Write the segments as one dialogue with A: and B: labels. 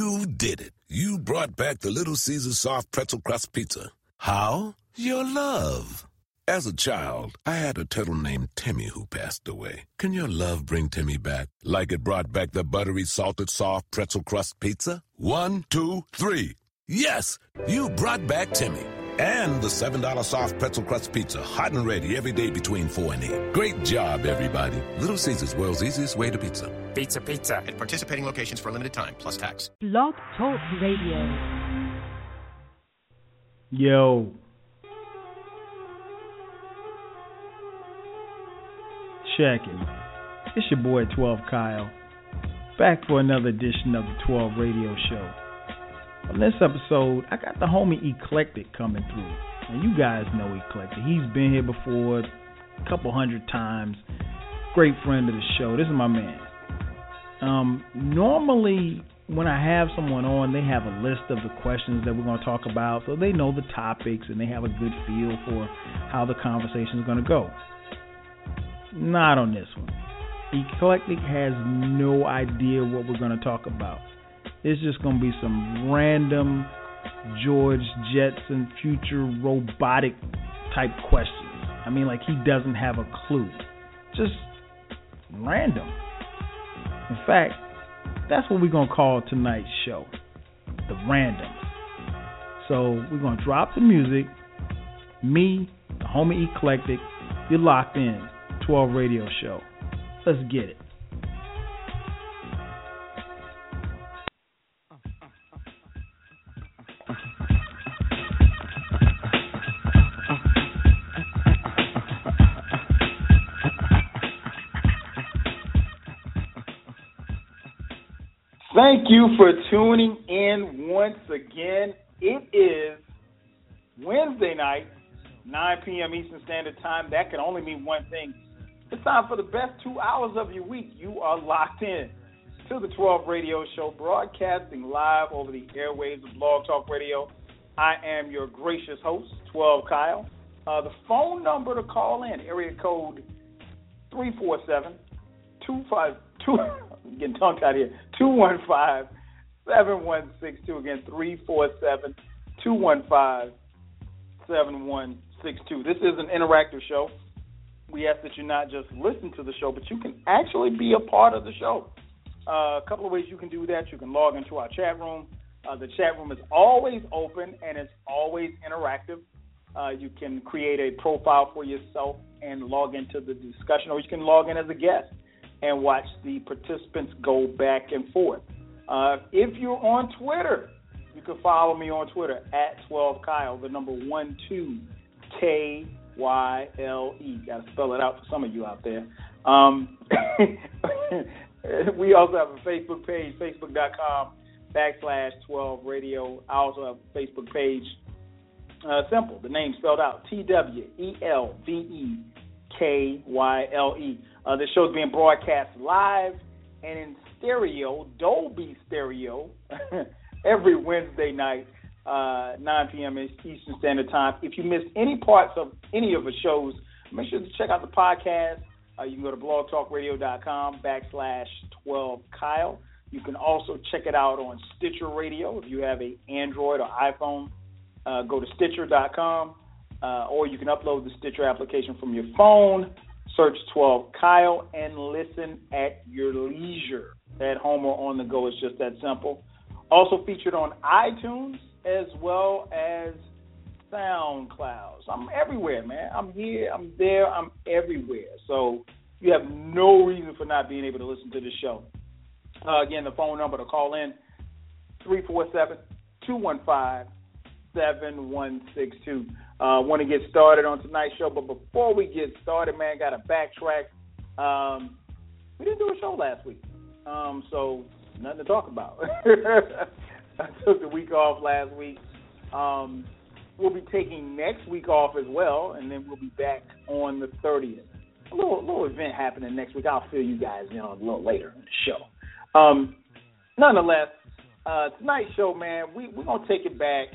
A: You did it. You brought back the Little Caesars soft pretzel crust pizza. How? Your love. As a child, I had a turtle named Timmy who passed away. Can your love bring Timmy back? Like it brought back the buttery, salted, soft pretzel crust pizza? One, two, three. Yes, you brought back Timmy. And the $7 soft pretzel crust pizza, hot and ready every day between 4 and 8. Great job, everybody. Little Caesars, world's easiest way to pizza.
B: Pizza, pizza. At participating locations for a limited time, plus tax.
C: Blog Talk Radio.
D: Yo. Check it. It's your boy 12 Kyle. Back for another edition of the 12 Radio Show. On this episode, I got the homie Eclectik coming through. And you guys know Eclectik. He's been here before a couple hundred times. Great friend of the show. This is my man. Um, normally, when I have someone on, they have a list of the questions that we're going to talk about, so they know the topics and they have a good feel for how the conversation is going to go. Not on this one. Eclectik has no idea what we're going to talk about. It's just going to be some random George Jetson future robotic type questions. I mean, like he doesn't have a clue. Just random. In fact, that's what we're going to call tonight's show the random. So we're going to drop the music. Me, the homie Eclectik, you're locked in. 12 radio show. Let's get it.
E: Thank you for tuning in once again. It is Wednesday night, 9 p.m. Eastern Standard Time. That can only mean one thing. It's time for the best two hours of your week. You are locked in to the 12 Radio Show, broadcasting live over the airwaves of Blog Talk Radio. I am your gracious host, 12 Kyle. Uh, the phone number to call in, area code 347 252. I'm getting tongue tied here. 215 7162. Again, 347 215 7162. This is an interactive show. We ask that you not just listen to the show, but you can actually be a part of the show. Uh, a couple of ways you can do that. You can log into our chat room. Uh, the chat room is always open and it's always interactive. Uh, you can create a profile for yourself and log into the discussion, or you can log in as a guest and watch the participants go back and forth. Uh, if you're on Twitter, you can follow me on Twitter at 12Kyle, the number one two K Y L E. Got to spell it out for some of you out there. Um, we also have a Facebook page, facebook.com backslash 12 radio. I also have a Facebook page. Uh, simple, the name spelled out T W E L V E K Y L E. Uh, this show is being broadcast live and in stereo, Dolby Stereo, every Wednesday night, uh, 9 p.m. Eastern Standard Time. If you missed any parts of any of the shows, make sure to check out the podcast. Uh, you can go to blogtalkradio.com backslash 12Kyle. You can also check it out on Stitcher Radio if you have a Android or iPhone. Uh, go to Stitcher.com, uh, or you can upload the Stitcher application from your phone Search 12 Kyle and listen at your leisure. At home or on the go, it's just that simple. Also featured on iTunes as well as SoundCloud. So I'm everywhere, man. I'm here, I'm there, I'm everywhere. So you have no reason for not being able to listen to the show. Uh, again, the phone number to call in 347 215 7162. Uh, want to get started on tonight's show, but before we get started, man, got to backtrack. Um, we didn't do a show last week, um, so nothing to talk about. I took the week off last week. Um, we'll be taking next week off as well, and then we'll be back on the 30th. A little, little event happening next week. I'll fill you guys in on a little later in the show. Um, nonetheless, uh, tonight's show, man, we, we're going to take it back.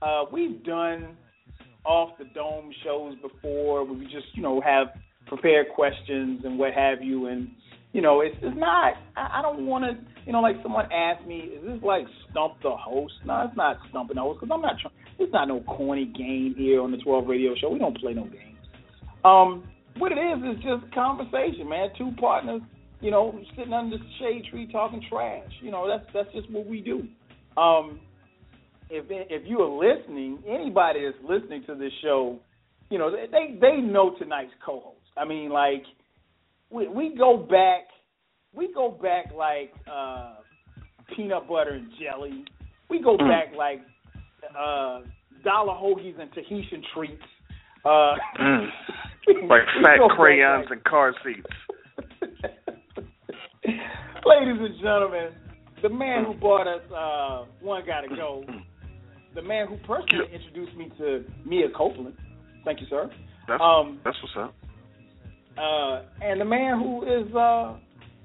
E: Uh, we've done off the dome shows before where we just, you know, have prepared questions and what have you. And you know, it's it's not. I, I don't want to. You know, like someone asked me, is this like stump the host? No, it's not stumping the host because I'm not trying. It's not no corny game here on the 12 radio show. We don't play no games. Um, what it is is just conversation, man. Two partners, you know, sitting under the shade tree talking trash. You know, that's that's just what we do. Um, if if you are listening, anybody that's listening to this show, you know, they they know tonight's co-host. I mean, like we we go back, we go back like uh, peanut butter and jelly. We go mm. back like uh, dollar hoagies and Tahitian treats. Uh,
F: mm. like fat crayons like, and car seats.
E: Ladies and gentlemen, the man who bought us uh, One Gotta Go, the man who personally introduced me to Mia Copeland. Thank you, sir.
F: That's, um, that's what's up.
E: Uh, and the man who is uh,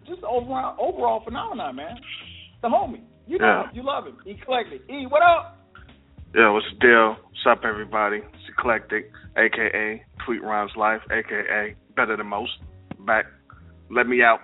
E: just overall overall phenomenon, man. The homie. You know yeah. You love him. Eclectik. E, what up?
F: Yeah, what's the deal? What's up, everybody? It's Eclectik, a.k.a. Tweet Rhymes Life, a.k.a. Better Than Most. Back. Let me out.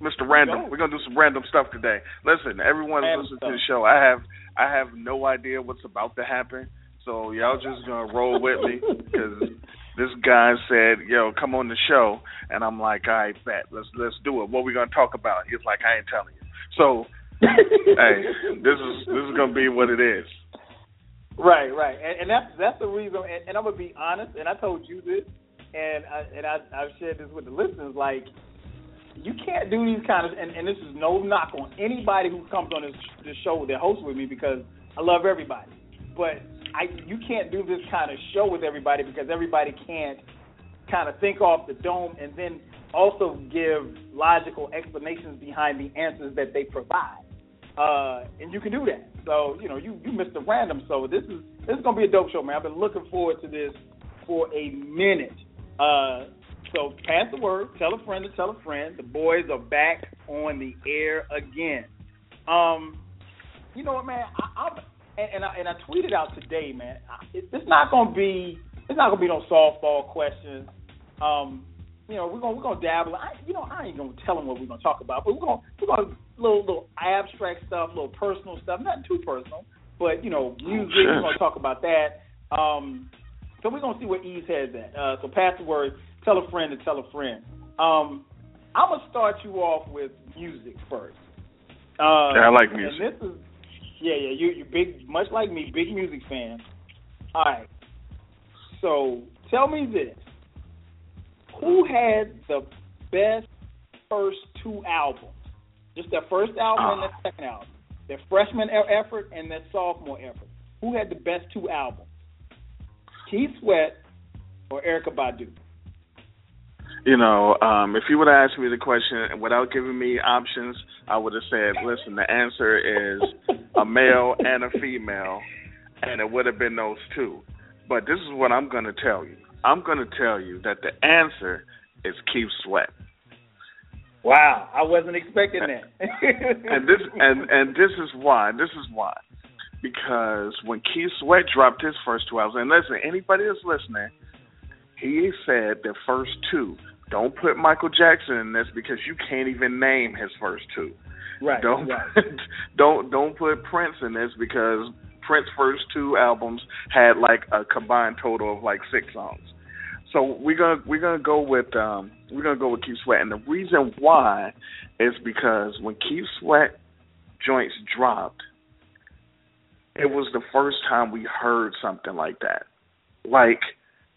F: Mr. Random. Go. We're gonna do some random stuff today. Listen, everyone listening to the show. I have I have no idea what's about to happen, so y'all just gonna roll with me because this guy said, "Yo, come on the show," and I'm like, "All right, bet. Let's let's do it. What we gonna talk about?" He's like, "I ain't telling you." So, hey, this is this is gonna be what it is.
E: Right, right, and, and that's that's the reason. And, and I'm gonna be honest. And I told you this, and I, and I I've shared this with the listeners. Like, you can't do these kind of. And, and this is no knock on anybody who comes on this this show that hosts with me because I love everybody, but I you can't do this kind of show with everybody because everybody can't kind of think off the dome and then also give logical explanations behind the answers that they provide. Uh, and you can do that. So you know you you missed the random. So this is this is gonna be a dope show, man. I've been looking forward to this for a minute. Uh, so pass the word. Tell a friend to tell a friend. The boys are back on the air again. Um, you know what, man? I, I'm and, and I and I tweeted out today, man. It, it's not gonna be it's not gonna be no softball questions. Um, you know, we're gonna we're gonna dabble. I, you know, I ain't gonna tell them what we're gonna talk about, but we're gonna we're gonna little little abstract stuff, little personal stuff, nothing too personal, but you know, music. Oh, we're gonna talk about that. Um, so we're gonna see where E's head's at. Uh, so pass the word. Tell a friend to tell a friend. Um, I'm gonna start you off with music first. Uh,
F: yeah, I like music.
E: And this is yeah, yeah. You you big much like me, big music fan. All right. So tell me this: Who had the best first two albums? Just their first album and their second album. Their freshman effort and their sophomore effort. Who had the best two albums? Keith Sweat or Erykah Badu?
F: you know, um, if you would have asked me the question without giving me options, I would have said, listen, the answer is a male and a female, and it would have been those two. But this is what I'm going to tell you. I'm going to tell you that the answer is Keith Sweat.
E: Wow, I wasn't expecting that.
F: and this and and this is why. This is why. Because when Keith Sweat dropped his first two albums, and listen, anybody that's listening, he said the first two. Don't put Michael Jackson in this because you can't even name his first two.
E: Right.
F: Don't
E: right.
F: don't don't put Prince in this because Prince's first two albums had like a combined total of like six songs. So we're gonna we're gonna go with um we're gonna go with Keith Sweat, and the reason why is because when Keith Sweat joints dropped, it was the first time we heard something like that. Like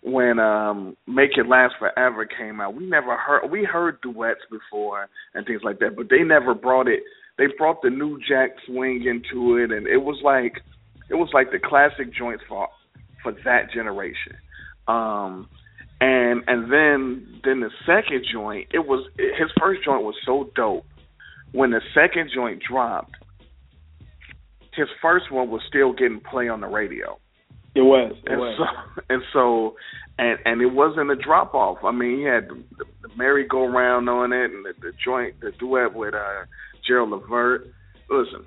F: when um Make It Last Forever came out, we never heard we heard duets before and things like that, but they never brought it they brought the new jack swing into it and it was like it was like the classic joints for for that generation. Um and and then then the second joint, it was his first joint was so dope. When the second joint dropped, his first one was still getting play on the radio.
E: It was.
F: It and
E: was.
F: so and so and and it wasn't a drop off. I mean, he had the, the merry go round on it and the, the joint, the duet with uh Gerald Levert. Listen,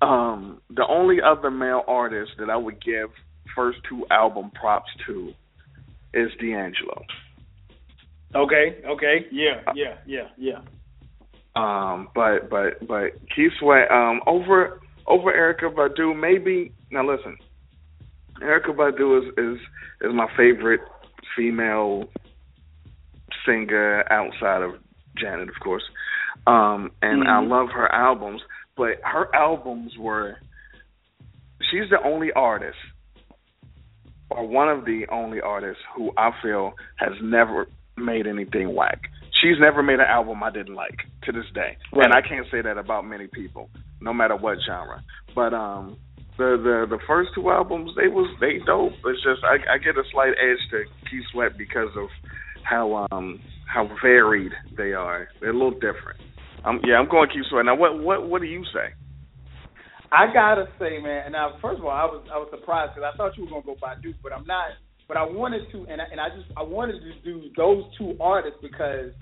F: um, the only other male artist that I would give first two album props to is D'Angelo.
E: Okay, okay, yeah, yeah, yeah, yeah.
F: Um, but but but Keith Sweat um over over Erykah Badu maybe now listen, Erykah Badu is is is my favorite female singer outside of Janet, of course. Um, and mm-hmm. I love her albums, but her albums were she's the only artist or one of the only artists who I feel has never made anything whack. She's never made an album I didn't like to this day, right. and I can't say that about many people, no matter what genre. But um, the the the first two albums they was they dope. It's just I, I get a slight edge to Keith Sweat because of how um how varied they are. They're a little different. Um, yeah, I'm going Keith Sweat. Now, what what what do you say?
E: I gotta say, man. Now, first of all, I was I was surprised because I thought you were gonna go Badu, but I'm not. But I wanted to, and I, and I just I wanted to do those two artists because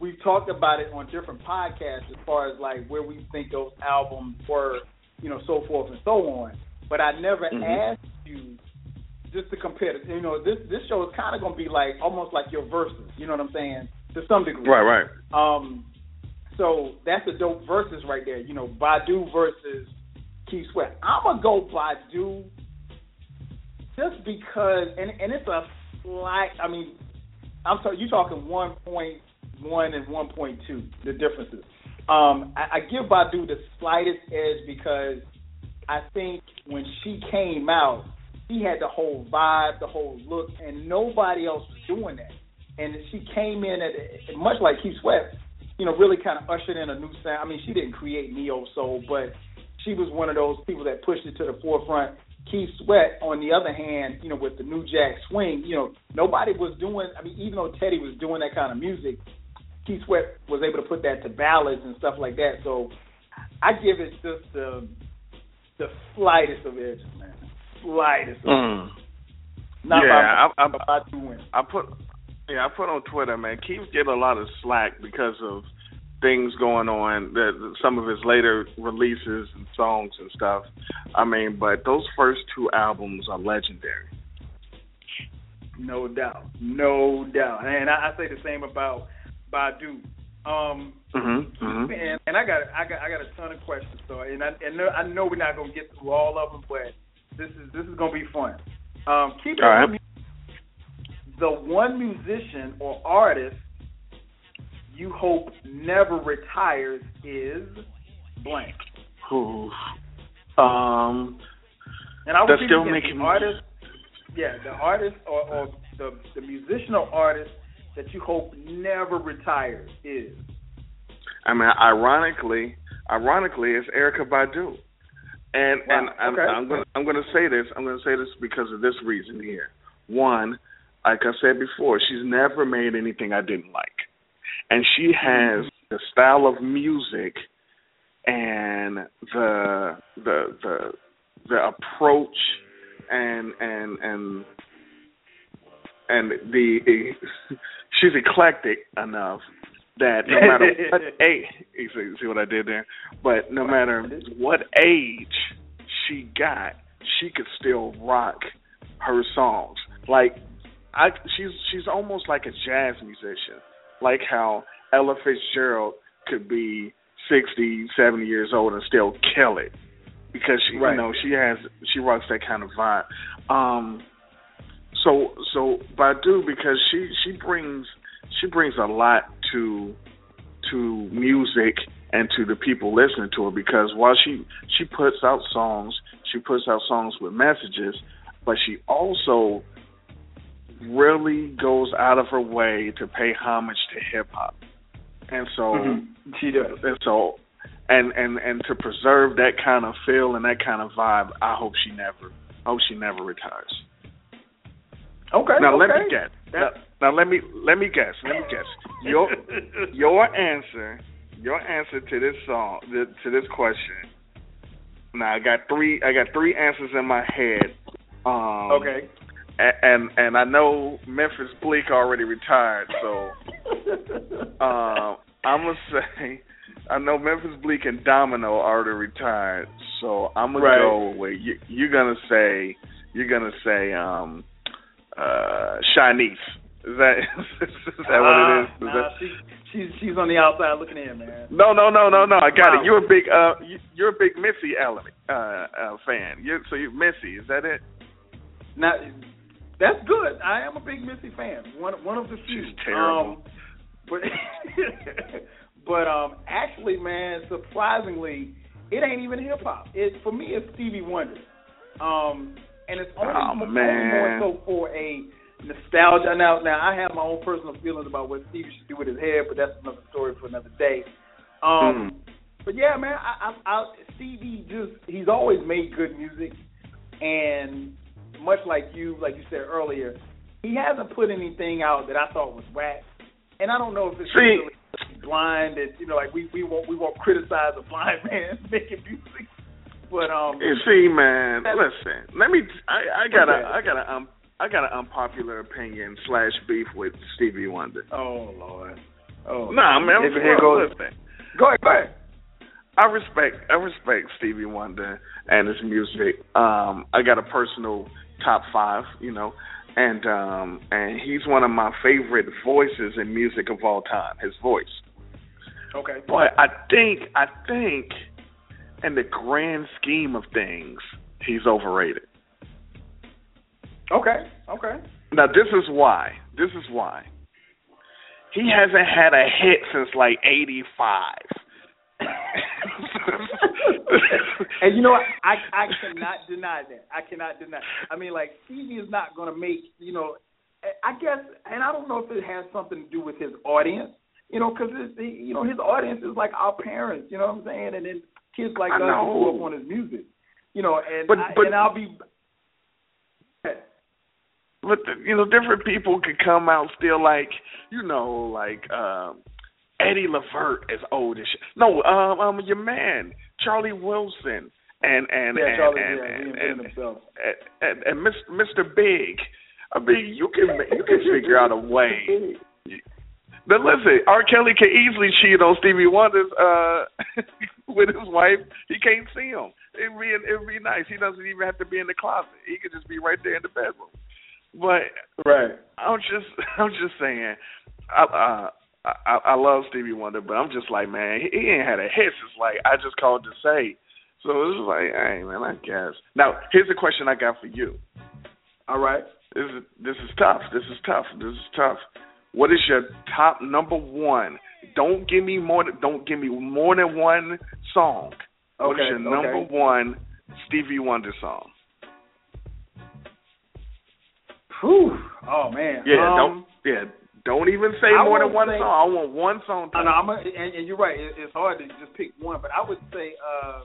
E: we've talked about it on different podcasts as far as like where we think those albums were, you know, so forth and so on. But I never mm-hmm. asked you just to compare. The, you know, this this show is kind of gonna be like almost like your verses. You know what I'm saying? To some degree.
F: Right, right.
E: Um, so that's a dope verses right there. You know, Badu versus Keith Sweat. I'm gonna go Badu just because, and and it's a slight. I mean, I'm sorry, you're talking one point one and one point two, the differences. Um, I, I give Badu the slightest edge because I think when she came out, she had the whole vibe, the whole look, and nobody else was doing that. And she came in at much like Keith Sweat, you know, really kind of ushered in a new sound. I mean, she didn't create neo soul, but she was one of those people that pushed it to the forefront. Keith Sweat, on the other hand, you know, with the new jack swing, you know, nobody was doing. I mean, even though Teddy was doing that kind of music, Keith Sweat was able to put that to ballads and stuff like that. So I give it just the the slightest of edges, man. Slightest. Mm.
F: Not yeah, by, I, I, I, I put yeah, I put on Twitter, man. Keith get a lot of slack because of things going on that some of his later releases and songs and stuff. I mean, but those first two albums are legendary.
E: No doubt, no doubt, and I, I say the same about Badu. Um,
F: mm-hmm, mm-hmm.
E: And, and I got I got I got a ton of questions. So and I and I know we're not gonna get through all of them, but this is this is gonna be fun. Um, keep it. Right. The one musician or artist you hope never retires is blank.
F: Ooh. Um,
E: and I would still making the artist. Yeah, the artist or, or the the musician or artist that you hope never retires is.
F: I mean, ironically, ironically, it's Erykah Badu, and wow. and I'm, okay. I'm gonna I'm gonna say this. I'm gonna say this because of this reason here. One, like I said before, she's never made anything I didn't like and she has the style of music and the the the the approach and and and and the she's eclectic enough that no matter what age you see what I did there, but no matter what age she got, she could still rock her songs. Like I she's she's almost like a jazz musician like how Ella Fitzgerald could be 60, 70 years old and still kill it because she, right. you know, she has she rocks that kind of vibe. Um, so so Badu because she she brings she brings a lot to to music and to the people listening to her because while she she puts out songs, she puts out songs with messages, but she also really goes out of her way to pay homage to hip hop, and so
E: mm-hmm. she does.
F: And so, and and and to preserve that kind of feel and that kind of vibe, I hope she never, I hope she never retires.
E: Okay.
F: Now
E: okay.
F: let me guess. Now, now let me let me guess. Let me guess. Your your answer, your answer to this song, to this question. Now I got three. I got three answers in my head. Um,
E: okay
F: and and I know Memphis Bleek already retired, so uh, I'm gonna say I know Memphis Bleek and Domino already retired, so I'm gonna
E: right.
F: go with you. You're gonna say you're gonna say um uh Shanice. Is that is that what it is? is
E: nah,
F: that...
E: she, she's she's on the outside looking in, man.
F: No, no, no, no, no. I got
E: Wow.
F: it. You're a big uh, you, you're a big Missy Elliott uh, uh fan. You so you're Missy. Is that it?
E: Now, that's good. I am a big Missy fan. One one of the few.
F: She's terrible.
E: Um, but but um, actually, man, surprisingly, it ain't even hip hop. It for me, it's Stevie Wonder. Um, and it's only,
F: Oh,
E: only more so for a nostalgia. Now, now I have my own personal feelings about what Stevie should do with his hair, but that's another story for another day. Um, but yeah, man, I, I, I, Stevie just he's always made good music, and much like you, like you said earlier, he hasn't put anything out that I thought was whack. And I don't know if it's
F: See-
E: really blind that you know, like we we won't we won't criticize a blind man making music, but um,
F: You see, man. Listen, let me. I, I got a. I got a. Um, I got an unpopular opinion slash beef with Stevie Wonder.
E: oh lord, oh
F: Nah, man.
E: Here, here goes.
F: Listen,
E: Go ahead, go ahead.
F: I respect. I respect Stevie Wonder and his music. Um, I got a personal top five. You know. And um and he's one of my favorite voices in music of all time. His voice.
E: Okay.
F: But I think I think in the grand scheme of things, he's overrated.
E: Okay. Okay.
F: Now this is why. This is why. He hasn't had a hit since like eighty five.
E: and you know what? I I cannot deny that. I cannot deny. I mean, like Stevie is not going to make you know. I guess, and I don't know if it has something to do with his audience. You know, because you know his audience is like our parents. You know what I'm saying? And then kids like
F: I
E: us
F: know.
E: who grew up on his music. You know, and
F: But-
E: I,
F: but-
E: and I'll be.
F: but the, you know, different people could come out still like you know, like um Eddie Levert is old as shit. No, um, um, your man Charlie Wilson and and
E: Yeah,
F: and
E: Charlie
F: and,
E: yeah,
F: and, and, and, and, and Mr. Big. I mean, you can you can figure out a way. But listen, R. Kelly can easily cheat on Stevie Wonder's uh with his wife. He can't see him. It'd be it'd be nice. He doesn't even have to be in the closet. He could just be right there in the bedroom. But
E: Right.
F: I'm just I'm just saying, I uh, I I love Stevie Wonder, but I'm just like, man, he, he ain't had a hit since like I just called to say. So it's just like, hey man, I guess. Now here's the question I got for you.
E: All right.
F: This is this is tough. This is tough. This is tough. What is your top number one? Don't give me more. Than, don't give me more than one song. What is
E: Okay,
F: your number one Stevie Wonder song?
E: Whew. Oh man.
F: Yeah,
E: Um,
F: don't yeah, don't even say
E: I
F: more than one
E: say-
F: song. I want one song.
E: I know, I'm a, and, and you're right. It, it's hard to just pick one, but I would say, uh,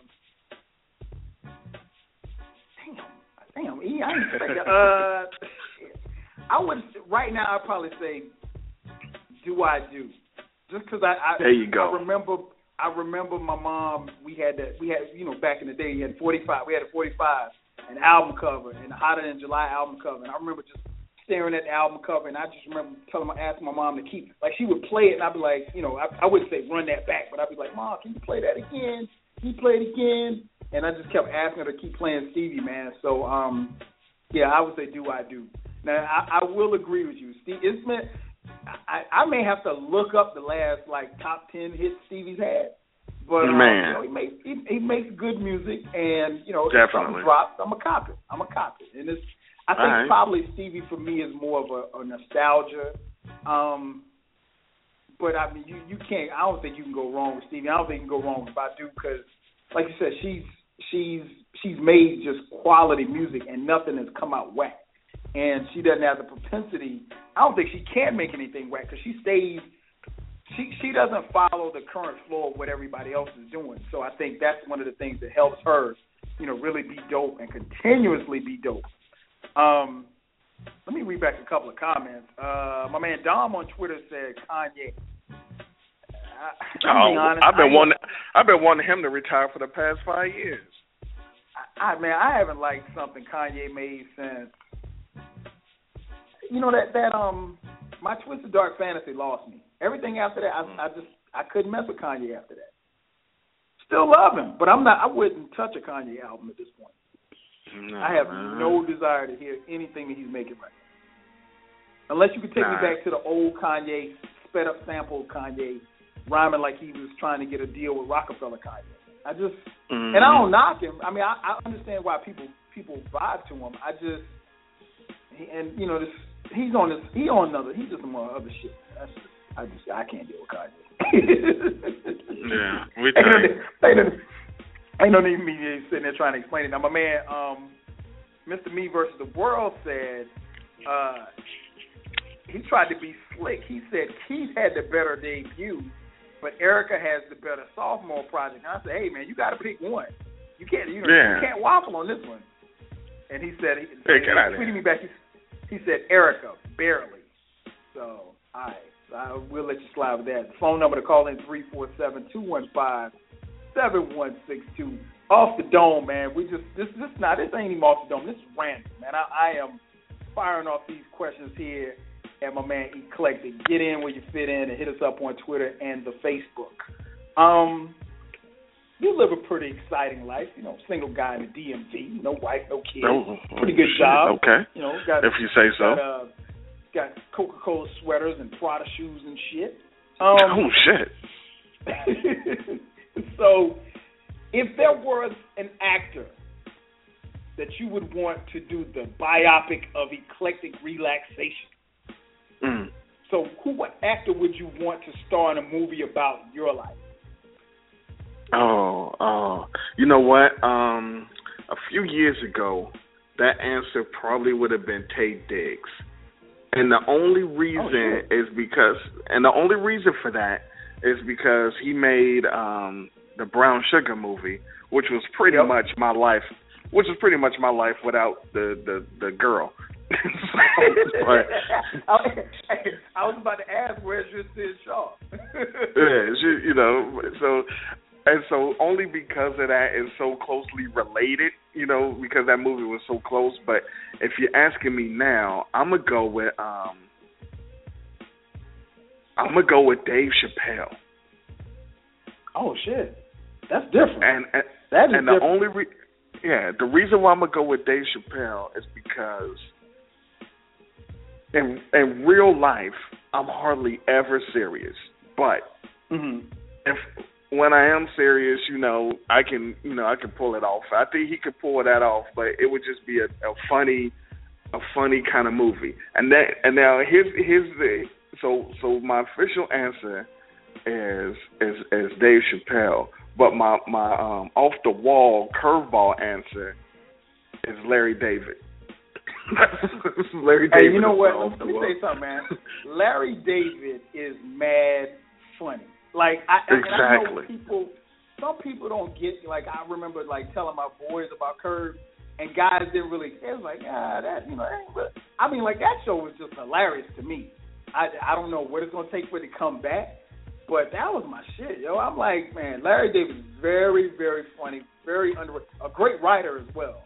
E: damn, damn, E, I didn't say that. Uh. I would right now. I'd probably say, "Do I do?" Just because I, I
F: There you go.
E: I remember. I remember my mom. We had that. We had you know back in the day. We had 45. We had a 45, an album cover, and a Hotter Than July album cover. And I remember just staring at the album cover, and I just remember telling my asking my mom to keep like she would play it, and I'd be like, you know, I, I wouldn't say run that back, but I'd be like, Mom, can you play that again? Can you play it again? And I just kept asking her to keep playing Stevie, man. So, um, yeah, I would say do I do. Now I, I will agree with you, Steve. It's meant. I, I may have to look up the last like top ten hits Stevie's had, but um,
F: Man.
E: you know, he makes he, he makes good music, and you know, if
F: Definitely.
E: drops, I'm a cop it. I'm a cop it, and it's. I think
F: right.
E: probably Stevie for me is more of a, a nostalgia. Um, but I mean, you you can't. I don't think you can go wrong with Stevie. I don't think you can go wrong with Badu because, like you said, she's she's she's made just quality music and nothing has come out whack. And she doesn't have the propensity. I don't think she can make anything whack because she stays. She she doesn't follow the current flow of what everybody else is doing. So I think that's one of the things that helps her, you know, really be dope and continuously be dope. Um, let me read back a couple of comments. Uh, my man Dom on Twitter said Kanye. I, being
F: Oh,
E: honest,
F: I've been
E: I-
F: wanting I've been wanting him to retire for the past five years.
E: I, I man, I haven't liked something Kanye made since. You know that that um, my Twisted Dark Fantasy lost me. Everything after that, I, I just I couldn't mess with Kanye after that. Still love him, but I'm not. I wouldn't touch a Kanye album at this point.
F: No,
E: I have
F: man.
E: no desire to hear anything that he's making right now. Unless you could take me back to the old Kanye, sped up sample Kanye, rhyming like he was trying to get a deal with Rockefeller Kanye. I just
F: Mhm.
E: and I don't knock him. I mean, I, I understand why people people vibe to him. I just and you know this he's on this he on another he's just on other shit. That's I just I can't deal with Kanye.
F: Yeah, we
E: ain't, no,
F: tell you.
E: Ain't, no, ain't no need me sitting there trying to explain it. Now my man, um, Mr. Me versus the World said uh, he tried to be slick. He said Keith had the better debut, but Erykah has the better sophomore project. And I said, hey man, you got to pick one. You can't you know
F: Yeah.
E: you can't waffle on this one. And he said he,
F: Hey,
E: he
F: outta
E: tweeted me back. He, he said Erykah barely. So all right, so I will let you slide with that. phone number to call in three four seven two one five seven one six two. Off the dome, man. We just this this not this ain't even off the dome. This is random, man. I, I am firing off these questions here at my man Eclectik. Get in where you fit in and hit us up on Twitter and the Facebook. Um, you live a pretty exciting life, you know, single guy in the DMV, no wife, no kids,
F: Oh,
E: pretty good
F: shit,
E: job.
F: Okay.
E: You know, got
F: If you say so.
E: got, uh, got Coca Cola sweaters and Prada shoes and shit. Um,
F: oh shit.
E: so, if there was an actor that you would want to do the biopic of eclectic relaxation,
F: Mm.
E: so who, what actor would you want to star in a movie about your life?
F: Oh, oh. You know what? Um, a few years ago, that answer probably would have been Taye Diggs. And the only reason
E: sure.
F: is because, and the only reason for that is because he made um the Brown Sugar movie, which was pretty
E: Yep.
F: much my life, which was pretty much my life without the the the girl. So,
E: I was about to ask where's your Sid Shaw?
F: yeah, she, you know, so and so only because of that is so closely related, you know, because that movie was so close. But if you're asking me now, I'm gonna go with um, I'm gonna go with Dave Chappelle,
E: oh shit, that's different.
F: and and,
E: that is
F: and the
E: different.
F: only re- yeah, the reason why I'm gonna go with Dave Chappelle is because in in real life I'm hardly ever serious, but
E: hmm
F: if when I am serious, you know, I can you know I can pull it off. I think he could pull that off, but it would just be a, a funny, a funny kind of movie. And that and now here's here's the so so my official answer is is is Dave Chappelle, but my my um off the wall curveball answer is Larry David. Larry David.
E: Hey, you know what? Let me say something, man. Larry David is mad funny. Like I, I- and I know
F: Exactly.
E: people. Some people don't get like I remember like telling my boys about Curb, and guys didn't really. It was like ah that you know. that I mean like that show was just hilarious to me. I I don't know what it's gonna take for it to come back, but that was my shit, yo. I'm like man, Larry David very very funny, very under a great writer as well.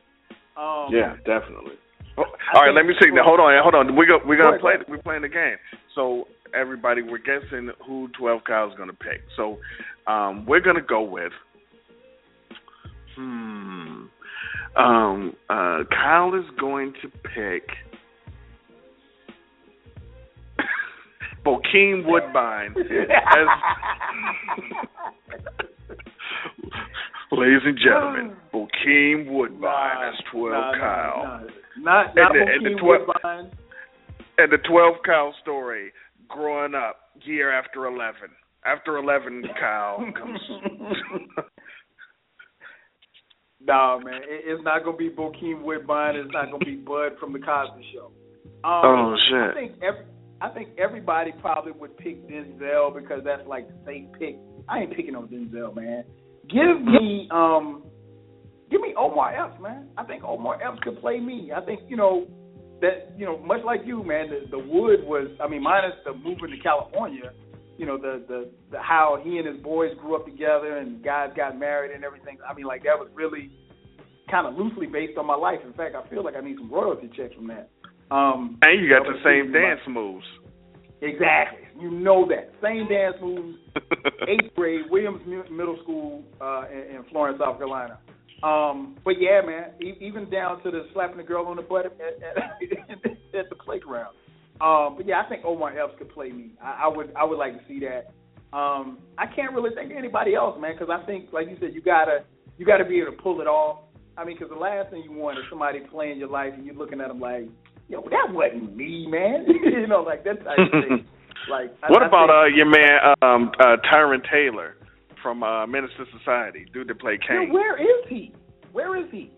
E: Um,
F: Yeah, definitely. Oh, all right, let me see. Now, hold on, hold on. We go, we're gonna play. We're playing the game. So everybody, we're guessing who Twelve Kyle's gonna pick. So um, we're gonna go with. Hmm. Um. Uh. Kyle is going to pick. Bokeem Woodbine as Ladies and gentlemen, Bokeem Woodbine
E: Nah,
F: as 12
E: nah,
F: Kyle.
E: nah. Not
F: And
E: not
F: the- and the twelve-
E: Woodbine.
F: And the 12 Kyle story, growing up year after 11. After 11, Kyle comes.
E: nah, man, it, it's not gonna be Bokeem Woodbine. It's not gonna be Bud from the Cosby Show. Um,
F: Oh, shit.
E: I think every, I think everybody probably would pick Denzel because that's like the safe pick. I ain't picking on Denzel, man. Give me um, give me Omar Epps, man. I think Omar Epps could play me. I think you know that you know much like you, man. The, the wood was, I mean, minus the moving to California. You know the, the the how he and his boys grew up together and guys got married and everything. I mean, like that was really kind of loosely based on my life. In fact, I feel like I need some royalty checks from that. Um,
F: And you got the same dance
E: my-
F: moves.
E: Exactly. You know that same dance moves eighth grade, Williams Middle School uh, in, in Florence, South Carolina. Um, but yeah, man, e- even down to the slapping the girl on the butt at, at, at the playground. Um, but yeah, I think Omar Epps could play me. I, I would I would like to see that. Um, I can't really think of anybody else, man, because I think, like you said, you gotta you gotta be able to pull it off. I mean, because the last thing you want is somebody playing your life and you're looking at them like, yo, that wasn't me, man. you know, like that type of thing. Like,
F: what
E: I,
F: about
E: I
F: uh your man um uh Tyron Taylor from uh Menace II Society, dude that played Caine?
E: Yo, where is he? Where is he?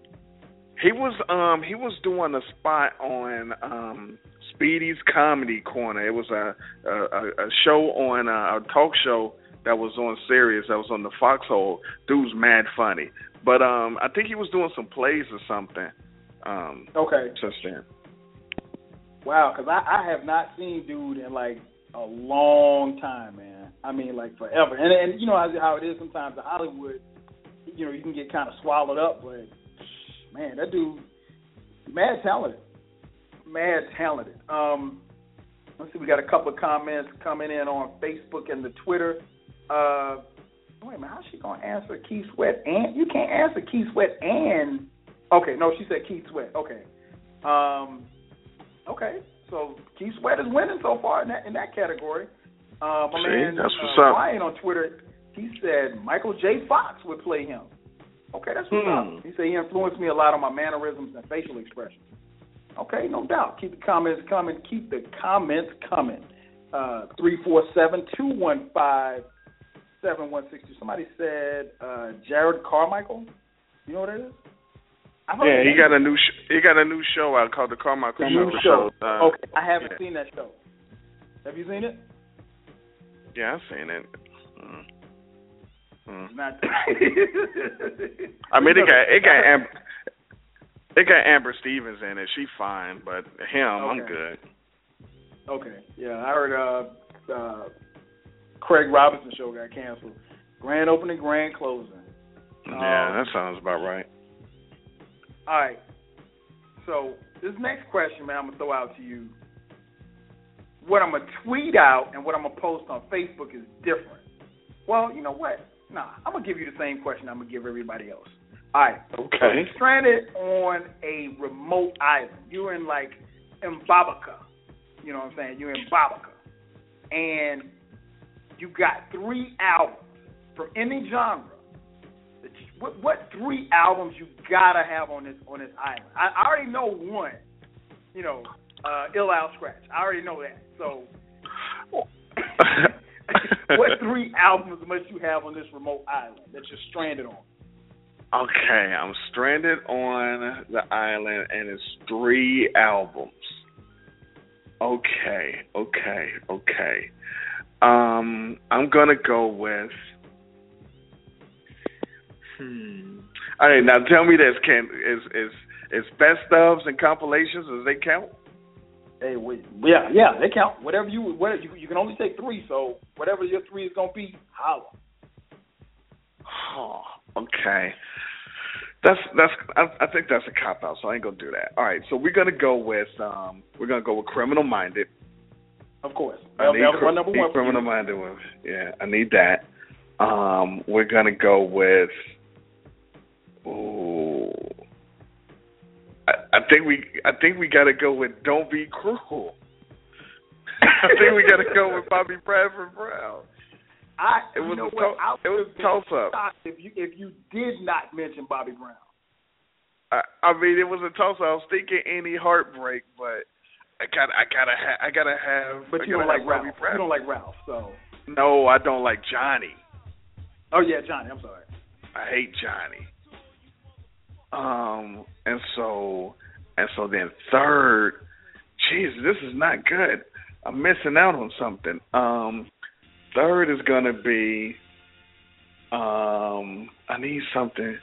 F: He was um he was doing a spot on um Speedy's Comedy Corner. It was a a, a show on uh, a talk show that was on Sirius that was on the Foxhole. Dude's mad funny, but um I think he was doing some plays or something. Um
E: Okay.
F: Since then.
E: Wow, because I, I have not seen dude in like a long time, man. I mean, like forever. And and you know how, how it is sometimes in Hollywood. You know, you can get kind of swallowed up, but man, that dude, mad talented, mad talented. Um, let's see, we got a couple of comments coming in on Facebook and the Twitter. Uh, wait a minute, how's she gonna answer Keith Sweat and you can't answer Keith Sweat and okay, no, she said Keith Sweat. Okay, um, okay, so Keith Sweat is winning so far in that in that category. Uh, my
F: See,
E: man,
F: that's what's
E: uh,
F: up.
E: Ryan on Twitter, he said Michael J. Fox would play him. Okay, that's what's
F: Hmm.
E: up. He said he influenced me a lot on my mannerisms and facial expressions. Okay, no doubt. Keep the comments coming. Keep the comments coming. Uh, three four seven two one five seven one six two. Somebody said uh, Jerrod Carmichael. You know what that is?
F: Yeah, he got a new sh- he got a new show out called the Carmichael
E: The new
F: Show.
E: show.
F: Uh,
E: okay, I haven't
F: yeah.
E: seen that show. Have you seen it?
F: Yeah, I've seen it. Mm. Mm.
E: Not.
F: I mean, it got it got Amber, it got Amber Stevens in it. She fine, but him, I'm good.
E: Okay. Yeah, I heard uh uh Craig Robinson show got canceled. Grand opening, grand closing.
F: Yeah,
E: Um,
F: that sounds about right.
E: All right. So this next question, man, I'm gonna throw out to you. What I'm gonna tweet out and what I'm gonna post on Facebook is different. Well, you know what? Nah, I'm gonna give you the same question I'm gonna give everybody else. All right.
F: Okay.
E: You're stranded on a remote island. You're in like Mbabaka. You know what I'm saying? You're in Babaka. And you got three albums from any genre. What, what three albums you gotta have on this on this island? I, I already know one. You know, uh, Ill Al Skratch. I already know that. So, what three albums must you have on this remote island that you're stranded on?
F: Okay, I'm stranded on the island, and it's three albums. Okay, okay, okay. Um, I'm gonna go with. Hmm. All right, now tell me this: Can is is is best ofs and compilations? Does they count?
E: Hey, wait, yeah, yeah, they count. Whatever you, whatever you, you can only take three. So whatever your three is gonna be, holla.
F: Oh, okay. That's that's I, I think that's a cop out, so I ain't gonna do that. All right, so we're gonna go with um we're gonna go with criminal minded.
E: Of course,
F: I
E: that,
F: need,
E: that was
F: cr-
E: number one.
F: criminal minded women. Yeah, I need that. Um, we're gonna go with. Ooh, I, I think we I think we gotta go with "Don't Be Cruel." I think we gotta go with Bobby Bradford Brown.
E: I,
F: It
E: you
F: was
E: know
F: a
E: what?
F: to-
E: I
F: it was a toss-up.
E: If you if you did not mention Bobby Brown.
F: I, I mean, it was a toss. Up. I was thinking any heartbreak, but I gotta, I gotta ha- I gotta have.
E: But you don't like Ralph. You don't like Ralph. So.
F: No, I don't like Johnny.
E: Oh yeah, Johnny. I'm sorry.
F: I hate Johnny. Um, and so and so then third, jeez, this is not good. I'm missing out on something. Um, third is gonna be. Um, I need something.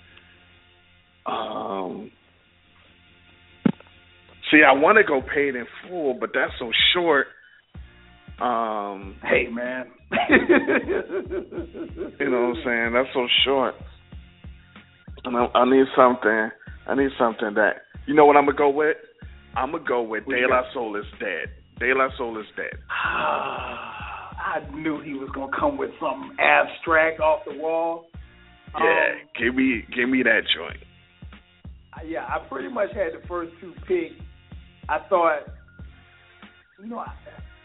F: Um, see, I want to go paid in full, but that's so short. Um,
E: Hey man.
F: you know what I'm saying? That's so short. I, need something. I need something that you know what I'm gonna go with. I'm gonna go with De La? Soul is dead. De La Soul is dead.
E: I knew he was gonna come with something abstract off the wall.
F: Yeah,
E: Um,
F: give me give me that joint.
E: yeah, I pretty much had the first two picks. I thought you know, I,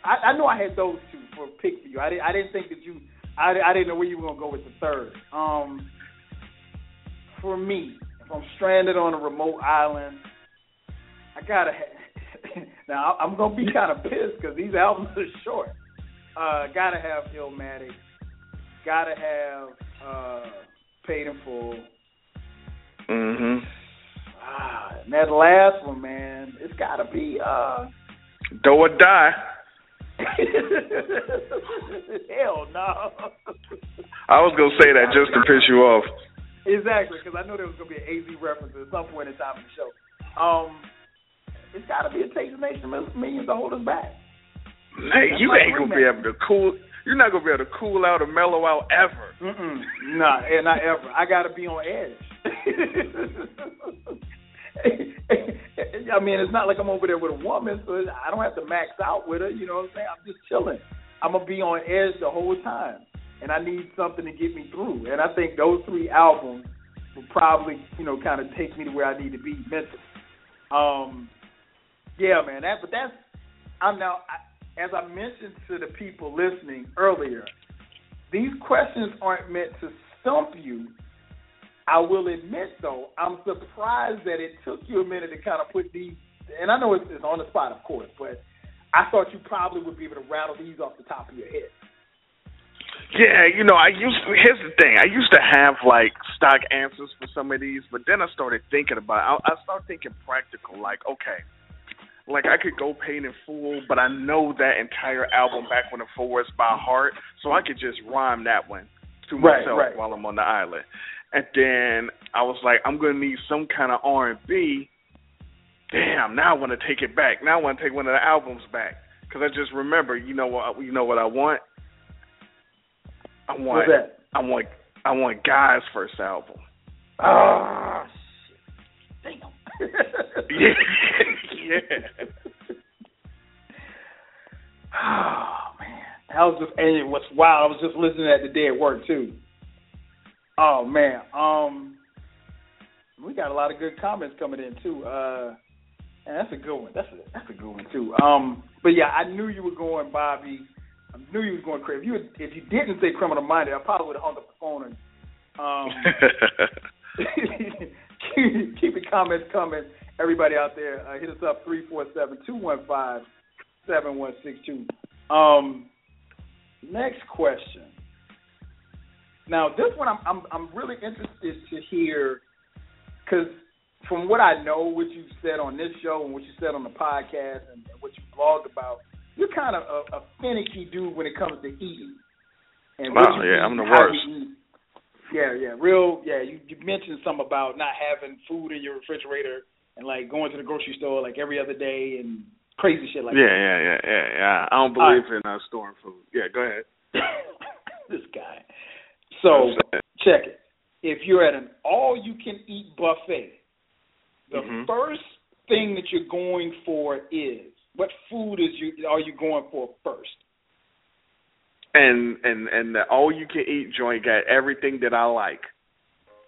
E: I, I know I had those two for a pick for you. I didn't I didn't think that you I, I didn't know where you were gonna go with the third. Um, for me, if I'm stranded on a remote island, I gotta. Have, now I'm gonna be kind of pissed because these albums are short. Uh, gotta have Illmatic. Gotta have uh, Paid in Full.
F: Mhm.
E: Ah, and that last one, man, it's gotta be. uh
F: Do or die.
E: Hell no.
F: I was gonna say that just to piss you off.
E: Exactly, because I know there was gonna be an AZ reference at some point in time in the show. Um, it's got to be a the Nation Millions to hold us back.
F: Hey, you ain't gonna be able to cool. You're not gonna be able to cool out or mellow out ever.
E: Mm-mm, not, eh, not ever. I got to be on edge. I mean, it's not like I'm over there with a woman, so I don't have to max out with her. You know what I'm saying? I'm just chilling. I'm gonna be on edge the whole time, and I need something to get me through. And I think those three albums will probably, you know, kind of take me to where I need to be mentally. Um, yeah, man. That, but that's I'm now. I, as I mentioned to the people listening earlier, these questions aren't meant to stump you. I will admit, though, I'm surprised that it took you a minute to kind of put these. And I know it's, it's on the spot, of course, but I thought you probably would be able to rattle these off the top of your head.
F: Yeah, you know, I used. Here's the thing: I used to have like stock answers for some of these, but then I started thinking about. It. I, I started thinking practical. Like, okay, like I could go paid in full, but I know that entire album back when the forest by heart, so I could just rhyme that one to
E: Right,
F: myself
E: right.
F: while I'm on the island. And then I was like, I'm gonna need some kind of R and B. Damn, now I want to take it back. Now I want to take one of the albums back because I just remember, you know what, you know what I want. I want,
E: What's that?
F: I want, I want Guy's first album.
E: Ah, shit. Damn.
F: Yeah, yeah.
E: Oh man, that was just and it was wild. I was just listening at the day at work too. Oh man, um, we got a lot of good comments coming in too. Uh, and that's a good one. That's a that's a good one too. Um, but yeah, I knew you were going, Bobby. I knew you was going crazy. If you if you didn't say criminal minded, I probably would have hung up the phone and um. keep, keep the comments coming. Everybody out there, uh, hit us up three four seven two one five seven one six two. Um, next question. Now, this one I'm I'm I'm really interested to hear because from what I know, what you said on this show and what you said on the podcast and, and what you blogged about, you're kind of a, a finicky dude when it comes to eating. And
F: Wow, yeah,
E: eat
F: I'm the worst.
E: Yeah, yeah, real. Yeah, you, you mentioned something about not having food in your refrigerator and like going to the grocery store like every other day and crazy shit like that.
F: yeah, yeah, yeah, yeah, yeah. I don't believe in uh, storing food. Yeah, go ahead.
E: this guy. So check it. If you're at an all-you-can-eat buffet, the
F: Mhm.
E: first thing that you're going for is what food is you are you going for first?
F: And and and the all you can eat joint got everything that I like.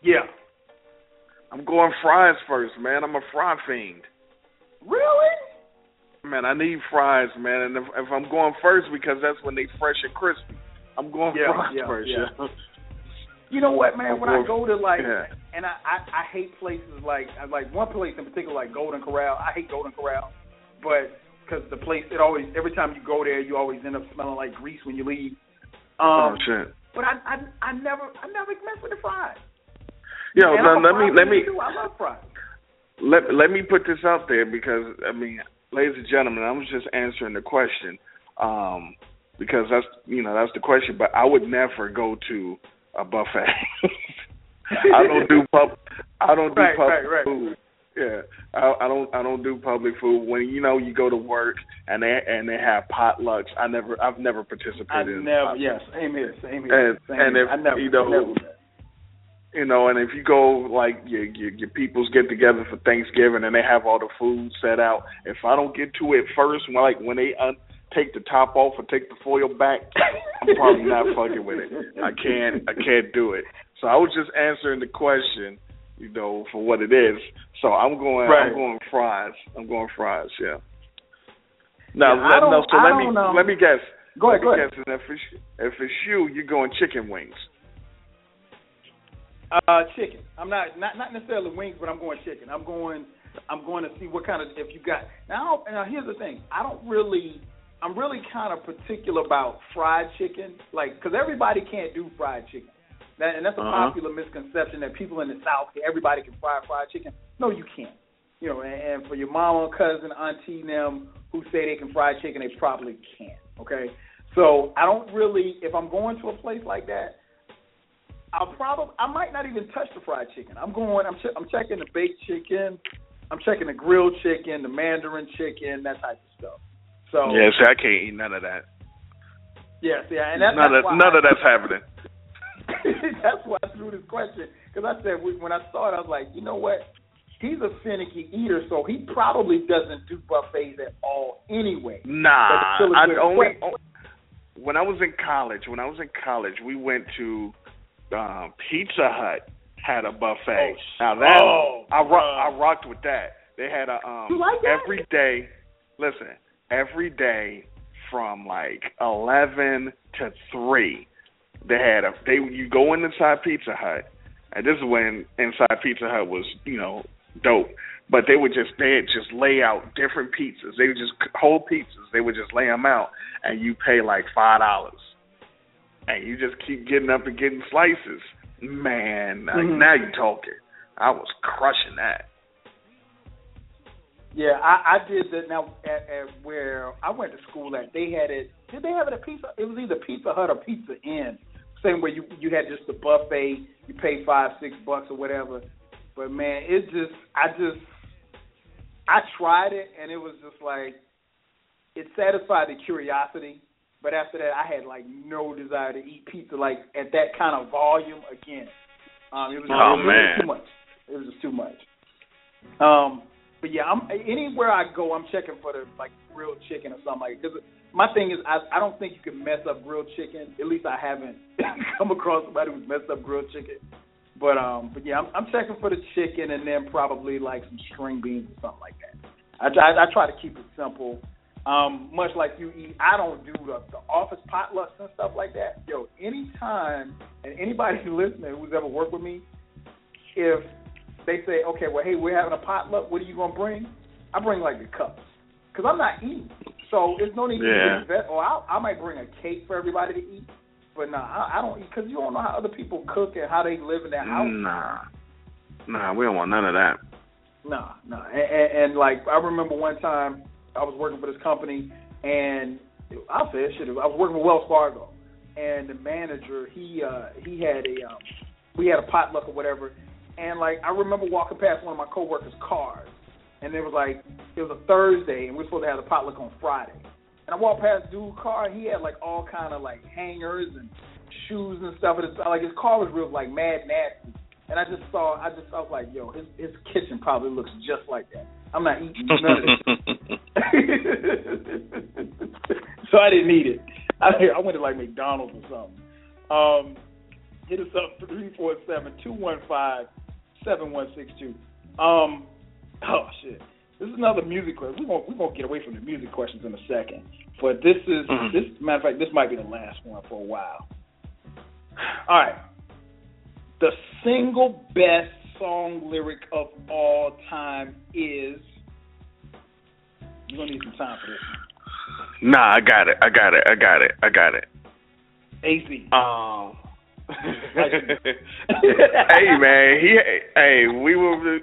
E: Yeah.
F: I'm going fries first, man. I'm a fry fiend.
E: Really?
F: Man, I need fries, man. And if, if I'm going first because that's when they fresh and crispy. I'm going
E: Yeah,
F: fries
E: yeah,
F: first.
E: yeah. You know what, man? When I go to like,
F: Yeah.
E: and I, I I hate places like like one place in particular, like Golden Corral. I hate Golden Corral, but because the place, it always every time you go there, you always end up smelling like grease when you leave.
F: Oh
E: Um,
F: shit.
E: but I, I I never I never mess with the fries.
F: Yo,
E: And
F: let,
E: I'm a
F: let me let me
E: too. I love fries.
F: let let me put this out there because I mean, ladies and gentlemen, I was just answering the question um, because that's you know that's the question. But I would never go to a buffet. I don't do pub. I don't do
E: Right,
F: public
E: right, right.
F: food. Yeah, I, I don't. I don't do public food. When you know you go to work and they and they have potlucks, I never. I've never
E: I
F: participated in
E: never. Yeah, same here. Same here.
F: And-
E: same
F: and
E: here.
F: if,
E: I never.
F: you know,
E: never
F: you know, and if you go like your, your your peoples get together for Thanksgiving and they have all the food set out, if I don't get to it first, when, like when they un- take the top off or take the foil back, I'm probably not fucking with it. I can't I can't do it. So I was just answering the question, you know, for what it is. So I'm going
E: Right.
F: I'm going fries. I'm going fries. Yeah. Now,
E: Yeah,
F: let, no.
E: don't-
F: So
E: I
F: let me
E: don't, um,
F: let me guess.
E: Go ahead,
F: let
E: go
F: me
E: ahead.
F: guess. And if it's if it's you, you're going chicken wings.
E: Uh, chicken. I'm not not not necessarily wings, but I'm going chicken. I'm going I'm going to see what kind of if you got now. Now here's the thing. I don't really. I'm really kind of particular about fried chicken, like because everybody can't do fried chicken. That, and that's a
F: Uh-huh.
E: popular misconception that people in the South, everybody can fry fried chicken. No, you can't. You know, and, and for your mama, cousin, auntie, them who say they can fry chicken, they probably can't. Okay, so I don't really. If I'm going to a place like that, I'll probably I might not even touch the fried chicken. I'm going. I'm che- I'm checking the baked chicken. I'm checking the grilled chicken, the mandarin chicken, that type of stuff. So
F: Yeah, see, I can't eat none of that.
E: yes, yeah, and that's,
F: none of none
E: I,
F: of that's happening.
E: that's why I threw this question because I said when I saw it, I was like, you know what? He's a finicky eater, so he probably doesn't do buffets at all anyway.
F: Nah,
E: That's still a
F: I only when I was in college. When I was in college, we went to um, Pizza Hut had a buffet.
E: Oh,
F: now that
E: oh,
F: I ro- I rocked with that. They had a um
E: like
F: every day. Listen, every day from like eleven to three, they had a they you go in inside Pizza Hut, and this is when inside Pizza Hut was you know dope. But they would just they would just lay out different pizzas. They would just whole pizzas. They would just lay them out, and you pay like five dollars, and you just keep getting up and getting slices. Man, like,
E: Mhm.
F: now you're talking. I was crushing that.
E: Yeah, I, I did that now at, at where I went to school at. They had it. Did they have it at Pizza? It was either Pizza Hut or Pizza Inn. Same way you you had just the buffet. You pay five six bucks or whatever. But man, it just I just I tried it and it was just like it satisfied the curiosity. But after that, I had like no desire to eat pizza like at that kind of volume again. Um, it was,
F: Oh,
E: it was
F: man.
E: too much. It was just too much. Um, but yeah, I'm anywhere I go, I'm checking for the like grilled chicken or something like. Because my thing is, I I don't think you can mess up grilled chicken. At least I haven't come across somebody who's messed up grilled chicken. But um, but yeah, I'm, I'm checking for the chicken and then probably like some string beans or something like that. I try I try to keep it simple. Um, much like you eat, I don't do the, the office potlucks and stuff like that. Yo, anytime and anybody listening who's ever worked with me, if they say, okay, well, hey, we're having a potluck. What are you gonna bring? I bring like the cups, cause I'm not eating. So there's no need
F: Yeah.
E: to invest. Or I, I might bring a cake for everybody to eat. But nah, I, I don't eat because you don't know how other people cook and how they live in their house.
F: Nah, nah, we don't want none of that.
E: Nah, nah. And, and, and like I remember one time I was working for this company, and I'll say it shit. I was working with Wells Fargo, and the manager he uh he had a um we had a potluck or whatever, and like I remember walking past one of my coworkers' cars, and it was like it was a Thursday, and we are supposed to have the potluck on Friday. And I walked past dude's car, and he had like all kind of like hangers and shoes and stuff. And it's, like his car was real like mad nasty. And I just saw, I just I was like, yo, his his kitchen probably looks just like that. I'm not eating none of this. so I didn't eat it. I I went to like McDonald's or something. Um, hit us up three four seven two one five seven one six two. Um, oh shit. This is another music question. We're gonna we're gonna get away from the music questions in a second. But this is
F: Mhm.
E: this matter of fact, this might be the last one for a while. All right. The single best song lyric of all time is you're gonna need some time for this.
F: Nah, I got it. I got it. I got it. I got it.
E: AZ.
F: Um. hey man, he hey we were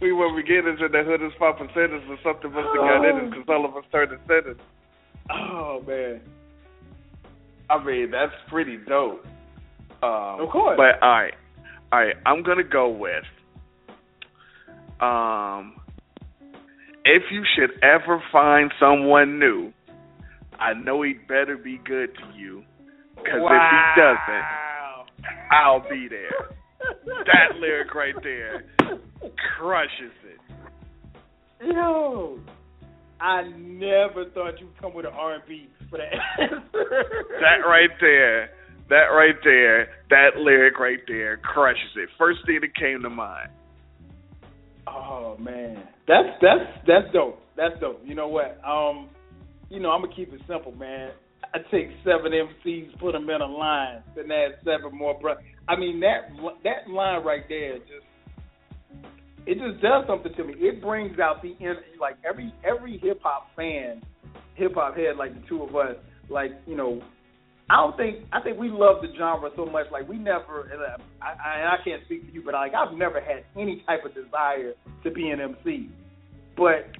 F: we were beginners in the hood as pop centers or something must have got in us because all of us turned to centers.
E: Oh man.
F: I mean that's pretty dope. Um,
E: Of course.
F: But all right, all right. I'm gonna go with um. If you should ever find someone new, I know he'd better be good to you. Because if he doesn't, I'll be there. That lyric right there crushes it.
E: Yo, I never thought you'd come with an R&B for that answer.
F: That right there, that right there, that lyric right there crushes it. First thing that came to mind.
E: Oh man, that's that's that's dope. That's dope. You know what? Um, you know, I'm gonna keep it simple, man. I take seven MCs, put them in a line, then add seven more. Bro, I mean that that line right there just it just does something to me. It brings out the energy. like every every hip hop fan, hip hop head like the two of us, like you know. I don't think I think we love the genre so much. Like we never, and I, I, I can't speak for you, but like I've never had any type of desire to be an MC. But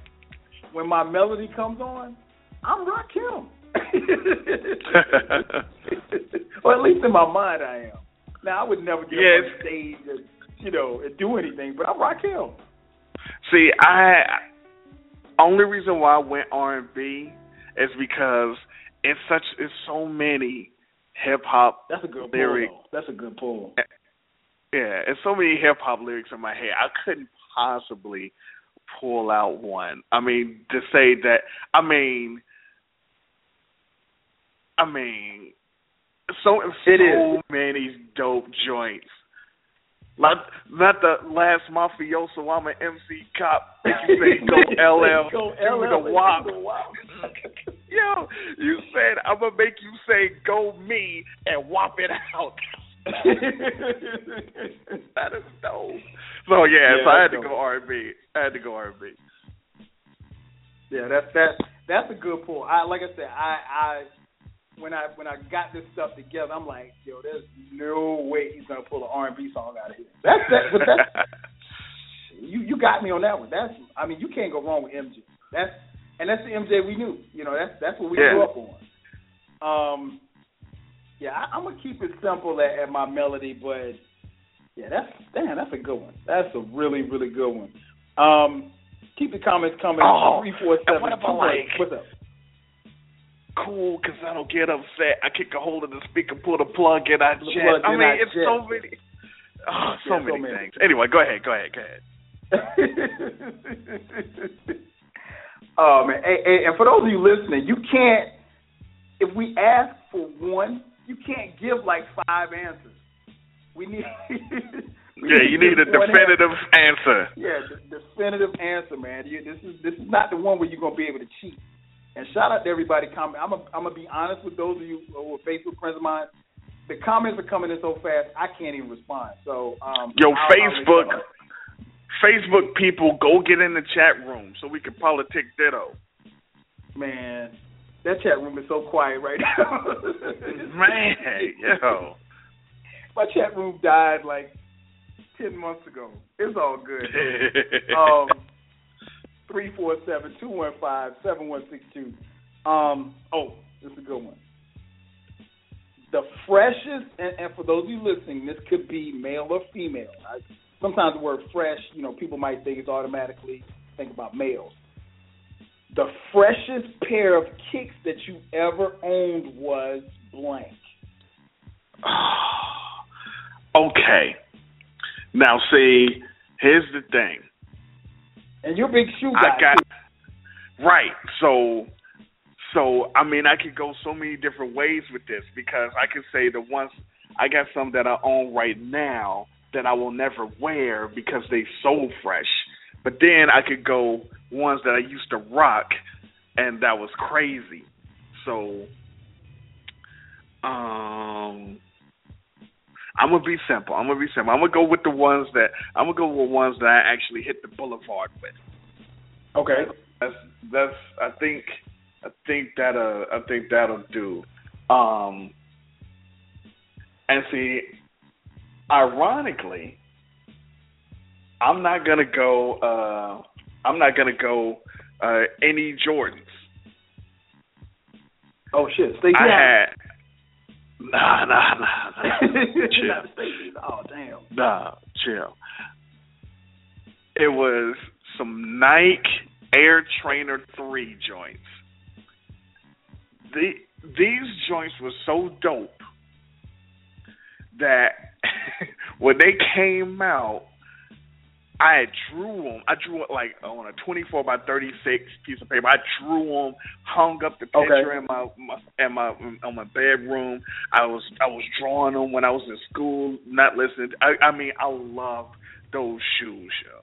E: when my melody comes on, I'm Rakim. or at least in my mind, I am. Now I would never get yes. on stage and you know and do anything, but I'm Rakim.
F: See, I only reason why I went R and B is because it's such it's so many hip hop.
E: That's a good
F: lyrics.
E: pull. That's a good pull.
F: Eh, yeah, it's so many hip hop lyrics in my head. I couldn't possibly pull out one. I mean, to say that. I mean, I mean, so so is. many dope joints. Not not the last mafioso. I'm an MC cop. You say go LL.
E: go LL.
F: The WAP. Yo, you said I'm gonna make you say go me and whop it out. that is dope. So yeah, yeah so I had to go R&B. I had to go R&B.
E: Yeah, that's that. That's a good pull. I like I said, I I when I when I got this stuff together, I'm like, yo, there's no way he's gonna pull an R&B song out of here. That's that. But that's you you got me on that one. That's I mean, you can't go wrong with MJ. That's and that's the MJ we knew. You know, that's that's what we
F: yeah.
E: grew up on. Um, yeah, I, I'm gonna keep it simple at, at my melody, but yeah, that's damn, that's a good one. That's a really really good one. Um, keep the comments coming.
F: Oh,
E: three four seven.
F: what about like?
E: What's up?
F: Cool because I don't get upset. I kick a hold of the speaker, pull the plug and I
E: jet. I
F: mean, it's jet. so many, oh, so, yeah, many, so many things. Anyway, go ahead, go ahead, go ahead.
E: oh man, hey, and for those of you listening, you can't. If we ask for one, you can't give like five answers. We need. we
F: yeah, you need a definitive answer.
E: answer. Yeah, the definitive answer, man. You, this is this is not the one where you're gonna be able to cheat. And shout out to everybody comment. I'm a, I'm gonna be honest with those of you who are Facebook friends of mine. The comments are coming in so fast, I can't even respond. So, um,
F: yo,
E: I'll,
F: Facebook, Facebook people, go get in the chat room so we can politic ditto.
E: Man, that chat room is so quiet right now.
F: Man, yo,
E: my chat room died like ten months ago. It's all good. um, three four seven two one five seven one six two. Um, oh, this is a good one. The freshest, and, and for those of you listening, this could be male or female. I, sometimes the word fresh, you know, people might think it's automatically think about males. The freshest pair of kicks that you ever owned was blank.
F: okay. Now, see, here's the thing.
E: And you're a big shoe guy.
F: I got too. right. So so I mean I could go so many different ways with this because I could say the ones I got some that I own right now that I will never wear because they so fresh. But then I could go ones that I used to rock and that was crazy. So um I'm gonna be simple. I'm gonna be simple. I'm gonna go with the ones that I'm gonna go with ones that I actually hit the boulevard with.
E: Okay.
F: That's that's I think I think that uh I think that'll do. Um and see ironically I'm not gonna go uh I'm not gonna go uh any Jordans.
E: Oh shit. Stay
F: I had Nah, nah, nah, nah.
E: chill. oh damn.
F: Nah, chill. It was some Nike Air Trainer three joints. The these joints were so dope that when they came out, I drew them. I drew it like on a 24 by 36 piece of paper. I drew them, hung up the picture
E: okay.
F: in my, my in my on my bedroom. I was I was drawing them when I was in school, not listening. To, I, I mean, I love those shoes. Yo.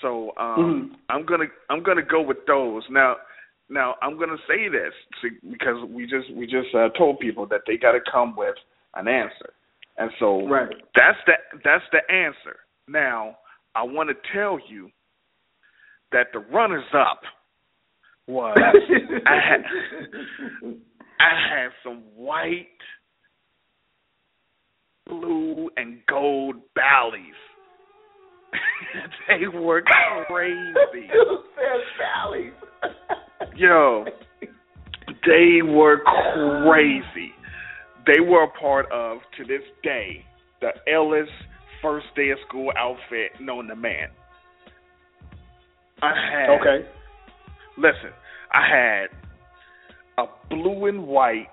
F: So um,
E: mm-hmm.
F: I'm gonna I'm gonna go with those now. now I'm gonna say this because we just we just uh, told people that they got to come with an answer, and so
E: right.
F: that's the that's the answer. Now I want to tell you that the runners up was I had I had some white, blue, and gold Bally's. they were crazy.
E: Bally's.
F: Yo, they were crazy. They were a part of, to this day, the illest first day of school outfit known to man. I had
E: Okay.
F: listen, I had a blue and white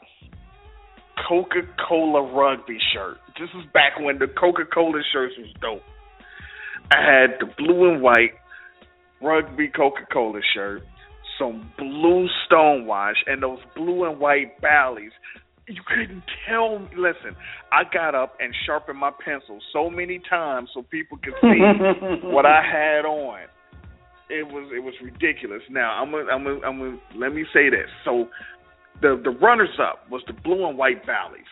F: Coca Cola rugby shirt. This is back when the Coca Cola shirts was dope. I had the blue and white rugby Coca Cola shirt, some blue stonewash, and those blue and white Bally's. You couldn't tell me. Listen, I got up and sharpened my pencil so many times so people could see what I had on. It was it was ridiculous. Now I'm gonna I'm gonna, I'm gonna let me say this. So the the runners up was the blue and white Bally's,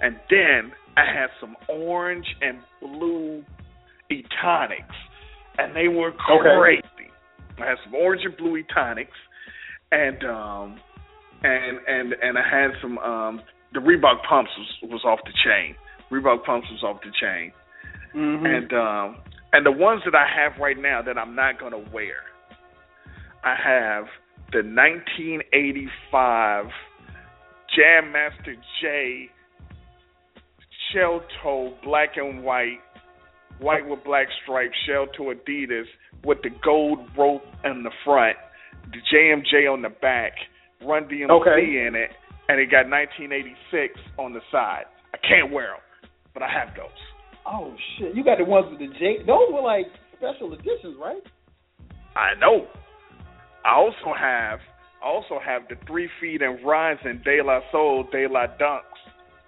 F: and then I had some orange and blue Etonics, and they were
E: Okay.
F: crazy. I had some orange and blue Etonics, and um and and and I had some um the Reebok pumps was was off the chain. Reebok pumps was off the chain
E: Mhm.
F: and um and the ones that I have right now that I'm not gonna wear, I have the 1985 Jam Master Jay shell toe black and white, white with black stripes, shell toe Adidas with the gold rope in the front, the JMJ on the back, Run DMC
E: Okay.
F: in it, and it got 1986 on the side. I can't wear them, but I have those.
E: oh shit, you got the ones with the J. Those were like special editions, right?
F: I know. I also have I also have the three feet and rising De La Soul De La Dunks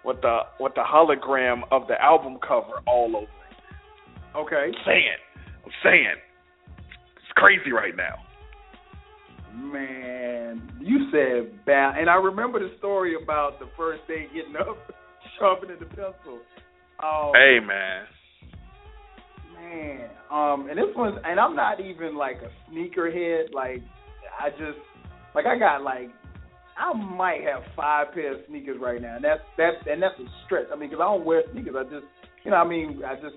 F: with the with the hologram of the album cover all over it.
E: Okay.
F: I'm saying, I'm saying, it's crazy right now.
E: Man, you said bad, and I remember the story about the first day getting up, sharpening the pencil. Oh
F: Hey man,
E: man, um, and this one's, and I'm not even like a sneakerhead. Like, I just, like, I got like, I might have five pair of sneakers right now, and that's that's and that's a stretch. I mean, because I don't wear sneakers. I just, you know, I mean, I just.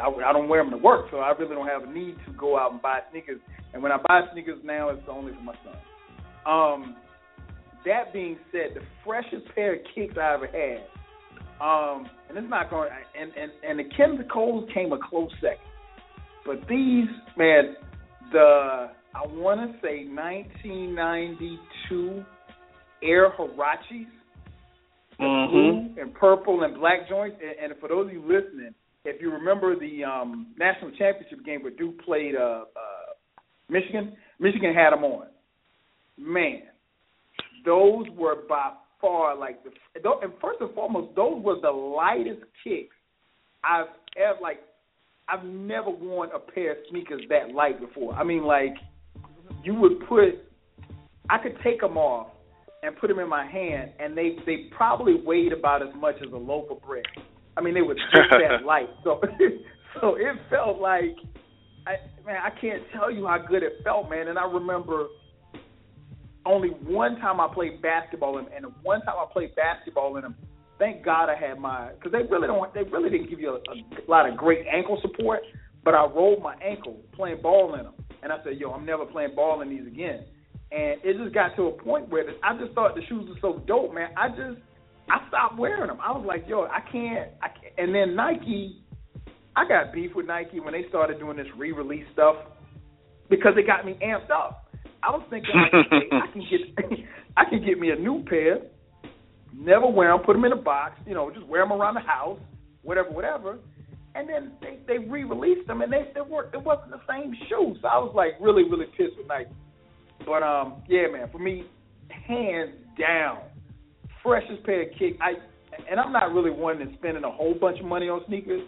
E: I, I don't wear them to work, so I really don't have a need to go out and buy sneakers. And when I buy sneakers now, it's only for my son. Um, that being said, the freshest pair of kicks I ever had, um, and it's not going, and and and the Kenneth Coles came a close second, but these man, the I want to say 1992 Air Huaraches, the
F: Mhm.
E: blue and purple and black joints. And, and for those of you listening, if you remember the um, national championship game where Duke played uh, uh, Michigan, Michigan had them on. Man, those were by far like the. And first and foremost, those were the lightest kicks I've ever like. I've never worn a pair of sneakers that light before. I mean, like you would put. I could take them off and put them in my hand, and they they probably weighed about as much as a loaf of bread. I mean, they were just that light. So so it felt like, I man, I can't tell you how good it felt, man. And I remember only one time I played basketball in, them. and one time I played basketball in them. Um, thank God I had my because they really don't they really didn't give you a, a lot of great ankle support, but I rolled my ankle playing ball in them, and I said, yo, I'm never playing ball in these again. And it just got to a point where I just thought the shoes were so dope, man. I just I stopped wearing them. I was like, yo, I can't. I can't. And then Nike, I got beef with Nike when they started doing this re-release stuff because it got me amped up. I was thinking I can get I can get me a new pair, never wear them, put them in a box, you know, just wear them around the house, whatever, whatever. And then they they re-released them and they they were it wasn't the same shoe. So I was like really really pissed with Nike. But um yeah man, for me, hands down, freshest pair of kick. I and I'm not really one that's spending a whole bunch of money on sneakers.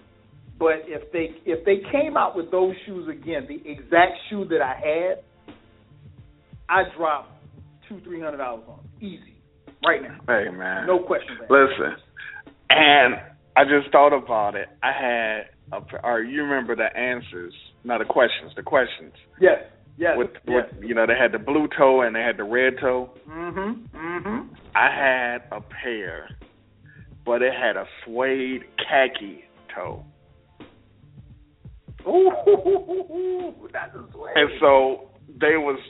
E: But if they if they came out with those shoes again, the exact shoe that I had, I drop two, three hundred dollars on them. Easy. Right now.
F: Hey man.
E: No question.
F: Listen. And I just thought about it. I had a, or you remember the answers, not the questions, the questions.
E: Yes. Yes.
F: With,
E: yes.
F: with you know, they had the blue toe and they had the red toe.
E: Mhm. Mhm.
F: I had a pair, but it had a suede khaki toe.
E: Ooh, that's a suede.
F: And so they was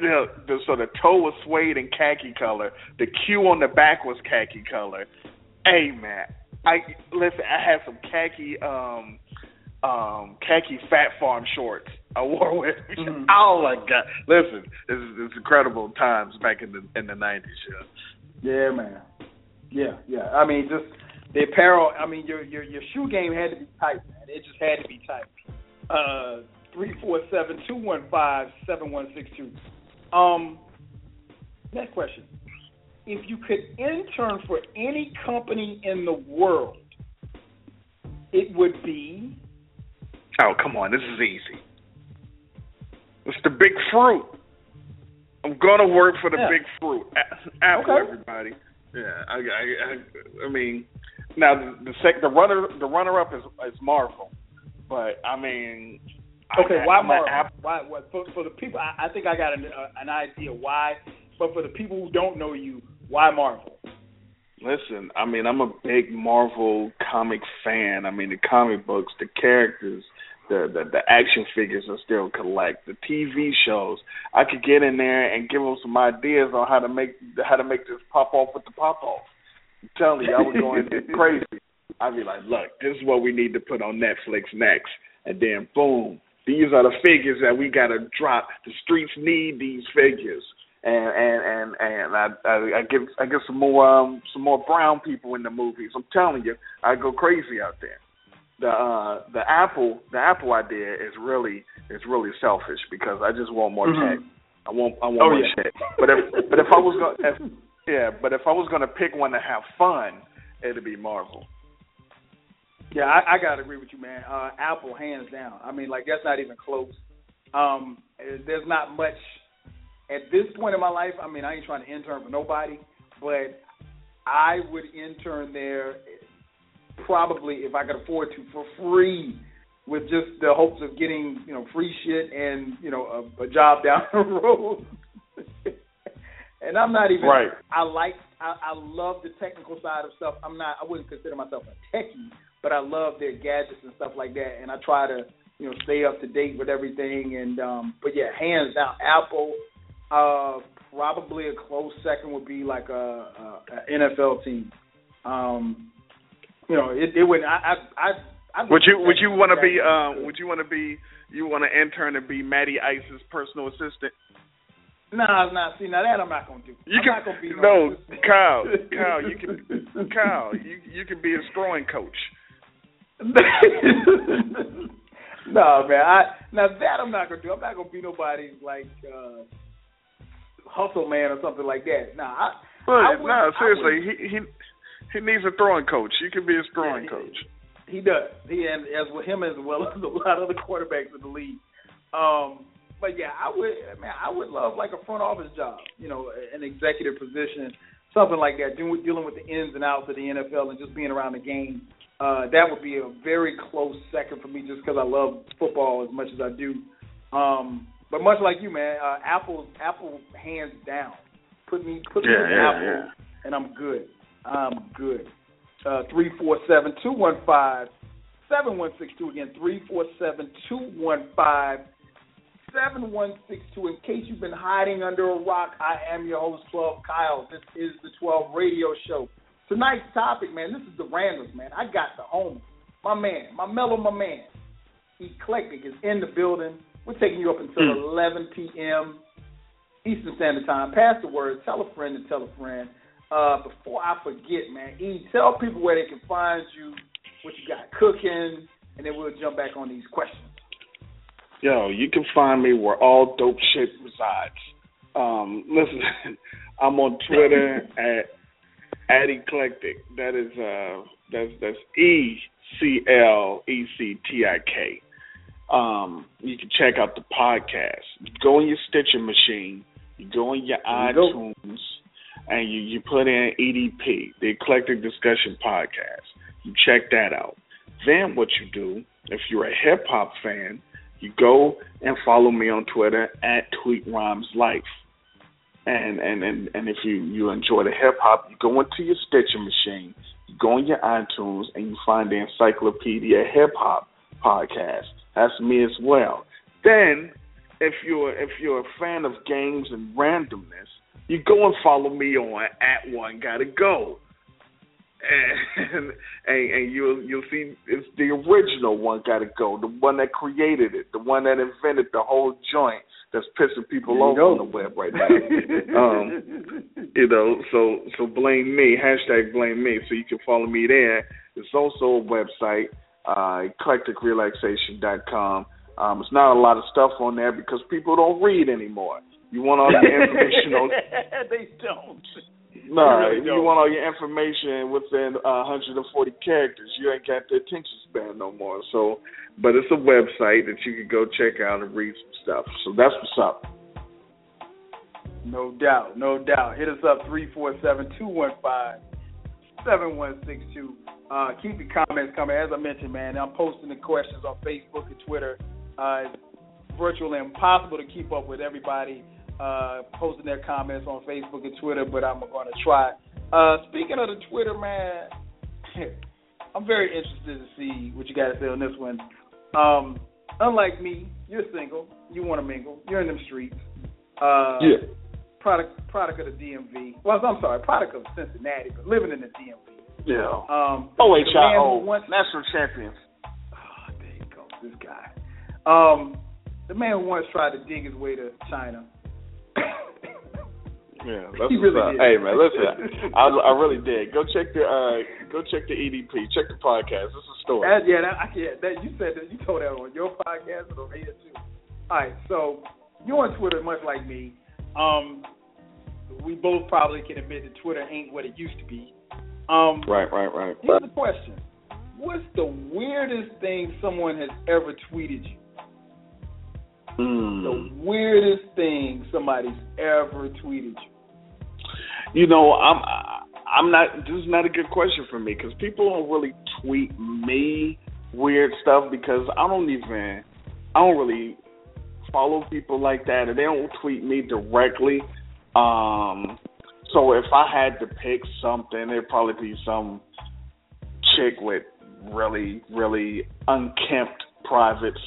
F: you know, the, so the toe was suede and khaki color. The Q on the back was khaki color. Hey man, I listen. I had some khaki um um khaki Phat Farm shorts. I wore with.
E: Mhm.
F: Oh my god! Listen, this is it's incredible times back in the in the nineties. Yeah.
E: Yeah, man. Yeah, yeah. I mean, just the apparel. I mean, your your your shoe game had to be tight, man. It just had to be tight. Uh, three four seven two one five seven one six two. Um, next question. If you could intern for any company in the world, it would be.
F: Oh come on, this is easy. It's the big fruit. I'm gonna work for the
E: Yeah.
F: big fruit. Apple,
E: Okay.
F: everybody. Yeah, I, I, I, I mean, now the the, sec, the runner, the runner up is is Marvel, but I mean,
E: Okay,
F: I,
E: why Marvel?
F: Apple-
E: Why, what, for, for the people, I, I think I got an, uh, an idea why. But for the people who don't know you, why Marvel?
F: Listen, I mean, I'm a big Marvel comic fan. I mean, the comic books, the characters, the the, the action figures I still collect, the TV shows. I could get in there and give them some ideas on how to make how to make this pop off with the pop off. I'm telling you, I was going crazy. I'd be like, look, this is what we need to put on Netflix next, and then boom, these are the figures that we got to drop. The streets need these figures and and and and I I, I get I get some more um some more brown people in the movies. I'm telling you, I go crazy out there. The uh the Apple the Apple idea is really is really selfish because I just want more
E: Mhm.
F: tech. I want I want
E: Oh,
F: more
E: yeah.
F: tech. But if but if I was gonna if, yeah, but if I was gonna pick one to have fun, it'd be Marvel.
E: Yeah, I, I gotta agree with you, man. Uh, Apple, hands down. I mean, like that's not even close. Um, there's not much at this point in my life. I mean, I ain't trying to intern for nobody, but I would intern there probably if I could afford to for free, with just the hopes of getting you know free shit and you know a, a job down the road. and I'm not even.
F: Right.
E: I like. I, I love the technical side of stuff. I'm not. I wouldn't consider myself a techie, but I love their gadgets and stuff like that. And I try to you know stay up to date with everything. And um, but yeah, hands down, Apple. Uh, probably a close second would be like a, a, a NFL team. Um, you know, it, it would. I, I, I, I
F: Would you would you want to be um would you want to be you want to intern and be Matty Ice's personal assistant?
E: Nah, nah. See, now that I'm not gonna do.
F: You
E: I'm
F: can
E: not gonna be
F: no,
E: assistant.
F: Kyle, Kyle, you can Kyle, you you can be a throwing coach.
E: no, man. I now that I'm not gonna do. I'm not gonna be nobody's like uh hustle man or something like that. Nah, I,
F: But
E: I would-
F: no,
E: I
F: seriously, he he he needs a throwing coach. You can be his throwing
E: Yeah,
F: coach.
E: He does. He and as with him as well as a lot of the quarterbacks in the league. Um, but yeah, I would man, I would love like a front office job, you know, an executive position, something like that, doing dealing with the ins and outs of the NFL and just being around the game. Uh, that would be a very close second for me, just because I love football as much as I do. Um, but much like you, man, uh, Apple, Apple, hands down, put me, put me
F: Yeah,
E: with
F: yeah,
E: Apple,
F: yeah.
E: and I'm good. I'm good. Uh, three four seven two one five seven one six two again. Three four seven two one five seven one six two. In case you've been hiding under a rock, I am your host, Twelve Kyle. This is the Twelve Radio Show. Tonight's topic, man. This is the randoms, man. I got the home, my man, my mellow, my man. Eclectik is in the building. We're taking you up until
F: Hmm.
E: 11 p.m. Eastern Standard Time. Pass the word. Tell a friend to tell a friend. Uh, before I forget, man, E, tell people where they can find you, what you got cooking, and then we'll jump back on these questions.
F: Yo, you can find me where all dope shit resides. Um, listen, I'm on Twitter at at eclectik. That is uh that's that's E C L E C T I K. Um, you can check out the podcast. Go in your Stitcher machine, You go on your iTunes and you, you put in EDP, the Eclectik Discussion Podcast. You check that out. Then what you do, if you're a hip hop fan, you go and follow me on Twitter at Tweet Rhymes Life. And and and, and if you, you enjoy the hip hop, you go into your Stitcher machine, you go on your iTunes and you find the Encyclopedia Hip Hop podcast. That's me as well. Then if you're if you're a fan of games and randomness, you go and follow me on at one gotta go. And, and and you'll you'll see it's the original one gotta go, the one that created it, the one that invented the whole joint that's pissing people off on the web right now. um, you know, so so blame me, hashtag blame me, so you can follow me there. It's also a website, uh, eclecticrelaxation.com. Um, it's not a lot of stuff on there because people don't read anymore. You want all your information on.
E: they don't.
F: No, nah, really you want all your information within uh, 140 characters. You ain't got the attention span no more. So, but it's a website that you can go check out and read some stuff. So that's what's up.
E: No doubt, no doubt. Hit us up three four seven two one five seven one six two. Uh, keep your comments coming. As I mentioned, man, I'm posting the questions on Facebook and Twitter. Uh, it's virtually impossible to keep up with everybody uh, posting their comments on Facebook and Twitter, but I'm going to try. Uh, speaking of the Twitter, man, I'm very interested to see what you got to say on this one. Um, unlike me, you're single. You want to mingle. You're in them streets. Uh,
F: yeah.
E: Product product of the DMV. Well, I'm sorry, product of Cincinnati, but living in the DMV.
F: Yeah.
E: Um,
F: OHIO, national champions.
E: Oh, there you go, this guy. Um, the man who once tried to dig his way to China
F: yeah, that's
E: he really
F: Did. Hey man, listen, I, I really did. Go check the uh, go check the EDP, check the podcast. This is a story.
E: That, yeah, that, I, yeah, that you said that you told that on your podcast and on here too. All right, so you're on Twitter much like me. Um, we both probably can admit that Twitter ain't what it used to be. Um,
F: right, right, right.
E: Here's the question: What's the weirdest thing someone has ever tweeted you?
F: Mm.
E: The weirdest thing somebody's ever tweeted you.
F: You know, I'm I'm not. This is not a good question for me because people don't really tweet me weird stuff because I don't even I don't really follow people like that, and they don't tweet me directly. Um, so if I had to pick something, it'd probably be some chick with really, really unkempt privates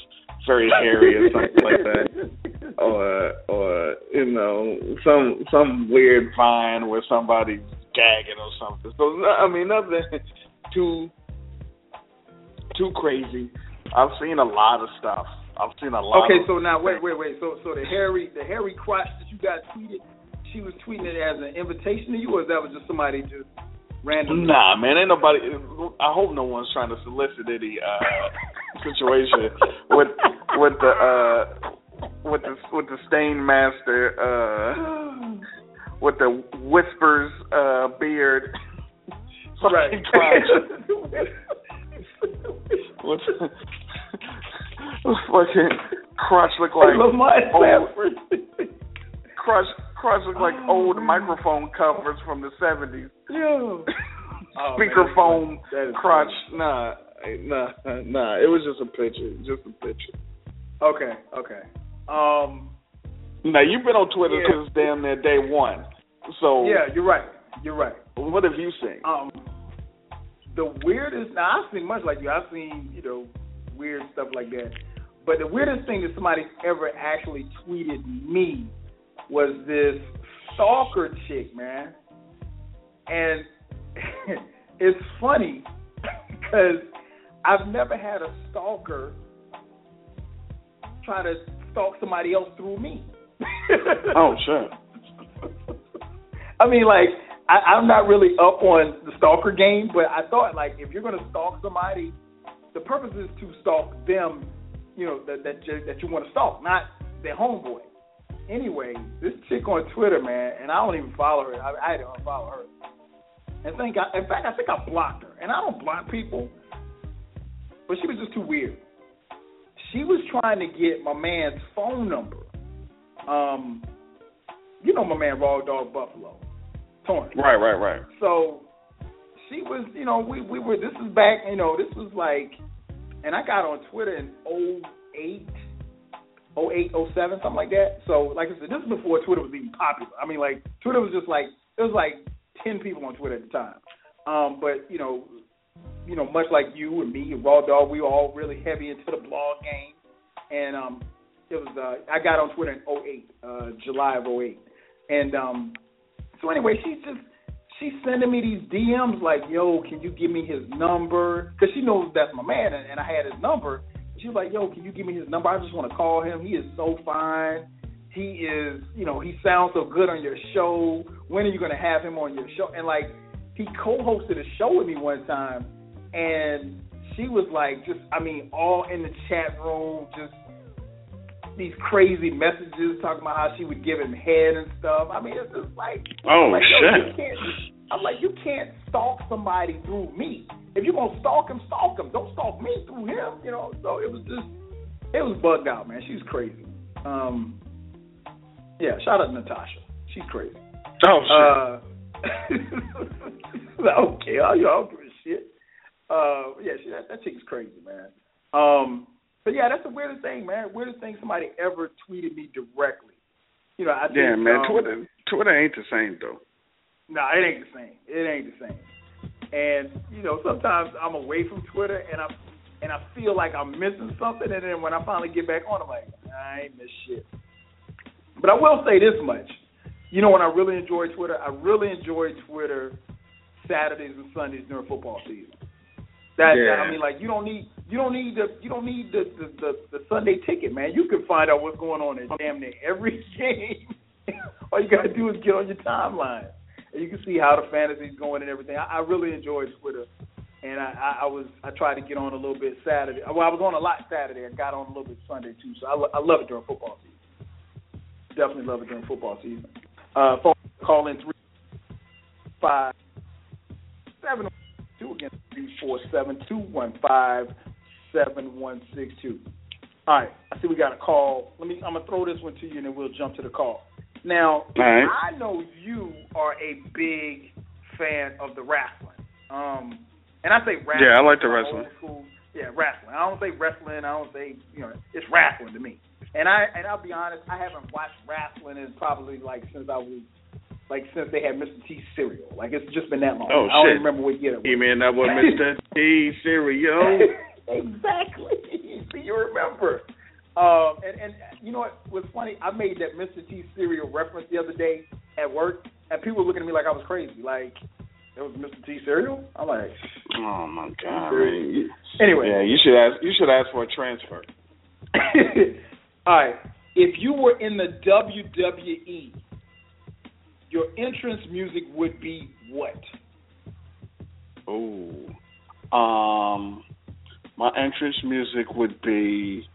F: very hairy or something like that, or or you know some some weird vine where somebody's gagging or something. So I mean nothing too too crazy. I've seen a lot of stuff. I've seen a lot.
E: Okay, so now wait, wait, wait. So so the hairy the hairy crotch that you got tweeted, she was tweeting it as an invitation to you, or that was just somebody just random?
F: Nah, man, ain't nobody. I hope no one's trying to solicit any uh, situation with with the uh, with the with the stain master uh, with the whispers uh, beard.
E: Right.
F: What's fucking crotch look like old, crotch crotch look like old microphone covers from the seventies.
E: Yeah. Oh,
F: Speakerphone
E: man,
F: crotch. Nah, nah, nah. It was just a picture. Just a picture.
E: Okay, okay. Um.
F: Now you've been on Twitter
E: Yeah.
F: since damn near day one. So
E: Yeah, you're right. You're right.
F: what have you seen?
E: Um. The weirdest. Now I've seen much like you. I've seen you know weird stuff like that. But the weirdest thing that somebody's ever actually tweeted me was this stalker chick, man. And it's funny because I've never had a stalker try to stalk somebody else through me.
F: Oh sure.
E: I mean, like, I, I'm not really up on the stalker game, but I thought, like, if you're gonna stalk somebody, the purpose is to stalk them, you know, that that you, that you want to stalk, not their homeboy. Anyway, this chick on Twitter, man, and I don't even follow her. I, I had to unfollow her. And think, I, in fact, I think I blocked her. And I don't block people, but she was just too weird. She was trying to get my man's phone number. Um, you know my man Raw Dog Buffalo, Torrance.
F: Right, right, right.
E: So she was, you know, we we were. This is back, you know, this was like, and I got on Twitter in 08, 08, 07, something like that. So like I said, this is before Twitter was even popular. I mean, like Twitter was just like it was like ten people on Twitter at the time. Um, but you know, you know, much like you and me and Raw Dog, we were all really heavy into the blog game, and um, it was uh, I got on Twitter in 08, uh, July of 08, and um, so anyway, she's just she's sending me these DMs like, "Yo, can you give me his number?" Because she knows that's my man, and, and I had his number. She was like, "Yo, can you give me his number? I just want to call him. He is so fine. He is, you know, he sounds so good on your show. When are you going to have him on your show?" And like, he co-hosted a show with me one time, and she was like, just, I mean, all in the chat room, just these crazy messages talking about how she would give him head and stuff. I mean, it's just like,
F: oh
E: like,
F: shit.
E: Yo, you can't, I'm like, you can't stalk somebody through me. If you're gonna stalk him, stalk him. Don't stalk me through him. You know. So it was just, it was bugged out, man. She's crazy. Um, yeah. Shout out to Natasha. She's crazy.
F: Oh shit.
E: Uh, okay, I don't give a shit. Uh, yeah, she, that, that chick's crazy, man. Um, but yeah, that's the weirdest thing, man. Weirdest thing somebody ever tweeted me directly. You know, I think,
F: yeah, man.
E: um,
F: Twitter, Twitter ain't the same though.
E: No, nah, it ain't the same. It ain't the same. And you know, sometimes I'm away from Twitter and I'm and I feel like I'm missing something, and then when I finally get back on, I'm like, I ain't miss shit. But I will say this much. You know when I really enjoy Twitter? I really enjoy Twitter Saturdays and Sundays during football season. That,
F: Yeah.
E: that I mean, like you don't need you don't need the you don't need the the, the the Sunday ticket, man. You can find out what's going on in damn near every game. All you gotta do is get on your timeline, and you can see how the fantasy's going and everything. I, I really enjoy Twitter, and I, I, I was I tried to get on a little bit Saturday. Well, I was on a lot Saturday. I got on a little bit Sunday too. So I, I love it during football season. Definitely love it during football season. Uh, phone call in three five seven two again three four seven two one five seven one six two. All right, I see we got a call. Let me. I'm gonna throw this one to you, and then we'll jump to the call. Now,
F: right.
E: I know you are a big fan of the wrestling. Um, and I say wrestling.
F: Yeah, I like the wrestling.
E: School. Yeah, wrestling. I don't say wrestling. I don't say you know it's wrestling to me. And I and I'll be honest, I haven't watched wrestling in probably like since I was like since they had Mr. T cereal. Like it's just been that long.
F: Oh,
E: I don't
F: shit.
E: remember what year it was.
F: You mean that was Mr. T Cereal?
E: exactly. You remember. Um, and, and you know what was funny? I made that Mr. T cereal reference the other day at work, and people were looking at me like I was crazy. Like, it was Mr. T cereal? I'm like,
F: Oh my god, man. You-
E: anyway.
F: Yeah, you should ask. You should ask for a transfer.
E: All right. If you were in the WWE, your entrance music would be what?
F: Oh, um, my entrance music would be.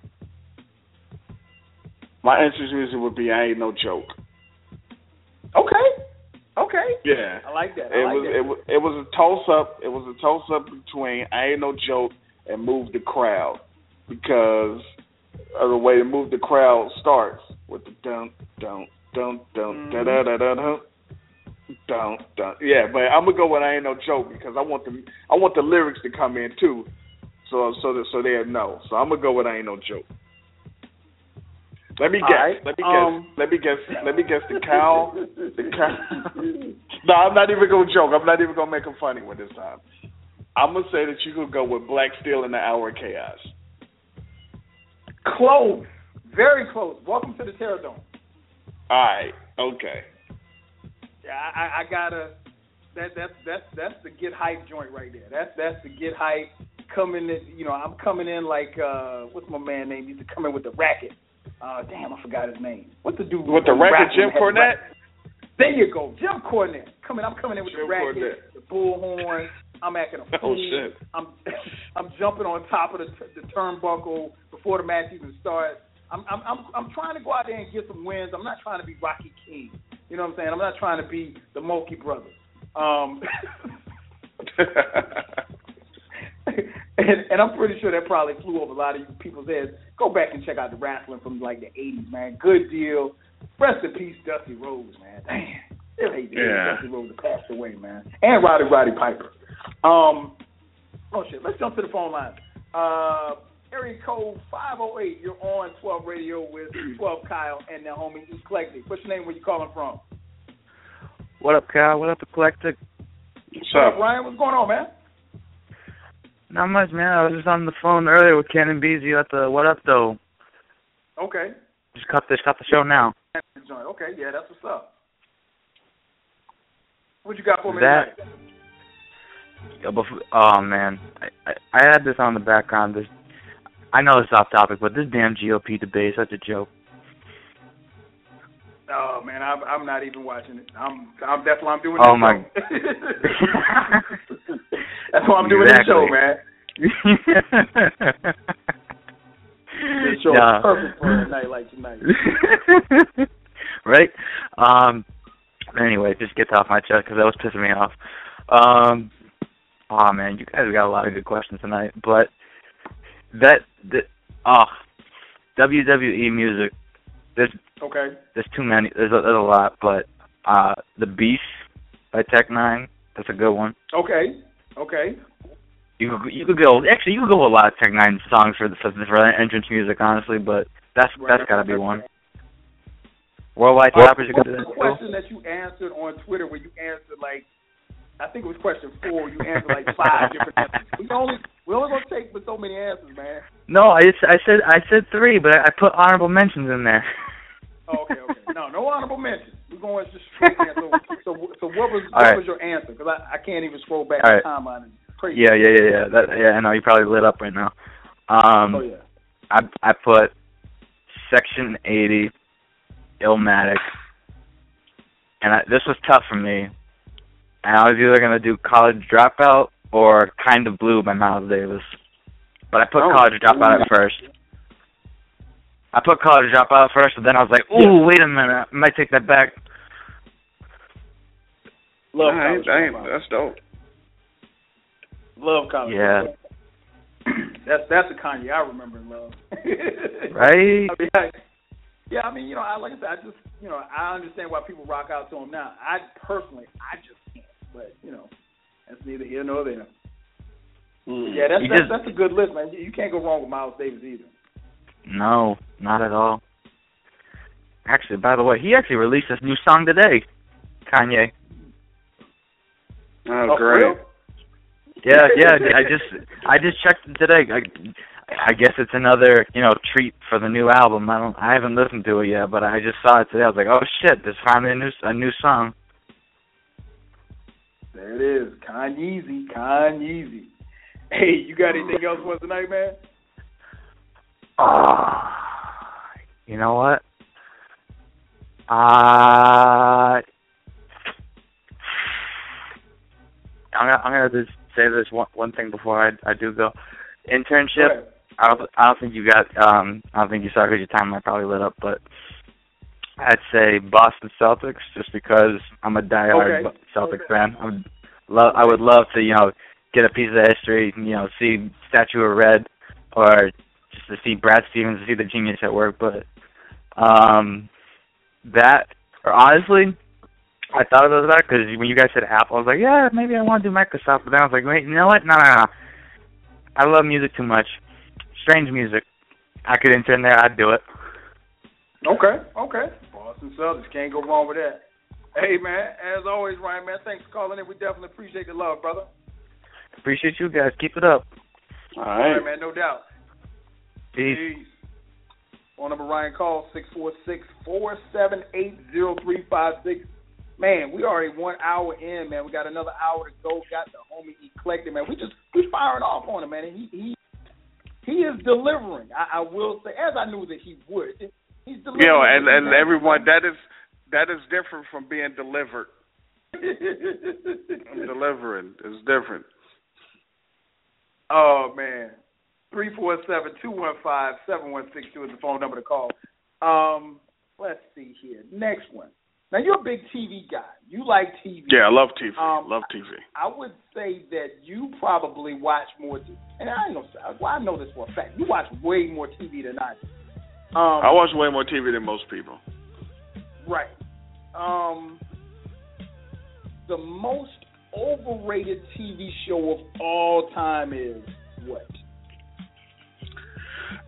F: My entrance music would be "I Ain't No Joke."
E: Okay. Okay.
F: Yeah,
E: I like that. I
F: it
E: like
F: was
E: that.
F: it was it was a toss up. It was a toss up between "I Ain't No Joke" and "Move the Crowd" because of the way to "Move the Crowd" starts with the dun dun dun dun da da da da dun. don't Yeah, but I'm gonna go with I ain't no joke because I want the I want the lyrics to come in too, so so that so they know. So I'm gonna go with I ain't no joke. Let me guess.
E: right,
F: Let me
E: um,
F: guess. Let me guess. Let me guess. The cow. The cow. no, I'm not even gonna joke. I'm not even gonna make a funny one this time. I'm gonna say that you could go with Black Steel in the Hour of Chaos.
E: Close. Very close. Welcome to the Terror Dome.
F: All right. Okay.
E: Yeah, I, I, I gotta. That that's that's that's the get hype joint right there. That's that's the get hype coming in. You know, I'm coming in like uh what's my man name? He used to come in with the racket. Uh, damn, I forgot his name. What's the dude
F: With the
E: who
F: racket, Jim Cornette.
E: racket? There you go, Jim Cornette. Coming, I'm coming in with
F: Jim
E: the racket,
F: Cornette.
E: the bullhorn. I'm acting a fool.
F: Oh, shit.
E: I'm I'm jumping on top of the the turnbuckle before the match even starts. I'm I'm I'm I'm trying to go out there and get some wins. I'm not trying to be Rocky King. You know what I'm saying? I'm not trying to be the Mulkey brothers. Um, and, and I'm pretty sure that probably flew over a lot of you people's heads. Go back and check out the wrestling from like the '80s, man. Good deal. Rest in peace, Dusty Rhodes, man. Damn. Still hate to hear
F: Yeah.
E: Dusty Rhodes passed away, man. And Roddy Roddy Piper. Um, oh shit. Let's jump to the phone line. Uh, area code five oh eight. You're on twelve radio with twelve Kyle and the homie Eclectik. What's your name? Where you calling from?
G: What up, Kyle? What up, Eclectik?
F: What's
E: What
F: up?
E: up, Ryan? What's going on, man?
G: Not much, man. I was just on the phone earlier with Ken and Beezy at the What Up Though.
E: Okay.
G: Just cut the cut the show now.
E: Okay, yeah, that's what's up. What you got for me
G: That-
E: tonight?
G: Yo, before, oh man, I, I I had this on the background. This I know it's off topic, but this damn GOP debate is such a joke.
E: Oh man, I'm I'm not even watching it. I'm I'm that's why I'm doing
G: Oh,
E: this
G: my-
E: show. that's why I'm doing this show, man. This show
G: Yeah.
E: is perfect for a night like tonight.
G: right? Um. Anyway, just get off my chest because that was pissing me off. Um. Oh man, you guys got a lot of good questions tonight, but that that oh, WWE music. There's
E: Okay.
G: there's too many. There's a, there's a lot, but uh, the Beast by Tech N9ne. That's a good one.
E: Okay. Okay.
G: You could you could go actually you could go a lot of Tech N9ne songs for the for the entrance music, honestly, but that's
E: Right.
G: that's got to be one. Worldwide you
E: was the question that you answered on Twitter where you answered like I think it was question four, you answered like five different answers. We only we only gonna take but so many answers, man.
G: No, I just, I said I said three, but I, I put honorable mentions in there.
E: Oh, okay, okay. No, no honorable mentions. We're going to just straight answer. So, so what was
G: All
E: what
G: right.
E: was your answer? Because I, I can't even scroll back
G: All
E: the
G: right.
E: timeline. It's crazy.
G: yeah, yeah, yeah, yeah. That, yeah, I know you probably lit up right now. Um,
E: Oh yeah.
G: I I put Section 80, Illmatic, and I, this was tough for me. And I was either gonna do College Dropout or Kind of Blue by Miles Davis, but I put
E: Oh,
G: College Dropout at first. I put College Dropout first, and then I was like, "Ooh, wait a minute, I might take that back."
E: Love
F: All right,
E: college.
F: dang,
E: dropout.
F: that's dope.
E: Love college.
G: Yeah.
E: dropout. that's that's a Kanye I remember and love.
G: Right?
E: I mean, I, yeah, I mean, you know, I like I said, I just, you know, I understand why people rock out to him now. I personally, I just can't. But you know, that's neither here nor there. Mm. Yeah, that's that's,
G: just-
E: that's a good list, man. You, you can't go wrong with Miles Davis either.
G: No, not at all. Actually, by the way, he actually released this new song today. Kanye.
F: Oh,
E: Oh,
F: great.
E: real?
G: Yeah, yeah. I just I just checked it today. I, I guess it's another you know treat for the new album. I don't I haven't listened to it yet, but I just saw it today. I was like, oh shit, there's finally a new a new song.
E: There it is, Kanyeezy, Kanyeezy. Hey, you got anything else for us tonight, man?
G: Oh, you know what? Uh, I'm gonna I'm gonna just say this one one thing before I I do go. Internship. I don't I don't think you got um I don't think you saw because your timeline I probably lit up, but I'd say Boston Celtics just because I'm a diehard
E: Okay.
G: Celtics fan. I'm love I would love to you know get a piece of history, you know, see Statue of Red or to see Brad Stevens, to see the genius at work. But um that or honestly. I thought about that because when you guys said Apple, I was like, yeah, maybe I want to do Microsoft. But then I was like, wait, you know what? No, no, no. I love music too much. Strange music. I could enter in there. I'd do it.
E: Okay, okay. Boston Celtics can't go wrong with that. Hey man, as always, Ryan man, thanks for calling in. We definitely appreciate the love, brother.
G: Appreciate you guys. Keep it up.
F: All
E: All
F: right.
E: right, man, no doubt.
G: Peace.
E: Peace. Phone number Ryan call six four six four seven eight zero three five six. Man, we already one hour in, man. We got another hour to go. Got the homie eclectik, man. We just we firing off on him, man. And he he he is delivering. I, I will say, as I knew that he would. He's delivering.
F: Yo, and and everyone, that is that is different from being delivered. I'm delivering. It's different.
E: Oh man. Three four seven two one five seven one six two is the phone number to call. Um, let's see here. Next one. Now you're a big TV guy. You like TV.
F: Yeah, I love TV.
E: Um,
F: love TV.
E: I would say that you probably watch more. TV, and I ain't. Well, I know this for a fact. You watch way more TV than I do. Um,
F: I watch way more TV than most people.
E: Right. Um, the most overrated TV show of all time is what?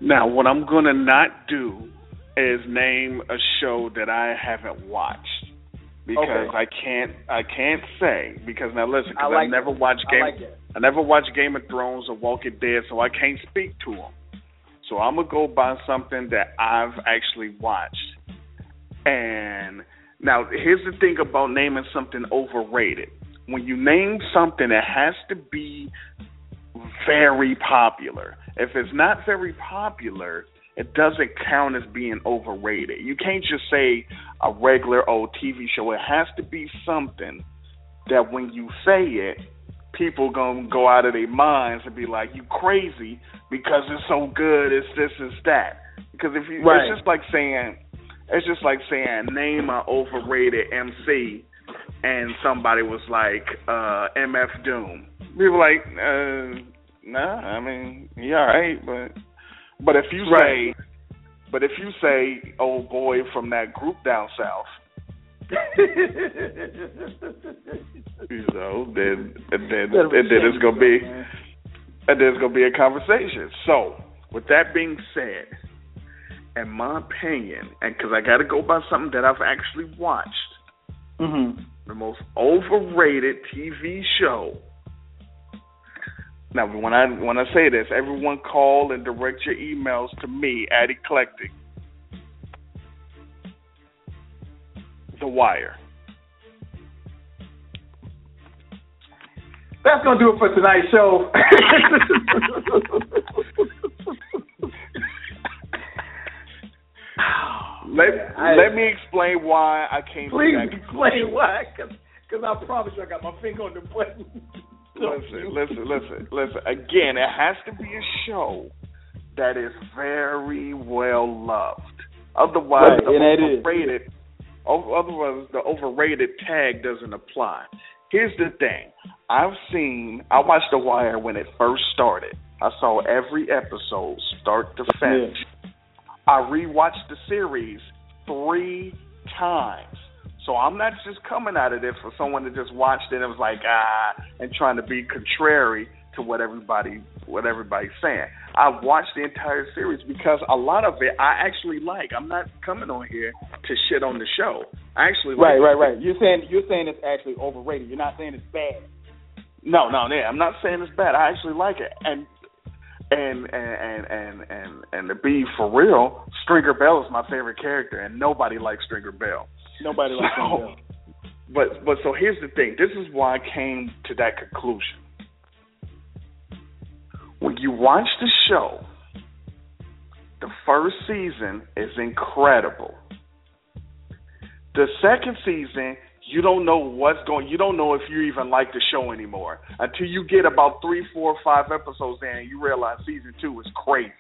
F: Now, what I'm gonna not do is name a show that I haven't watched because
E: Okay.
F: I can't I can't say because now listen
E: I
F: because
E: like
F: never
E: that.
F: watched
E: I
F: Game
E: like.
F: I never watched Game of Thrones or Walking Dead, so I can't speak to them. So I'm gonna go by something that I've actually watched. And now here's the thing about naming something overrated. When you name something, it has to be very popular. If it's not very popular, it doesn't count as being overrated. You can't just say a regular old TV show. It has to be something that when you say it, people gonna go out of their minds and be like, "You crazy?" Because it's so good. It's this, it's that. Because if you,
E: Right.
F: it's just like saying, it's just like saying, name an overrated MC, and somebody was like, uh, MF Doom. People like, uh, nah. I mean, he all right, but but if you
E: Right.
F: say, but if you say, old boy from that group down south. you know, then and then and then it's gonna be and there's gonna be a conversation. So, with that being said, in my opinion, and because I got to go by something that I've actually watched,
E: Mhm.
F: The most overrated TV show. Now, when I when I say this, everyone call and direct your emails to me at Eclectik. The Wire.
E: That's gonna do it for tonight's show.
F: Let
E: I-
F: let me explain why I came
E: Please
F: to that
E: explain why, because I promise you I got my finger on the button.
F: Listen, listen, listen, listen. Again, it has to be a show that is very well loved. Otherwise,
E: Right,
F: the
E: and it is.
F: overrated, otherwise the overrated tag doesn't apply. Here's the thing: I've seen, I watched The Wire when it first started. I saw every episode, start to finish. I rewatched the series three times. So I'm not just coming out of this for someone that just watched it and was like ah and trying to be contrary to what everybody what everybody's saying. I watched the entire series because a lot of it I actually like. I'm not coming on here to shit on the show. I actually
E: Right,
F: like
E: right, right. You're saying you're saying it's actually overrated. You're not saying it's bad.
F: No, no, yeah, I'm not saying it's bad. I actually like it, and and and and and and, and to be for real, Stringer Bell is my favorite character, and nobody likes Stringer Bell.
E: Nobody likes
F: So-
E: him.
F: But but so here's the thing. This is why I came to that conclusion. When you watch the show, the first season is incredible. The second season, you don't know what's going. You don't know if you even like the show anymore until you get about three, four, five episodes in, and you realize season two is crazy.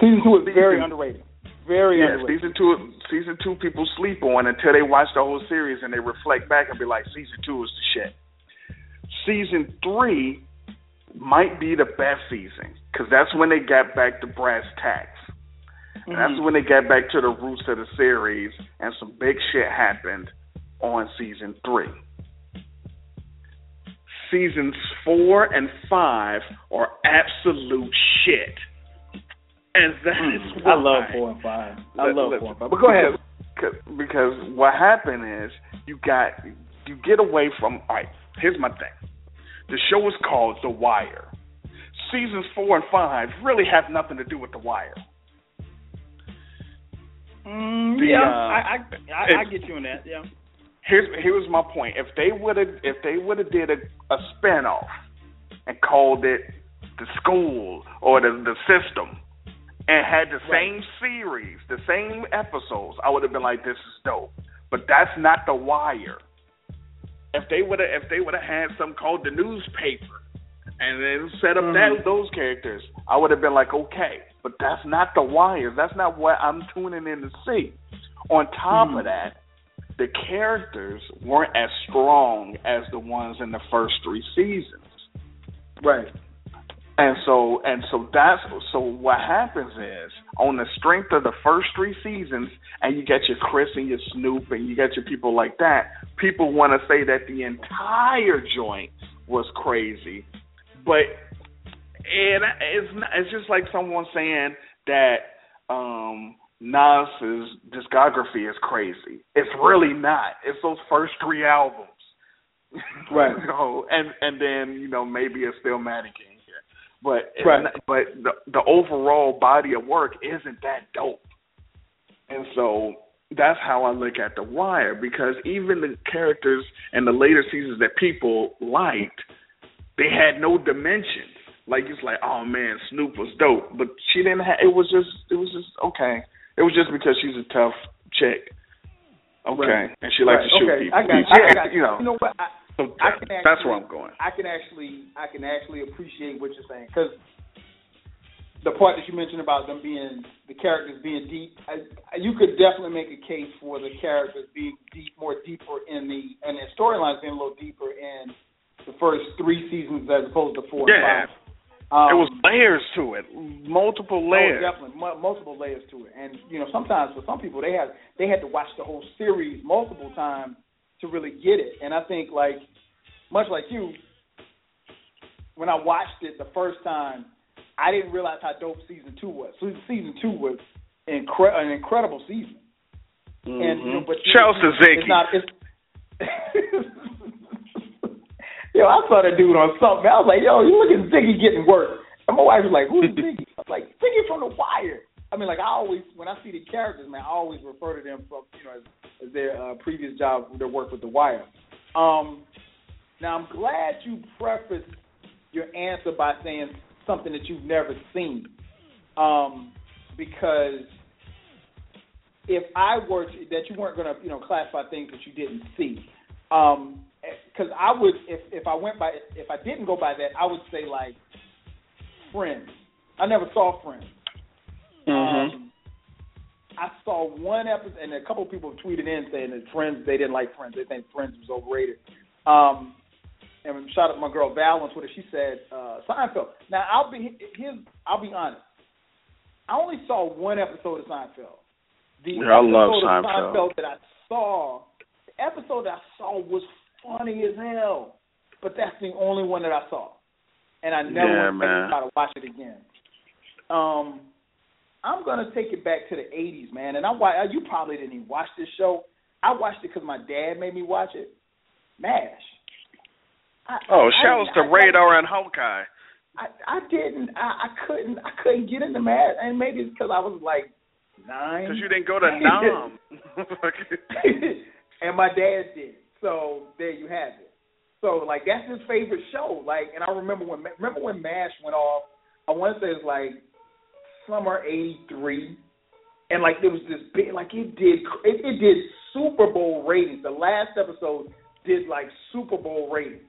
E: Season two is very underrated. Very
F: Yeah,
E: underrated.
F: season two. Season two, people sleep on until they watch the whole series and they reflect back and be like, "Season two is the shit." Season three might be the best season because that's when they got back to brass tacks. And that's
E: mm-hmm.
F: when they got back to the roots of the series, and some big shit happened on season three. Seasons four and five are absolute shit. And that hmm. is
E: I love four and five. I
F: Let-
E: love
F: let-
E: four and five. But go ahead.
F: Because, because what happened is you got you get away from. All right, here's my thing. The show is called The Wire. Seasons four and five really have nothing to do with The Wire.
E: Mm,
F: The,
E: yeah,
F: uh,
E: I, I, I, I get you on that. Yeah.
F: Here's here's my point. If they would have if they would have did a, a spinoff and called it the school or the the system and had the same series, the same episodes, I would have been like, this is dope. But that's not the wire. If they would have if they would have had something called the newspaper and then set up that those characters, I would have been like, okay. But that's not the wire. That's not what I'm tuning in to see. On top of hmm. that, the characters weren't as strong as the ones in the first three seasons.
E: Right.
F: And so and so that's so what happens is on the strength of the first three seasons and you get your Chris and your Snoop and you get your people like that, people want to say that the entire joint was crazy. But it, it's not, it's just like someone saying that um Nas's discography is crazy. It's really not. It's those first three albums.
E: Right.
F: you know, and and then, you know, maybe a Stillmatic in here. But
E: Right.
F: but the the overall body of work isn't that dope. And so that's how I look at The Wire because even the characters in the later seasons that people liked, they had no dimension. Like it's like, oh man, Snoop was dope, but she didn't have. It was just, it was just okay. It was just because she's a tough chick. Okay,
E: Right.
F: and she likes
E: Right,
F: to shoot
E: okay.
F: people.
E: I got,
F: Yeah,
E: I got
F: you know.
E: You know what? I,
F: so
E: I can actually,
F: that's where I'm going.
E: I can actually, I can actually appreciate what you're saying because the part that you mentioned about them being the characters being deep, I, you could definitely make a case for the characters being deep, more deeper in the and the storylines being a little deeper in the first three seasons as opposed to four
F: Yeah.
E: and five. Um,
F: There was layers to it, multiple layers.
E: Oh, definitely, mu- multiple layers to it. And you know, sometimes for some people, they had they had to watch the whole series multiple times to really get it. And I think, like, much like you, when I watched it the first time, I didn't realize how dope season two was. So season two was incre- an incredible season. And you know, but
F: Mm-hmm. Shouts to
E: it's not. It's, yo, I saw that dude on something. I was like, yo, you look at Ziggy getting work. And my wife was like, who's Ziggy? I was like, Ziggy from The Wire. I mean, like I always, when I see the characters, man, I always refer to them from, you know, as, as their uh, previous job, their work with The Wire. Um, now, I'm glad you prefaced your answer by saying something that you've never seen, um, because if I were to, that you weren't going to, you know, classify things that you didn't see, because I would, if if I went by, if I didn't go by that, I would say like Friends. I never saw Friends. Um, I saw one episode, and a couple of people tweeted in saying that Friends, they didn't like Friends. They think Friends was overrated. Um, and shout out to my girl Val on Twitter. She said uh, Seinfeld. Now I'll be here's I'll be honest. I only saw one episode of Seinfeld. The
F: Yeah, I love
E: episode of
F: Seinfeld.
E: Seinfeld that I saw, the episode that I saw was funny as hell. But that's the only one that I saw, and I never
F: Yeah,
E: try to watch it again. Um, I'm gonna take it back to the '80s, man. And I wa- you probably didn't even watch this show. I watched it because my dad made me watch it. Mash. I,
F: Oh,
E: I-
F: shouts to
E: I- I-
F: Radar and Hawkeye.
E: I, I didn't. I, I couldn't. I couldn't get into Mash, and maybe it's because I was like nine.
F: Because you didn't go to Nam.
E: and my dad did. So there you have it. So like that's his favorite show. Like, and I remember when remember when Mash went off. I want to say it's like summer '83, and like there was this big like it did it, it did Super Bowl ratings. The last episode did like Super Bowl ratings,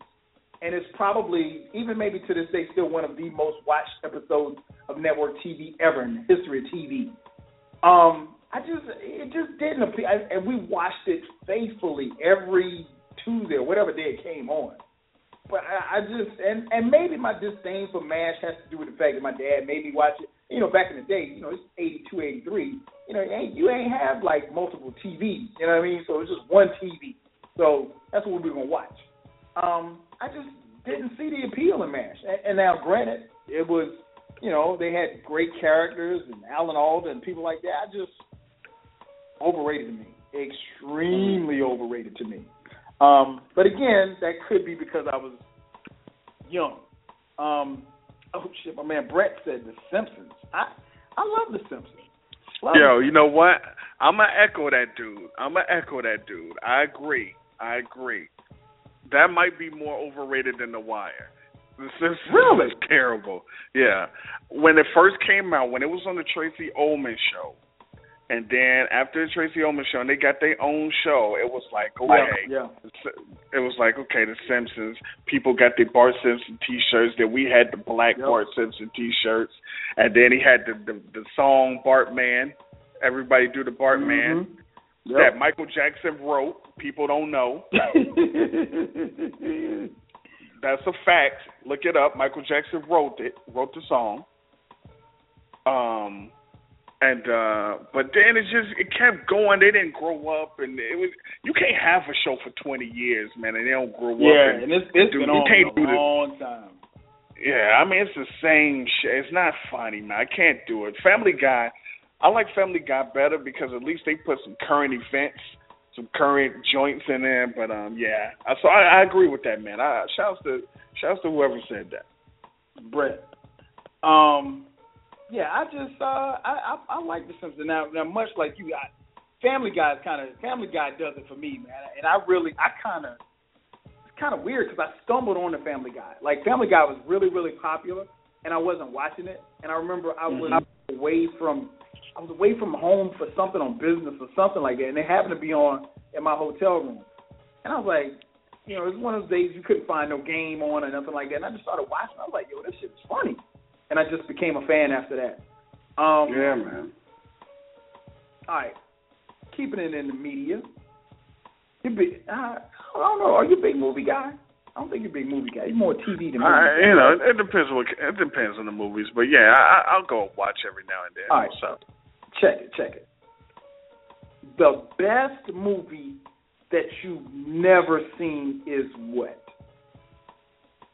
E: and it's probably even maybe to this day still one of the most watched episodes of network TV ever in the history of TV. Um, I just it just didn't appeal, and we watched it faithfully every Tuesday or whatever day it came on. But I, I just and and maybe my disdain for Mash has to do with the fact that my dad made me watch it. You know, back in the day, you know, it's eighty two, eighty three. You know, you ain't, you ain't have like multiple TVs. You know what I mean? So it's just one TV. So that's what we were gonna watch. Um, I just didn't see the appeal in Mash. And, and now, granted, it was you know they had great characters and Alan Alda and people like that. I just overrated to me, extremely overrated to me. Um, but again, that could be because I was young. Um, oh shit, my man Brett said The Simpsons. I I love The Simpsons. Love
F: Yo,
E: it.
F: you know what? I'm gonna echo that dude. I'm gonna echo that dude. I agree. I agree. That might be more overrated than The Wire. The Simpsons
E: Really?
F: is terrible. Yeah. When it first came out, when it was on the Tracey Ullman show, and then after the Tracey Ullman show, and they got their own show, it was like, okay,
E: yeah.
F: it was like, okay, The Simpsons. People got the Bart Simpson T-shirts. Then we had the black
E: Yep.
F: Bart Simpson T-shirts, and then he had the the, the song Bartman. Everybody do the Bartman
E: Mhm.
F: that Michael Jackson wrote. People don't know. that's a fact. Look it up. Michael Jackson wrote it, wrote the song. Um, and uh but then it just it kept going. They didn't grow up, and it was you can't have a show for twenty years, man, and they don't grow
E: yeah,
F: up.
E: and, and it's, it's
F: do,
E: been
F: you
E: on
F: can't
E: for
F: do
E: a
F: this.
E: long time.
F: Yeah, I mean it's the same shit. It's not funny, man. I can't do it. Family Guy, I like Family Guy better because at least they put some current events, some current joints in there. But um, yeah, I- so I, I agree with that, man. I shouts to shouts to whoever said that.
E: Brett. Um, yeah, I just uh, I, I I like The Simpsons. Now, now much like you, I, Family Guy is kind of Family Guy does it for me, man. And I really, I kind of, it's kind of weird because I stumbled on the Family Guy. Like Family Guy was really, really popular, and I wasn't watching it. And I remember I was, was away from, I was away from home for something on business or something like that, and it happened to be on in my hotel room. And I was like, you know, it was one of those days you couldn't find no game on or nothing like that. And I just started watching. I was like, yo, this shit's funny. And I just became a fan after that. Um,
F: Yeah, man.
E: All right. Keeping it in the media. You big, uh, I don't know. Are you a big movie guy? I don't think you're a big movie guy. You're more TV than movie.
F: I, you know, it depends what it depends on the movies, but yeah, I, I'll go watch every now and then.
E: All right.
F: Up?
E: Check it, check it. The best movie that you've never seen is what?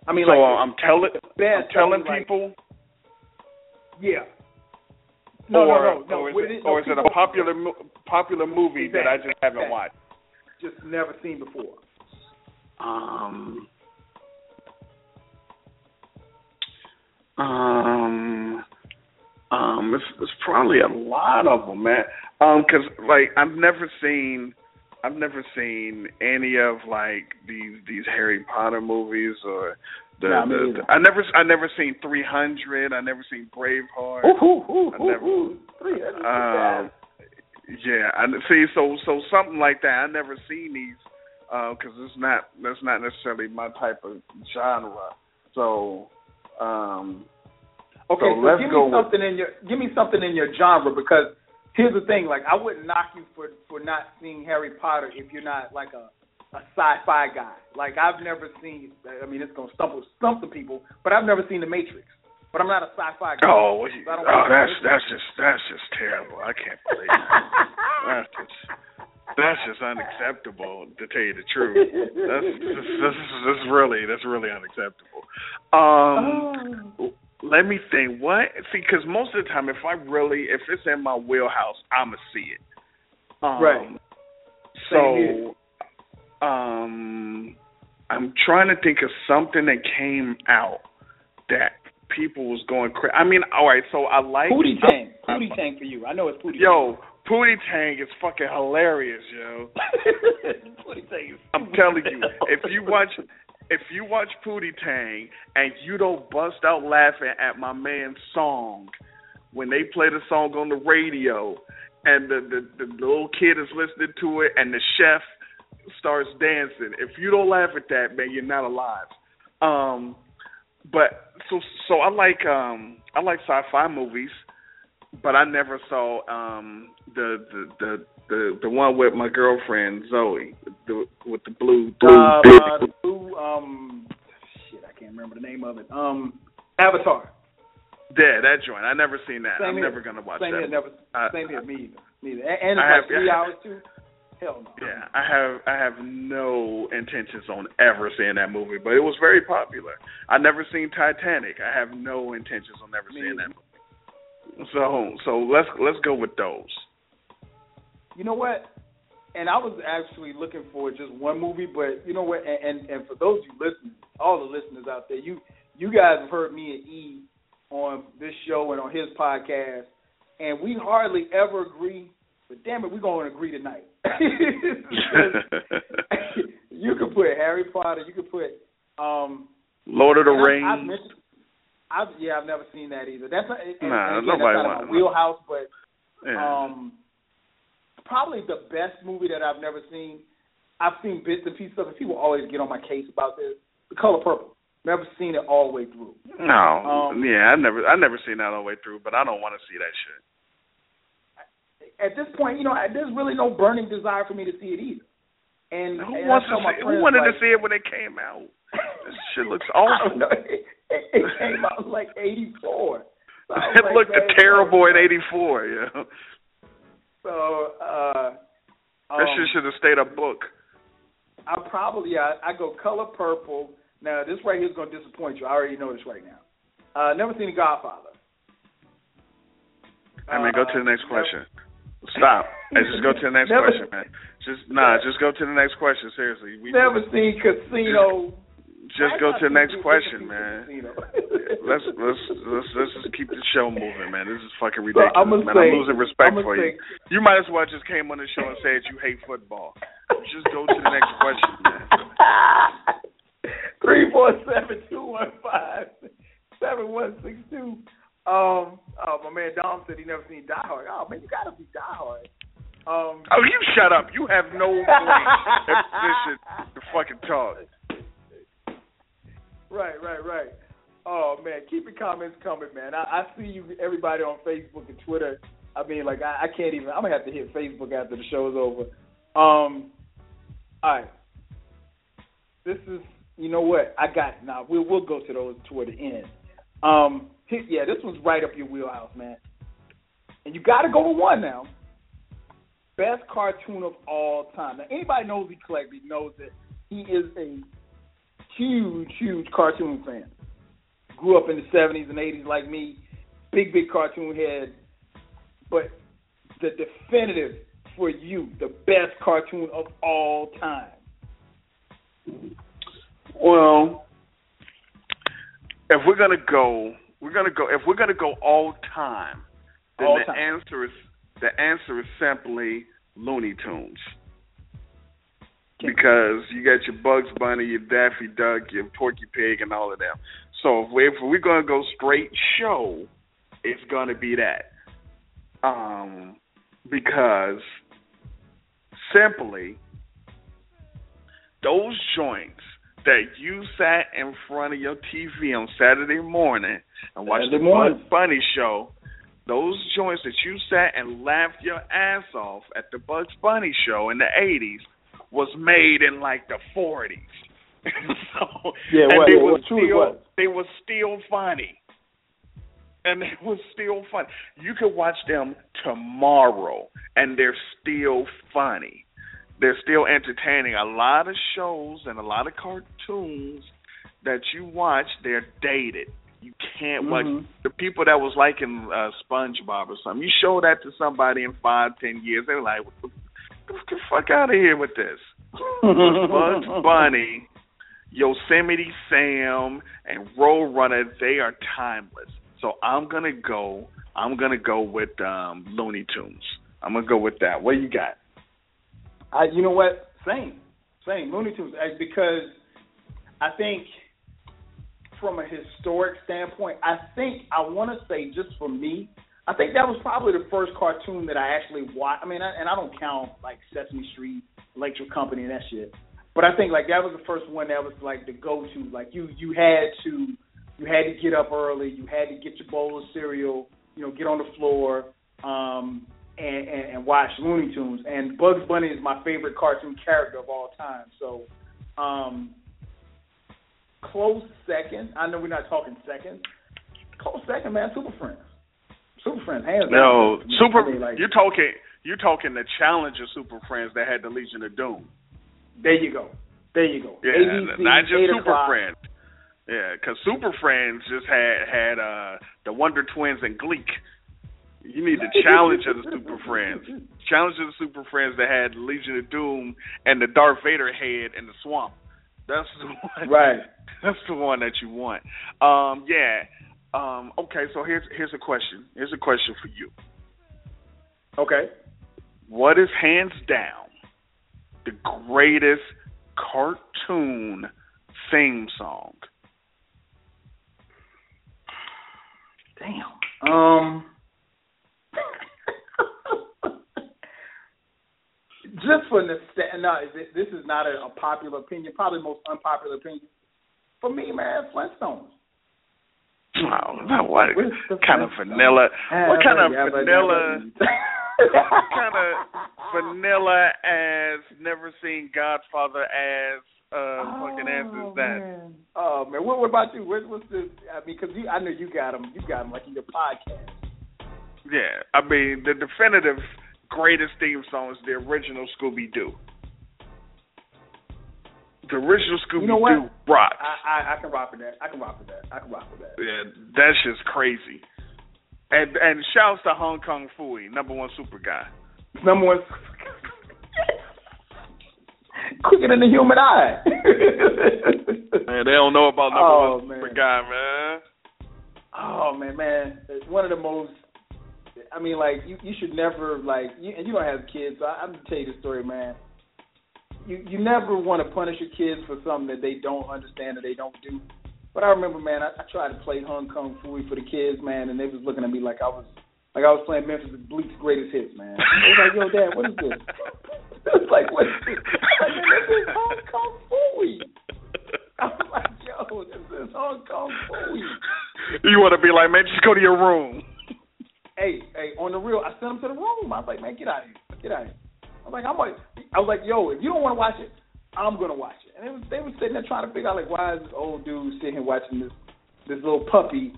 E: I mean,
F: so
E: like
F: I'm telling. I'm telling
E: like,
F: people,
E: Yeah. No,
F: or,
E: no, no, no.
F: or is
E: With
F: it, or is it a popular mo- popular movie that I just haven't
E: Exactly.
F: watched?
E: Just never seen before.
F: Um, um, um, it's, it's probably a lot of them, man. Um, 'cause like I've never seen, I've never seen any of like these these Harry Potter movies or the,
E: Nah,
F: the, the I never I never seen Three Hundred. I never seen Braveheart.
E: Ooh, ooh, ooh,
F: I never-
E: ooh. That's
F: Um, yeah, I see. So, so something like that. I never seen these because it's not. That's not necessarily my type of genre. So, um,
E: Okay,
F: So
E: so,
F: let's
E: give
F: go
E: me
F: with-
E: something in your give me something in your genre because here's the thing, like I wouldn't knock you for for not seeing Harry Potter if you're not like a a sci-fi guy. Like I've never seen I mean it's gonna stump stump the people, but I've never seen The Matrix. But I'm not a sci-fi guy.
F: oh,
E: So
F: oh, that's that's just that's just terrible. I can't believe it. that's just that's just unacceptable. To tell you the truth, that's this, this, is, this really that's really unacceptable. Um.
E: Oh.
F: let me think. What? See, because most of the time, if I really, if it's in my wheelhouse, I'ma see it. Um,
E: Right.
F: So, um, I'm trying to think of something that came out that people was going crazy. I mean, all right. So I like
E: Pootie Tang. Pootie Tang for you. I know it's Pootie
F: Yo, Pootie Tang is fucking hilarious, yo.
E: Pootie Tang is
F: I'm telling you, if you watch if you watch Pootie Tang and you don't bust out laughing at my man's song when they play the song on the radio and the, the, the little kid is listening to it and the chef starts dancing, if you don't laugh at that, man, you're not alive. Um but so so I like um I like sci-fi movies, but I never saw um the the the the, the one with my girlfriend Zoe, the, with the blue blue.
E: uh, uh, the blue, um, shit, I can't remember the name of it. Um, Avatar.
F: yeah, that joint. I never seen that.
E: Same
F: I'm
E: here.
F: never gonna watch
E: Same
F: that.
E: here, never.
F: Uh,
E: same here, me either. Me either. And, and it's
F: I
E: like
F: have-
E: three
F: I-
E: hours too. Hell no.
F: Yeah, I have I have no intentions on ever seeing that movie, but it was very popular. I never seen Titanic. I have no intentions on ever
E: Me
F: seeing
E: either.
F: that movie. So so let's let's go with those.
E: You know what? And I was actually looking for just one movie, but you know what? And and, and for those you listening, all the listeners out there, you you guys have heard me and E on this show and on his podcast, and we hardly ever agree. But damn it, we're going to agree tonight. you could put Harry Potter. You could put um,
F: Lord of the
E: I-
F: Rings.
E: I've I've, yeah, I've never seen that either. That's not,
F: Nah,
E: again,
F: nobody
E: that's not my wheelhouse, but
F: yeah.
E: um, probably the best movie that I've never seen. I've seen bits and pieces of it. People always get on my case about this. The Color Purple. Never seen it all the way through.
F: no,
E: um,
F: yeah, I never I never seen that all the way through, but I don't want to see that shit.
E: At this point, you know, there's really no burning desire for me to see it either. And,
F: Who
E: and
F: wants to see? Who wanted
E: like,
F: to see it when it came out? This shit looks awful.
E: It, it, it came out like '84. So
F: it
E: like,
F: looked
E: man,
F: terrible in '84. Yeah.
E: So uh, um,
F: that shit should have stayed a book.
E: I probably I, I go color purple. Now this right here is going to disappoint you. I already know this right now. Uh, never seen The Godfather.
F: I mean, go to the next
E: Uh,
F: question. Stop. Just go to the next
E: Never-
F: question, man. Just nah. Just go to the next question. Seriously. We
E: Never seen Casino.
F: just go to the next question, man. Let's let's let's let's just keep the show moving, man. This is fucking ridiculous,
E: I'ma
F: man.
E: say-
F: I'm losing respect
E: I'ma
F: for
E: say-
F: you. You might as well just came on the show and said you hate football. Just go to the next question, man.
E: Three four seven two one five seven one six two. Um, oh my man Dom said he never seen Die Hard. Oh man, you gotta see Die Hard. Um,
F: Oh, you shut up. You have no position to fucking talk.
E: Right, right, right. Oh man, keep your comments coming, man. I, I see you, everybody on Facebook and Twitter. I mean, like I, I can't even. I'm gonna have to hit Facebook after the show's over. Um, all right. This is, you know what? I got now. We'll we'll go to those toward the end. Um, yeah, this one's right up your wheelhouse, man. And you got to go with one now. Best cartoon of all time. Now, anybody knows Eclectik knows that he is a huge, huge cartoon fan. Grew up in the seventies and eighties like me, big, big cartoon head. But the definitive for you, the best cartoon of all time.
F: Well, if we're gonna go, we're gonna go. If we're gonna go all time, then
E: All
F: the
E: time.
F: answer is the answer is simply Looney Tunes. Because you got your Bugs Bunny, your Daffy Duck, your Porky Pig, and all of them. So if, we, if we're gonna go straight show, it's gonna be that. Um, because simply those joints that you sat in front of your TV on Saturday morning and watched
E: Saturday
F: the
E: morning.
F: Bugs Bunny show, those joints that you sat and laughed your ass off at the Bugs Bunny show in the eighties was made in like the forties. so
E: Yeah,
F: and they were still
E: was.
F: they were still funny. And it was still fun. You could watch them tomorrow and they're still funny they're still entertaining. A lot of shows and a lot of cartoons that you watch, they're dated. You can't watch
E: Mhm.
F: the people that was liking uh, SpongeBob or something. You show that to somebody in five, ten years, they're like, "What the, get the fuck out of here with this." Bugs Bunny, Yosemite Sam, and Roadrunner, they are timeless. So I'm gonna go. I'm gonna go with um, Looney Tunes. I'm gonna go with that. What you got?
E: I, you know what? Same, same. Looney Tunes, because I think from a historic standpoint, I think I want to say just for me, I think that was probably the first cartoon that I actually watched. I mean, I, and I don't count like Sesame Street, Electric Company, and that shit. But I think like that was the first one that was like the go-to. Like you, you had to, you had to get up early. You had to get your bowl of cereal. You know, get on the floor. Um, and, and, and watch Looney Tunes. And Bugs Bunny is my favorite cartoon character of all time. So, um, close second. I know we're not talking second. Close second, man. Super Friends. Super Friends, hands
F: No,
E: down.
F: Super.
E: I mean, like,
F: you're talking. You're talking the Challenger Super Friends that had the Legion of Doom.
E: there you go. There you go.
F: Yeah,
E: ABC,
F: not just Super
E: o'clock.
F: Friends. Yeah, because Super Friends just had had uh the Wonder Twins and Gleek. You need the Challenger the Super Friends. Challenger the Super Friends that had Legion of Doom and the Darth Vader head in the swamp. That's the one.
E: Right.
F: That's the one that you want. Um, yeah. Um, okay, so here's here's a question. Here's a question for you.
E: Okay.
F: What is hands down the greatest cartoon theme song?
E: Damn. Um. Just for the no, this- this is not a, a popular opinion. Probably the most unpopular opinion. For me, man, Flintstones.
F: Oh, no, what kind of vanilla? What kind of
E: Yabba, yabba,
F: vanilla? what kind of vanilla as never seen Godfather as uh, fucking answers that.
E: Man. Oh man, what, what about you? What, what's the? I mean, because I know you got them. You got them like in your podcast.
F: Yeah, I mean the definitive greatest theme song is the original Scooby Doo. The original Scooby Doo
E: You know what?
F: rocks.
E: I, I I can rock with that. I can rock with that. I can rock with that.
F: Yeah, that's just crazy. And and shouts to Hong Kong Phooey, number one super guy.
E: Number one. Quicker than the human eye.
F: Man, they don't know about number
E: Oh,
F: one
E: man.
F: super guy, man.
E: Oh man, man, it's one of the most. I mean, like you, you should never like, you, and you don't have kids. So I, I'm gonna tell you the story, man. You, you never want to punish your kids for something that they don't understand or they don't do. But I remember, man, I, I tried to play Hong Kong Phooey for the kids, man, and they was looking at me like I was, like I was playing Memphis Bleek's greatest hits, man. They was like, "Yo, Dad, what is this?" like, "What is this?" Like, "This is Hong Kong Phooey." I'm like, "Yo, this is Hong Kong Phooey."
F: You want to be like, man, just go to your room.
E: Hey, hey, on the real, I sent him to the room. I was like, man, get out of here, get out of here. I was like, I'm like, I was like, yo, if you don't want to watch it, I'm gonna watch it. And it was, they were sitting there trying to figure out like, why is this old dude sitting here watching this this little puppy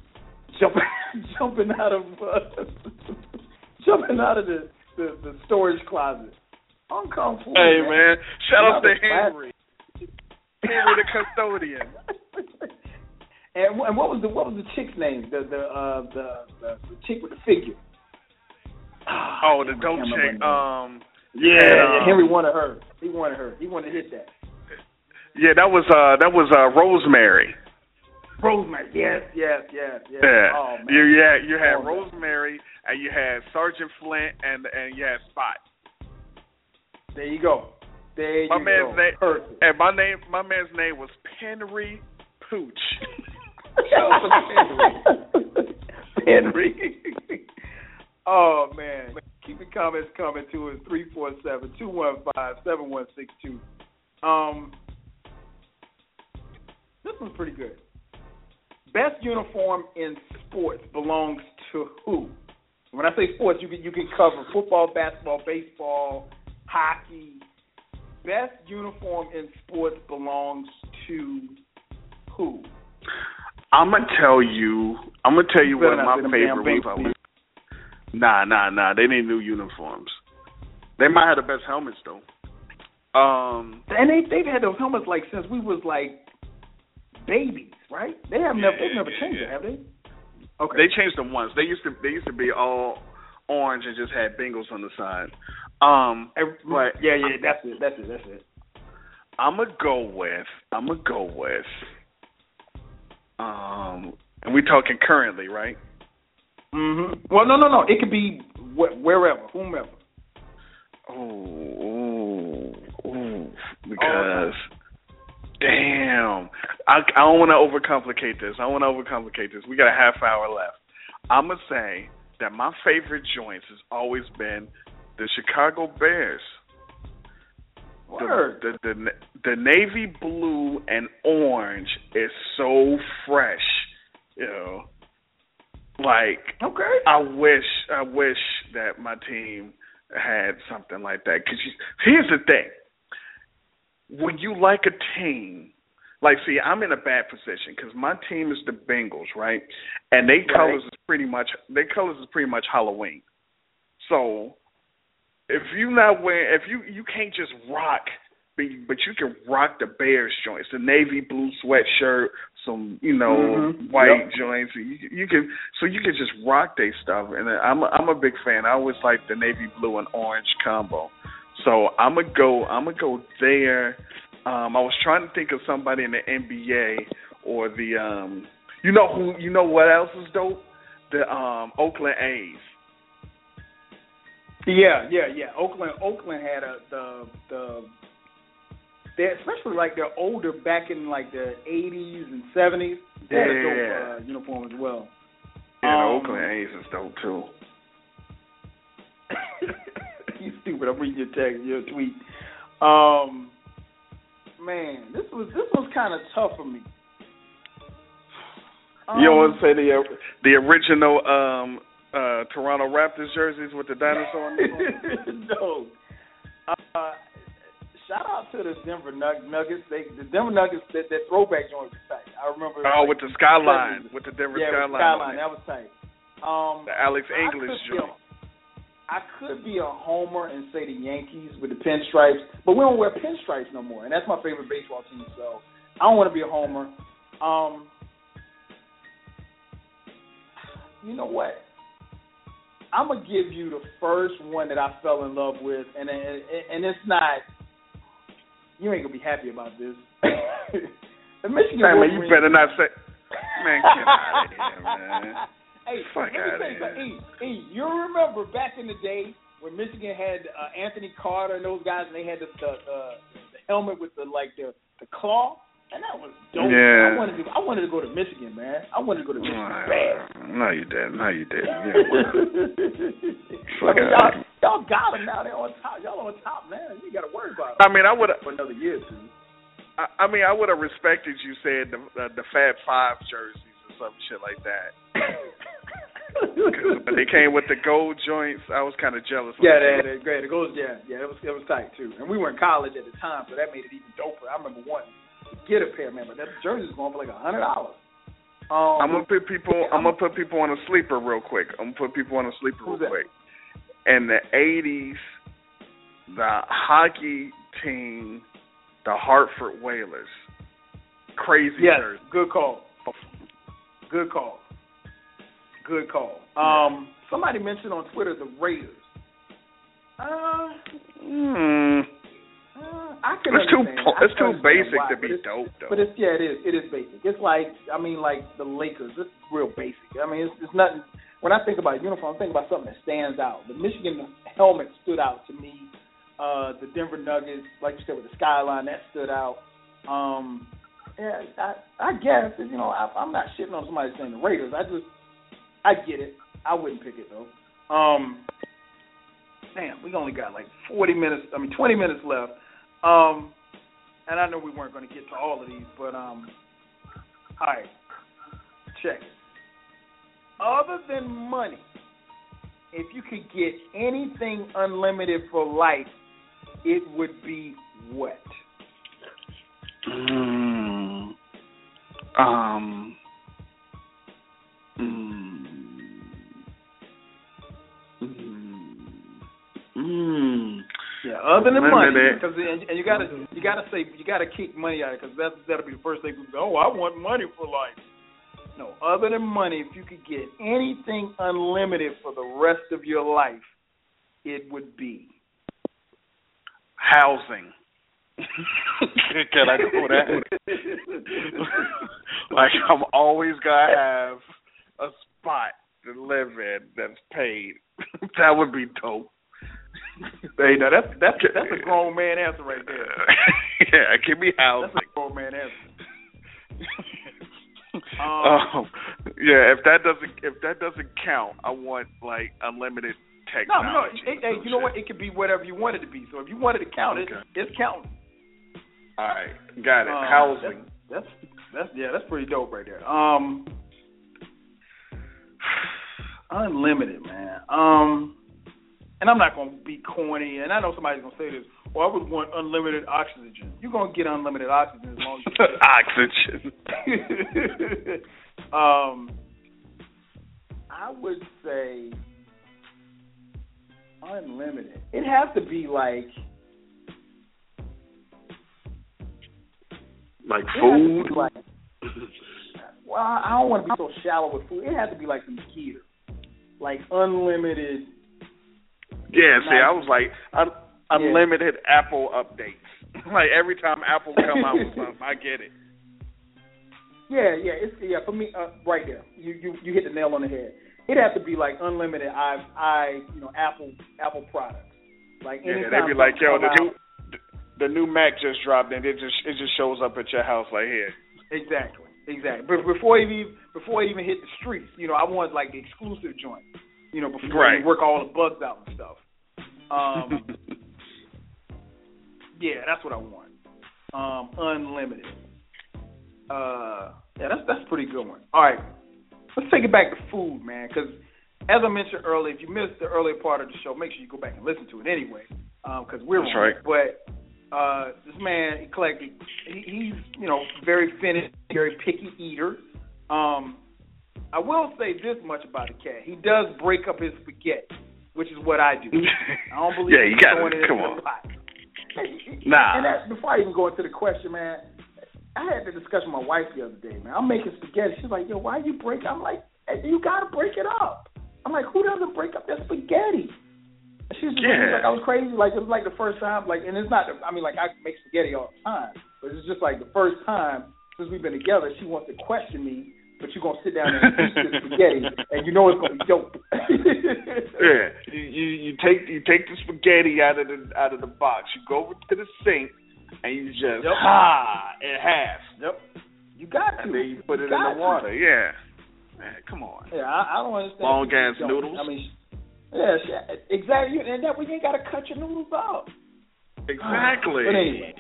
E: jumping jumping out of uh, jumping out of the, the the storage closet. Food.
F: Hey, man, shout out to Henry. Henry the custodian.
E: and, and what was the what was the chick's name? The the uh the the, the chick with the figure. Ah,
F: Oh, the
E: can't
F: dope chick. Um,
E: Yeah,
F: yeah, um,
E: Henry wanted her. He wanted her. He wanted to hit that.
F: yeah, that was uh, that was uh, Rosemary.
E: Rosemary. Yes, yes, yes, yes.
F: Yeah,
E: Oh man.
F: you yeah, you had
E: Oh, man.
F: Rosemary and you had Sergeant Flint and and you had Spot.
E: There you go. There
F: My
E: you
F: man's
E: go.
F: name
E: Perfect.
F: and my name my man's name was Henry Pooch.
E: Henry. oh man. Keep your comments coming to us 347-215-7162. Um This one's pretty good. Best uniform in sports belongs to who? When I say sports, you can you can cover football, basketball, baseball, hockey. Best uniform in sports belongs to who?
F: I'm gonna tell you. I'm gonna tell you
E: better
F: what my favorite was.
E: Banks,
F: Nah, nah, nah. They need new uniforms. They might have the best helmets though. Um,
E: And they they've had those helmets like since we was like babies, right? They have never they've never changed it, have they? Okay.
F: they changed them once. They used to they used to be all orange and just had Bengals on the side. Um, but
E: yeah, yeah, that's it, that's it, that's it.
F: I'm gonna go with I'm gonna go with um, and we're talking currently, right?
E: hmm Well, no, no, no. It could be wh- wherever, whomever.
F: Oh, because damn, I, I don't want to overcomplicate this. I don't want to overcomplicate this. We got a half hour left. I'm gonna say that my favorite joints has always been the Chicago Bears. The, the the the navy blue and orange is so fresh, you know. Like
E: Okay.
F: I wish, I wish that my team had something like that. Cause you, here's the thing: when you like a team, like, see, I'm in a bad position because my team is the Bengals, right? And they
E: Right.
F: colors is pretty much their colors is pretty much Halloween. So if you not wearing, if you you can't just rock, but you, but you can rock the Bears joints, the navy blue sweatshirt, some you know
E: Mhm.
F: white
E: Yep.
F: joints. You, you can so you can just rock their stuff, and I'm a, I'm a big fan. I always like the navy blue and orange combo. So I'm gonna go. I'm gonna go there. Um, I was trying to think of somebody in the NBA or the um. You know who? You know what else is dope? The um Oakland A's.
E: Yeah, yeah, yeah. Oakland, Oakland had a the the. they're especially like they're older back in like the '80s and '70s. They had a
F: Yeah.
E: dope uh, uniform as well.
F: Yeah, the
E: Um,
F: Oakland A's is dope too.
E: you stupid. I'm reading your text, your tweet. Um, man, this was this was kind of tough for me.
F: you don't
E: Um,
F: want to say the the original um uh Toronto Raptors jerseys with the dinosaur on
E: no. Uh, shout out to the Denver Nuggets. They the Denver Nuggets that, that throwback joint was tight. I remember.
F: Oh,
E: like,
F: with the skyline, with the Denver
E: yeah,
F: skyline.
E: With skyline, that was tight. Um,
F: the Alex English joint.
E: I could be a homer and say the Yankees with the pinstripes, but we don't wear pinstripes no more, and that's my favorite baseball team. So I don't want to be a homer. Um, you know what? I'm gonna give you the first one that I fell in love with, and and, and it's not. You ain't gonna be happy about this. the Michigan
F: Hey, man, you better not say. Man, get out of here, man.
E: Hey,
F: Fuck
E: let me tell you. E, E, you remember back in the day when Michigan had uh, Anthony Carter and those guys, and they had the the, uh, the helmet with the like the the claw, and that was dope.
F: Yeah.
E: I wanted to I wanted to go to Michigan, man. I wanted to go to Michigan bad.
F: No, you didn't. No, you didn't. Yeah,
E: I
F: Fuck
E: mean,
F: outta
E: y'all, y'all got them now. They're on top. Y'all on top, man. You got to worry about them
F: I mean, I would.
E: for another year, too.
F: I, I mean, I would have respected you saying the uh, the Fab Five jerseys or some shit like that. but they came with the gold joints, I was kind of jealous. of
E: Yeah,
F: that.
E: that, that great. It goes, yeah, yeah. It was it was tight too. And we were in college at the time, so that made it even doper. I remember wanting to get a pair, man, but that jersey was going for like a hundred dollars. Um,
F: I'm gonna put people. I'm gonna put people on a sleeper real quick. I'm gonna put people on a sleeper real
E: that?
F: quick. In the '80s, the hockey team, the Hartford Whalers, crazy
E: yes,
F: jersey.
E: good call. Good call. Good call. Um, somebody mentioned on Twitter the Raiders. Uh,
F: Hmm.
E: Uh, I can
F: It's too.
E: I
F: It's too basic
E: why,
F: to be dope though.
E: But it's yeah, it is. It is basic. It's like I mean, like the Lakers. It's real basic. I mean, it's, it's nothing. When I think about uniform, I think about something that stands out. The Michigan helmet stood out to me. Uh, the Denver Nuggets, like you said, with the skyline, that stood out. Um, yeah, I, I guess you know I, I'm not shitting on somebody saying the Raiders. I just I get it. I wouldn't pick it though. Um, damn, we only got like 40 minutes. I mean, 20 minutes left. Um, and I know we weren't going to get to all of these, but um, all right, check. Other than money, if you could get anything unlimited for life, it would be what?
F: Mm. Um. Mm.
E: Yeah, other than money, because and, and you gotta you gotta say you gotta kick money out of it because that's that'll be the first thing people go. Oh, I want money for life. No, other than money, if you could get anything unlimited for the rest of your life, it would be
F: Housing. Can I go with that? like I'm always gonna have a spot to live in that's paid. that would be dope.
E: Hey, now that's that's that's a grown man answer right there.
F: yeah, give me
E: That's
F: housing.
E: a grown man answer.
F: Um, yeah, if that doesn't if that doesn't count, I want like unlimited tech.
E: No, no,
F: technology.
E: it, hey, you know what? It could be whatever you want it to be. So if you wanted to count it, it's counting.
F: All right, got it.
E: Um,
F: Housing.
E: That's, that's that's yeah, that's pretty dope right there. Um, unlimited, man. Um, and I'm not gonna be corny, and I know somebody's gonna say this. Well, I would want unlimited oxygen. You're gonna get unlimited oxygen as long as you
F: Oxygen.
E: um, I would say unlimited. It has to be like
F: Like
E: to
F: food.
E: like. Well, I don't want to be so shallow with food. It has to be like some Keter, like unlimited.
F: Yeah, see, I was like un-
E: Yeah.
F: unlimited Apple updates. like every time Apple come out with something, I get it.
E: Yeah, yeah, it's yeah for me uh, right there. You you you hit the nail on the head. It has to be like unlimited. I I you know Apple Apple products. Like
F: Yeah,
E: anytime
F: they be like, yo, the new the new Mac just dropped, and it just it just shows up at your house like here.
E: Exactly, exactly. But before it even before it even hit the streets, you know, I want like the exclusive joint. You know, before
F: Right.
E: you work all the bugs out and stuff. Um, yeah, that's what I want. Um, unlimited. Uh, yeah, that's that's a pretty good one. All right, let's take it back to food, man. Because as I mentioned earlier, if you missed the earlier part of the show, make sure you go back and listen to it anyway. Because we're
F: That's right.
E: But Uh, this man, eclectik. He, he's you know very finished, very picky eater. Um, I will say this much about the cat: he does break up his spaghetti, which is what I do. I don't believe
F: yeah, you got it. Come
E: in
F: on.
E: the pot.
F: Nah.
E: And that, before I even go into the question, man, I had the discussion with my wife the other day, man. I'm making spaghetti. She's like, yo, why you break? I'm like, hey, you gotta break it up. I'm like, who doesn't break up their spaghetti? She's just
F: Yeah.
E: like I was crazy. Like it was like the first time. Like, and it's not. I mean, like I make spaghetti all the time, but it's just like the first time since we've been together. She wants to question me, but you're gonna sit down and eat this spaghetti, and you know it's gonna be dope.
F: Yeah, you, you you take you take the spaghetti out of the out of the box. You go over to the sink and you just
E: Yep.
F: ha in half,
E: Yep. You got to.
F: and then you put it in the
E: to.
F: water. Yeah, man, come on.
E: Yeah, I, I don't understand.
F: Long ass noodles.
E: I mean, yeah, exactly. And that way you ain't got to cut your noodles out.
F: Exactly.
E: But anyway,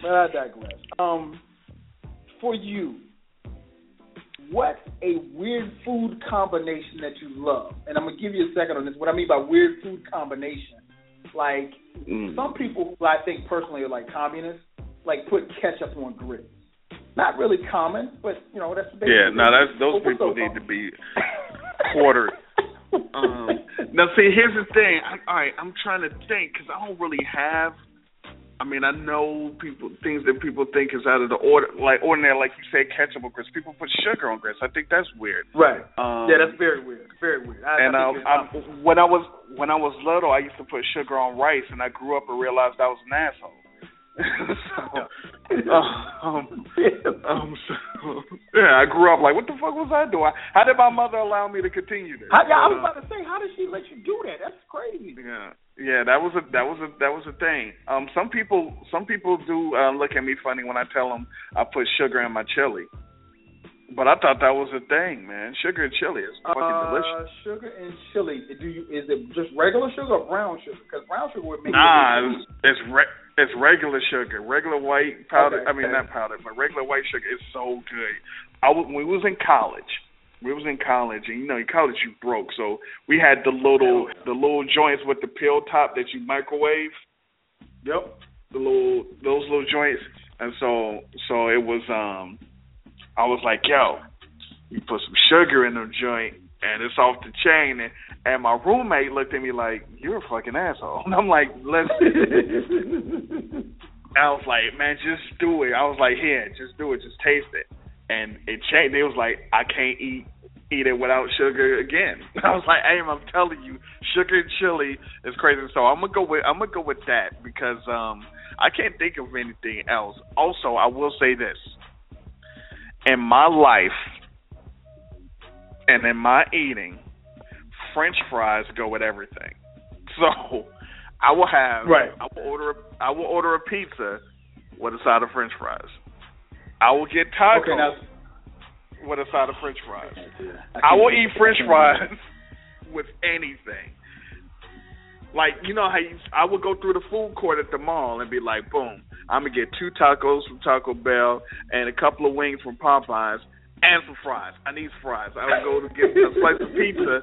E: but I digress. Um, for you, what's a weird food combination that you love? And I'm gonna give you a second on this. What I mean by weird food combination, like
F: Mm.
E: some people who I think personally are like communists, like put ketchup on grits. Not really common, but you know that's
F: Yeah, now that's those people
E: so
F: need to be quartered. Um, now, see, here's the thing. I, all right, I'm trying to think because I don't really have. I mean, I know people things that people think is out of the order, like ordinary, like you said, ketchup on grits. People put sugar on grits. I think that's weird.
E: Right.
F: Um,
E: yeah, that's very weird. Very weird. I,
F: and
E: I
F: um,
E: think
F: I, when I was when I was little, I used to put sugar on rice, and I grew up and realized I was an asshole. so, um, um, so, yeah, I grew up like, what the fuck was I doing? How did my mother allow me to continue this?
E: I, yeah, I was about to say, how did she let you do that? That's crazy.
F: yeah, yeah, that was a that was a that was a thing. Um, some people some people do uh, look at me funny when I tell them I put sugar in my chili, but I thought that was a thing, man. Sugar and chili is fucking
E: uh,
F: delicious.
E: Sugar and chili. Do you? Is it just regular sugar or brown sugar? Because brown sugar would make
F: Nah,
E: it.
F: it's it's, re- it's regular sugar, regular white powder.
E: Okay,
F: I mean,
E: okay.
F: not powder, but regular white sugar is so good. I was, when we was in college. We was in college, and you know, in college you broke, so we had the little the little joints with the pill top that you microwave.
E: Yep.
F: The little those little joints, and so so it was. um I was like, yo, you put some sugar in them joint, and it's off the chain. And, and my roommate looked at me like, you're a fucking asshole. And I'm like, let's. I was like, man, just do it. I was like, here, just do it, just taste it. And it changed. It was like, I can't eat eat it without sugar again. I was like, hey, I'm telling you, sugar and chili is crazy. So I'm gonna go with I'm gonna go with that because um I can't think of anything else. Also, I will say this: in my life and in my eating, French fries go with everything. So I will have
E: Right.
F: I will order a, I will order a pizza with a side of French fries. I will get tacos
E: Okay, now.
F: with a side of French fries. I will eat French fries with anything. Like you know how you, I would go through the food court at the mall and be like, boom, I'm gonna get two tacos from Taco Bell and a couple of wings from Popeyes and some fries. I need fries. I would go to get a slice of pizza.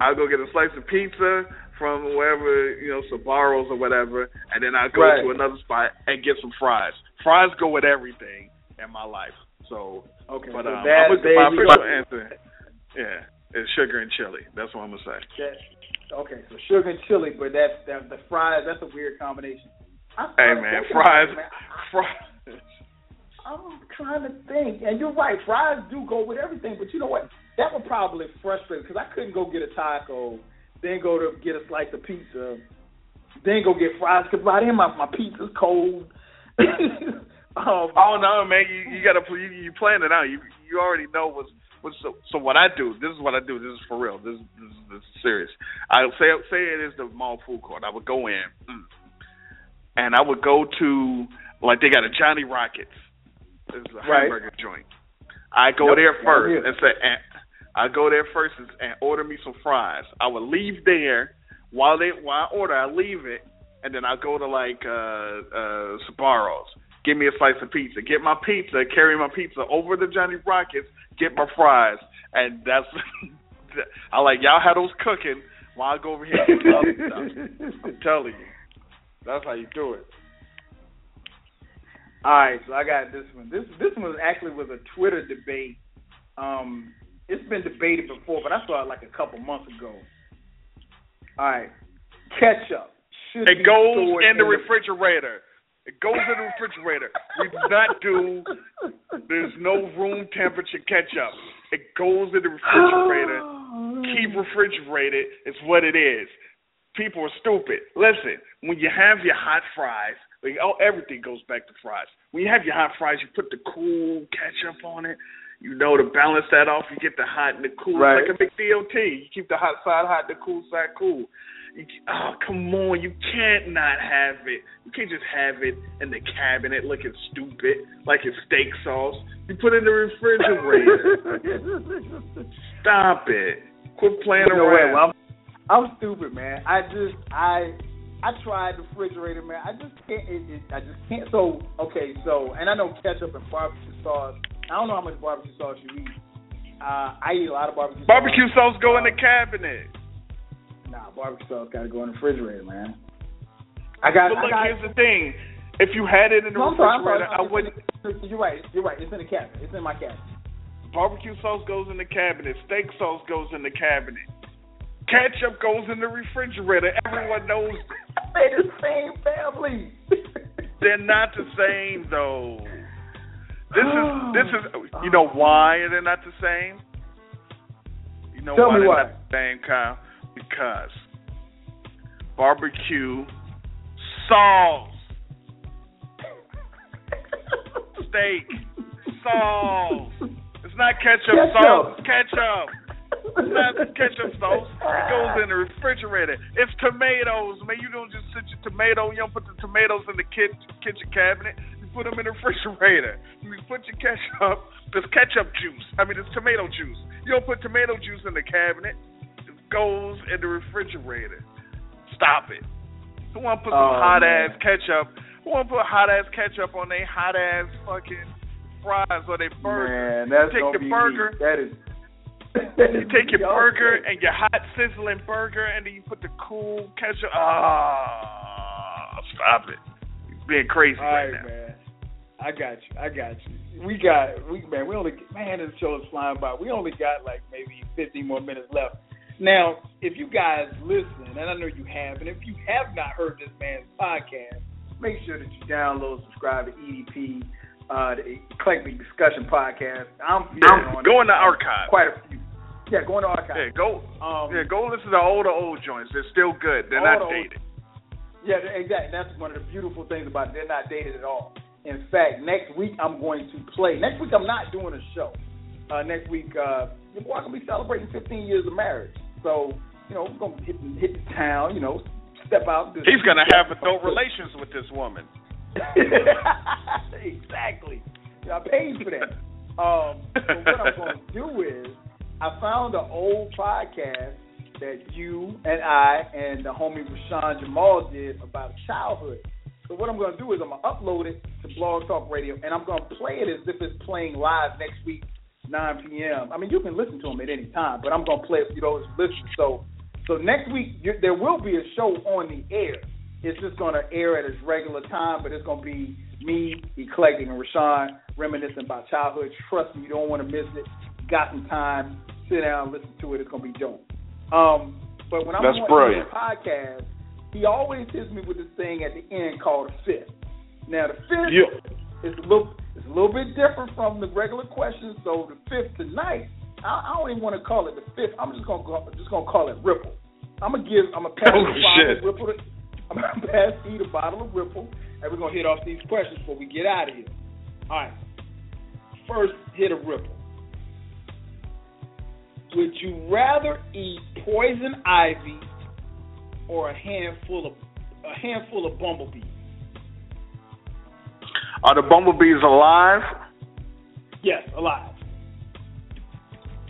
F: I'll go get a slice of pizza from wherever, you know, Sbarro's or whatever, and then I'll go
E: Right.
F: to another spot and get some fries. Fries go with everything in my life. So,
E: Okay.
F: but
E: so
F: um,
E: that,
F: I'm gonna, my official
E: go.
F: answer, yeah, is sugar and chili. That's what I'm gonna say.
E: That- okay, so sugar and chili, but that's that, the fries. That's a weird combination. I'm
F: Hey man, fries,
E: man.
F: fries.
E: I'm trying to think, and you're right. Fries do go with everything, but you know what? That would probably frustrate because I couldn't go get a taco, then go to get a slice of pizza, then go get fries. Because by then my my pizza's cold. um,
F: Oh no, man, you you gotta you, you plan it out. You you already know what's what's so, so what I do. This is what I do. This is for real. This this, is- this is serious. I say say it is the mall food court. I would go in, mm, and I would go to like they got a Johnny Rockets. It's a
E: Right.
F: hamburger joint. I go there first and say, and I go there first and, and order me some fries. I would leave there while they while I order. I leave it, and then I go to like uh uh Sbarro's. Give me a slice of pizza. Get my pizza. Carry my pizza over to Johnny Rockets. Get my fries, and that's. I like y'all have those cooking while I go over here. and stuff. I'm telling you, that's how you do it.
E: All right, so I got this one. This this one actually was a Twitter debate. Um, it's been debated before, but I saw it like a couple months ago. All right, ketchup should
F: It goes in the
E: the
F: refrigerator. It goes in the refrigerator. We do not do. There's no room temperature ketchup. It goes in the refrigerator. Keep refrigerated. It's what it is. People are stupid. Listen, when you have your hot fries, like, oh, everything goes back to fries. When you have your hot fries, you put the cool ketchup on it. You know to balance that off. You get the hot and the cool.
E: Right.
F: It's like a McDLT. You keep the hot side hot, the cool side cool. You, oh, come on. You can't not have it. You can't just have it in the cabinet looking stupid, like it's steak sauce. You put it in the refrigerator. Stop it. Quit playing
E: You know what?
F: around.
E: Well, I'm, I'm stupid, man. I just I I tried the refrigerator, man. I just can't. It, it, I just can't. So okay, so and I know ketchup and barbecue sauce. I don't know how much barbecue sauce you eat. Uh, I eat a lot of barbecue.
F: Barbecue sauce
E: sauce.
F: go in the cabinet.
E: Nah, barbecue sauce got to go in the refrigerator, man. I got.
F: But
E: I
F: look,
E: got,
F: here's the thing. If you had it in the
E: No, I'm sorry, sorry.
F: refrigerator, I wouldn't.
E: You're right. You're right. It's in the cabinet. It's in my cabinet.
F: Barbecue sauce goes in the cabinet. Steak sauce goes in the cabinet. Ketchup goes in the refrigerator. Everyone knows that.
E: They the same family.
F: they're not the same though. This is this is you know why they're not the same? You know
E: Tell
F: why
E: me
F: they're
E: why.
F: not the same, Kyle? Because barbecue sauce, steak sauce. It's not ketchup,
E: Ketchup.
F: sauce. Ketchup. It's not ketchup sauce. It goes in the refrigerator. It's tomatoes, man. You don't just sit your tomato. You don't put the tomatoes in the kit, kitchen cabinet. You put them in the refrigerator. You put your ketchup. There's ketchup juice. I mean, it's tomato juice. You don't put tomato juice in the cabinet. Goes in the refrigerator. Stop it. Who want to put some
E: Oh,
F: hot
E: man.
F: ass ketchup? Who want to put hot ass ketchup on their hot ass fucking fries or their burger?
E: Man, that's
F: Take the burger.
E: That is.
F: You take your burger and your hot sizzling burger, and then you put the cool ketchup. Ah, stop it! You're being crazy
E: All
F: right,
E: right,
F: now.
E: man. I got you. I got you. We got we man. We only man. This show is flying by. We only got like maybe 15 more minutes left. Now, if you guys listen, and I know you have, and if you have not heard this man's podcast, make sure that you download, subscribe to EDP, uh, the Eclectik Discussion Podcast. I'm featured
F: Yeah,
E: on
F: go
E: it.
F: in archive.
E: Quite a few. Yeah, go in the archive.
F: Yeah, go.
E: Um,
F: Yeah, go listen to older old joints. They're still good. They're not
E: the old-
F: dated.
E: Yeah, exactly. That's one of the beautiful things about it. They're not dated at all. In fact, next week I'm going to play. Next week I'm not doing a show. Uh, next week, uh, your boy gonna be celebrating 15 years of marriage. So, you know, we're gonna hit hit the town. You know, step out.
F: He's gonna have adult relations with this woman.
E: exactly. I paid for that. Um, so what I'm going to do is, I found an old podcast that you and I and the homie Rashawn Jamal did about childhood. So what I'm going to do is I'm going to upload it to Blog Talk Radio, and I'm going to play it as if it's playing live next week, 9 p.m. I mean, you can listen to them at any time, but I'm going to play it for those listeners. So, so next week there will be a show on the air. It's just going to air at its regular time, but it's going to be me, Eclectik, and Rashawn reminiscing about childhood. Trust me, you don't want to miss it. Got some time, sit down, listen to it. It's going to be dope. Um, but when I'm
F: That's
E: on
F: brilliant.
E: the podcast, he always hits me with this thing at the end called a fifth. Now the fifth
F: Yeah.
E: Is a little it's a little bit different from the regular questions. So the fifth tonight, I, I don't even want to call it the fifth. I'm just gonna go, just gonna call it Ripple. I'm gonna give I'm gonna pass
F: Oh,
E: the bottle of Ripple. To, I'm gonna pass you the bottle of Ripple, and we're gonna hit off these questions before we get out of here. All right. First hit of Ripple. Would you rather eat poison ivy or a handful of a handful of bumblebees?
F: Are the bumblebees alive?
E: Yes, alive.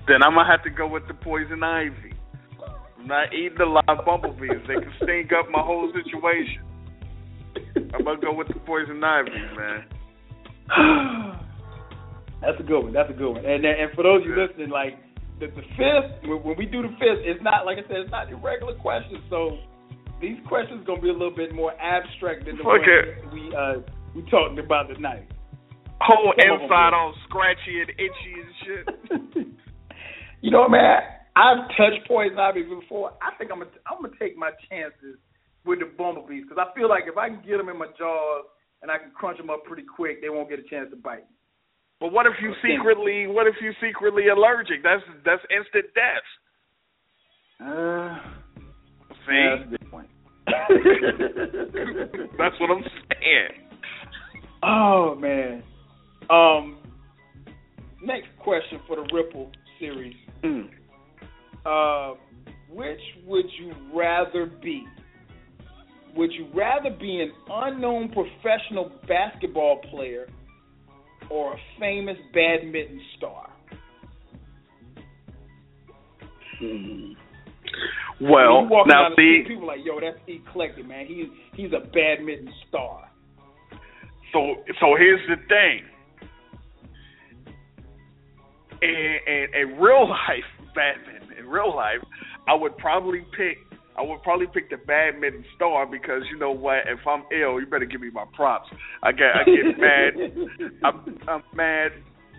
F: Then I'm gonna have to go with the poison ivy. I'm not eating the live bumblebees. They can stink up my whole situation. I'm gonna go with the poison ivy, man.
E: That's a good one. That's a good one. And and for those of you
F: Yeah.
E: listening, like the, the fifth, when, when we do the fifth, it's not like I said, it's not the regular questions. So these questions gonna be a little bit more abstract than the
F: Fuck
E: ones we uh We talking about the knife.
F: Whole inside all scratchy and itchy and shit.
E: you know, man, I've touched poison ivy before. I think I'm gonna I'm gonna take my chances with the bumblebees because I feel like if I can get them in my jaws and I can crunch them up pretty quick, they won't get a chance to bite.
F: But what if you secretly? What if you secretly allergic? That's that's instant death.
E: Uh,
F: See,
E: yeah, that's a good point.
F: that's what I'm saying.
E: Oh man. Um. Next question for the Ripple series.
F: Mm.
E: Uh, which would you rather be? Would you rather be an unknown professional basketball player or a famous badminton star?
F: Well,
E: you walk
F: now see,
E: people are like, yo, that's eclectik, man. He's he's a badminton star.
F: So so here's the thing. In, in, in real life, badminton. In real life, I would probably pick. I would probably pick the badminton star because you know what? If I'm ill, you better give me my props. I get I get mad. I'm I'm mad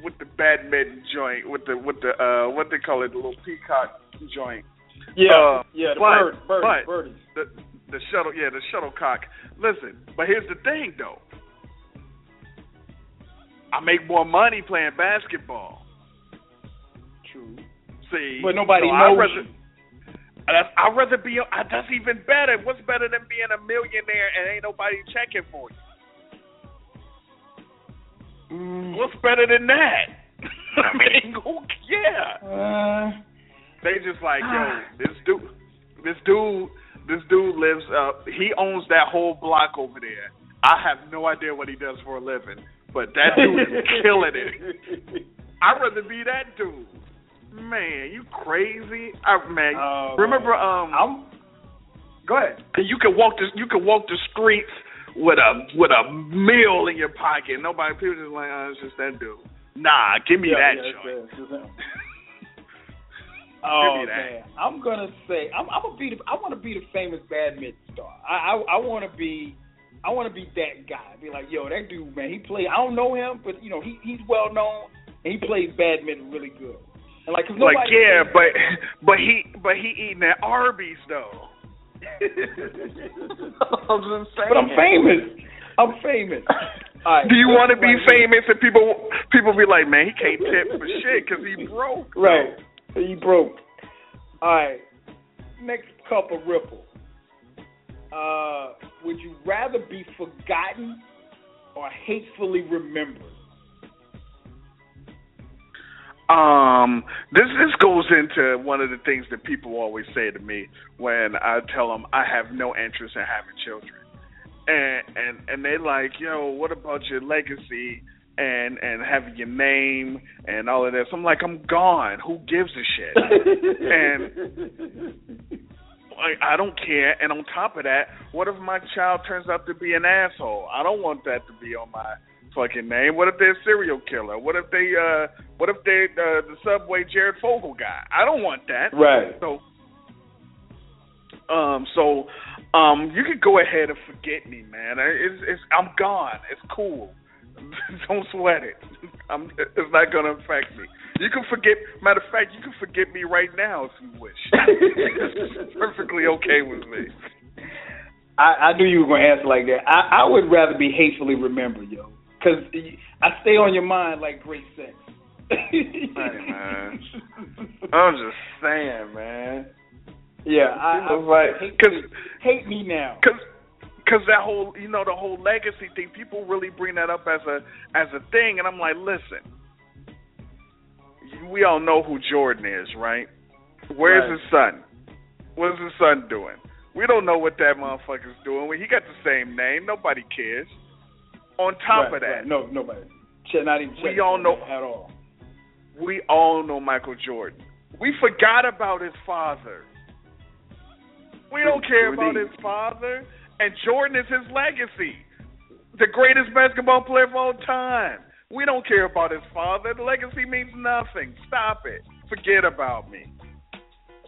F: with the badminton joint with the with the uh what they call it the little peacock joint.
E: Yeah,
F: Uh,
E: yeah, the
F: but-
E: bird, bird,
F: but-
E: birdies.
F: the the shuttle yeah the shuttlecock. Listen, but here's the thing though. I make more money playing basketball.
E: True.
F: See,
E: But nobody
F: so
E: knows
F: I'd rather,
E: you.
F: That's, I'd rather be. Uh, that's even better. What's better than being a millionaire and ain't nobody checking for you?
E: Mm.
F: What's better than that? I mean, who? Yeah.
E: Uh,
F: They just like, yo, this dude, this dude, this dude lives up. He owns that whole block over there. I have no idea what he does for a living, but that dude is killing it. I'd rather be that dude. Man, you crazy? I, man,
E: Oh,
F: remember um,
E: I'm. Go ahead.
F: you can walk the you can walk the streets with a with a meal in your pocket. Nobody people just like, oh, it's just that dude. Nah, give me
E: Yeah,
F: that
E: yeah,
F: joint.
E: uh, uh, Oh
F: that.
E: man, I'm gonna say I'm, I'm gonna be the I want to be the famous badminton star. I I, I want to be I want to be that guy. Be like, yo, that dude, man, he play. I don't know him, but you know, he he's well known and he plays badminton really good. And like, 'cause
F: Like
E: nobody
F: yeah,
E: plays-
F: but but he but he eating at Arby's though. I'm just saying.
E: but I'm famous. I'm famous. All right,
F: Do you want to be
E: my-
F: famous and people people be like, man, he can't tip for shit because he broke.
E: Right. He broke. All right. Next cup of ripple. Uh, would you rather be forgotten or hatefully remembered?
F: Um, this this goes into one of the things that people always say to me when I tell them I have no interest in having children, and and and they like, yo, what about your legacy and and having your name and all of this? I'm like, I'm gone. Who gives a shit? and I, I don't care. And on top of that, what if my child turns out to be an asshole? I don't want that to be on my fucking name. What if they're a serial killer? What if they uh what if they uh, the subway Jared Fogle guy? I don't want that.
E: Right.
F: So um so um you could go ahead and forget me, man. It's it's I'm gone. It's cool. don't sweat it. I'm it's not gonna affect me. You can forget matter of fact, you can forget me right now if you wish. it's perfectly okay with me.
E: I, I knew you were going to answer like that. I, I would rather be hatefully remembered, yo, because I stay on your mind like great sex.
F: Hey, man. I'm just saying, man.
E: Yeah, I, I
F: like-
E: hate,
F: 'cause-
E: me, hate me now.
F: Cause, cause that whole, you know, the whole legacy thing. People really bring that up as a as a thing, and I'm like, listen, we all know who Jordan is, right? Where's
E: Right.
F: his son? What's his son doing? We don't know what that motherfucker's doing. He got the same name. Nobody cares. On top
E: Right,
F: of that,
E: right. no, nobody. Not even
F: We all know-
E: at all.
F: we all know Michael Jordan. We forgot about his father. We don't care about his father, and Jordan is his legacy. The greatest basketball player of all time. We don't care about his father. The legacy means nothing. Stop it. Forget about me.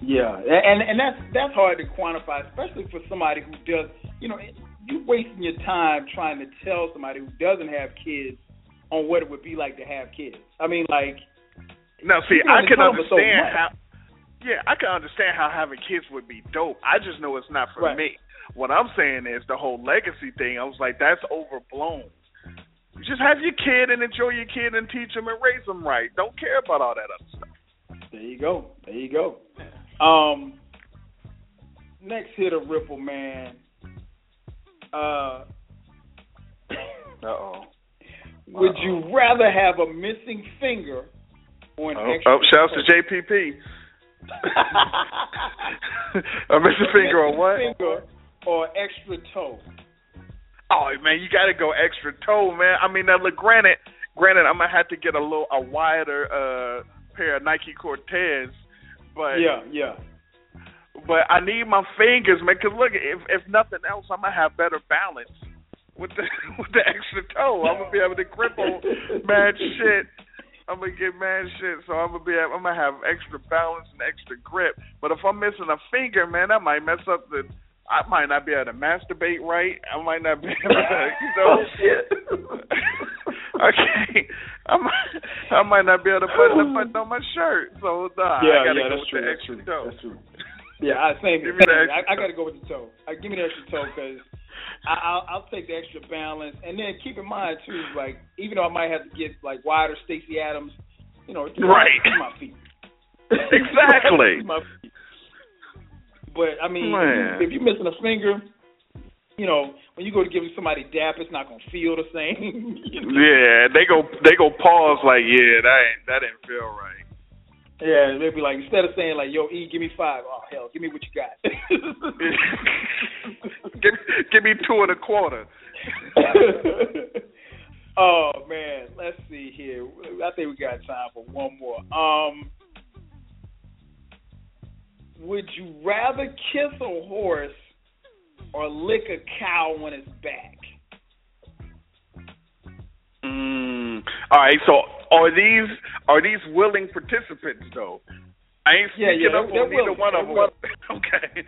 E: Yeah, and and that's that's hard to quantify, especially for somebody who does. You know, you're wasting your time trying to tell somebody who doesn't have kids on what it would be like to have kids. I mean, like.
F: Now, see, I can
E: them so
F: understand how. Yeah, I can understand how having kids would be dope. I just know it's not for
E: Right.
F: me. What I'm saying is the whole legacy thing. I was like, that's overblown. Just have your kid and enjoy your kid and teach them and raise them right. Don't care about all that other stuff.
E: There you go. There you go. Um, next hit of Ripple Man. Uh,
F: Uh-oh.
E: would you rather have a missing finger or an
F: Oh,
E: extra?
F: oh shouts to JPP. a missing finger or what?
E: Finger or extra toe.
F: Oh man, you got to go extra toe, man. I mean, now look, granted, granted, I'm gonna have to get a little a wider uh pair of Nike Cortez, but
E: Yeah, yeah.
F: but I need my fingers, man. Cause look, if if nothing else, I'm gonna have better balance with the with the extra toe. I'm gonna be able to grip on mad shit. I'm gonna get mad shit, so I'm gonna be I'm gonna have extra balance and extra grip. But if I'm missing a finger, man, that might mess up the. I might not be able to masturbate right. I might not be able to, you know.
E: Oh, shit.
F: okay, I might, I might not be able to put the button on my shirt. So nah,
E: yeah,
F: I gotta
E: yeah,
F: go
E: that's
F: with
E: true.
F: the
E: That's
F: extra
E: true.
F: toe.
E: That's true. Yeah, I same.
F: Give me the
E: same. I, I got to go with the toe. I give me the extra toe because I'll I'll take the extra balance, and then keep in mind too, like even though I might have to get like wider Stacy Adams, you know,
F: Right.
E: my feet.
F: Exactly.
E: my feet. But I mean,
F: Man.
E: if you're missing a finger, you know, when you go to give somebody dap, it's not gonna feel the same. you know?
F: Yeah, they go they go pause like, yeah, that ain't that didn't feel right.
E: Yeah, they'd be like instead of saying like, "Yo, E, give me five. Oh hell, give me what you got.
F: give give me two and a quarter.
E: oh man, let's see here. I think we got time for one more. Um, would you rather kiss a horse or lick a cow on it's back?
F: Mm. All right, so are these are these willing participants though? I ain't
E: Yeah,
F: speaking
E: yeah,
F: up on
E: they're
F: neither one of them. Okay,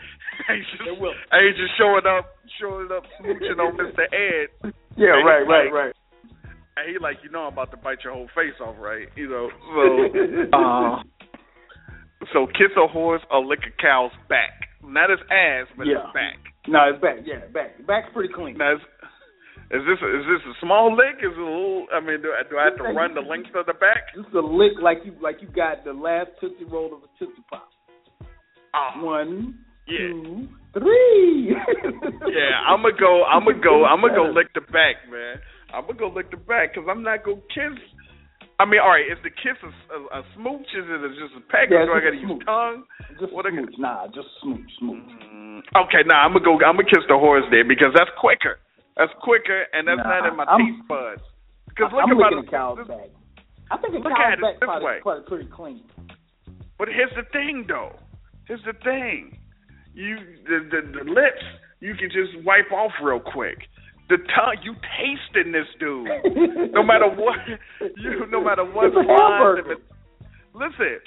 F: I ain't just
E: They're.
F: I ain't just showing up showing up smooching on Mr. Ed.
E: Yeah,
F: And
E: right, right,
F: like-
E: right.
F: And he like, you know, I'm about to bite your whole face off, right? You know, so uh, so kiss a horse or lick a cow's back, not his ass, but
E: Yeah.
F: his back.
E: No, it's back. Yeah, back. Back's pretty clean.
F: Now, is, is this is this a small lick? Is it a little? I mean, do I, do I have to run the length of the back?
E: This is a lick like you like you got the last tootsie roll of a tootsie pop.
F: Ah,
E: One,
F: yeah.
E: two, three.
F: Yeah, I'm gonna go. I'm gonna go. I'm gonna go lick the back, man. I'm gonna go lick the back because I'm not gonna kiss. I mean, all right, is the kiss a, a, a smooch? Is it a, just a peck?
E: Yeah,
F: or do I gotta use
E: smooch.
F: tongue?
E: Just
F: What I
E: smooch. Nah, just smooch, smooch.
F: Mm, okay, nah, I'm gonna go. I'm gonna kiss the horse there because that's quicker. That's quicker, and that's
E: Nah,
F: not in my
E: I'm-
F: taste buds. Because look
E: I'm
F: about it.
E: cow's
F: this-
E: back. I think a
F: Look
E: cow's
F: at it
E: back
F: this
E: probably,
F: way.
E: probably pretty clean.
F: But here's the thing, though. Here's the thing. You the the, the lips you can just wipe off real quick. The tongue you tasting this dude. no matter what, you no matter what
E: It's
F: flies and listen,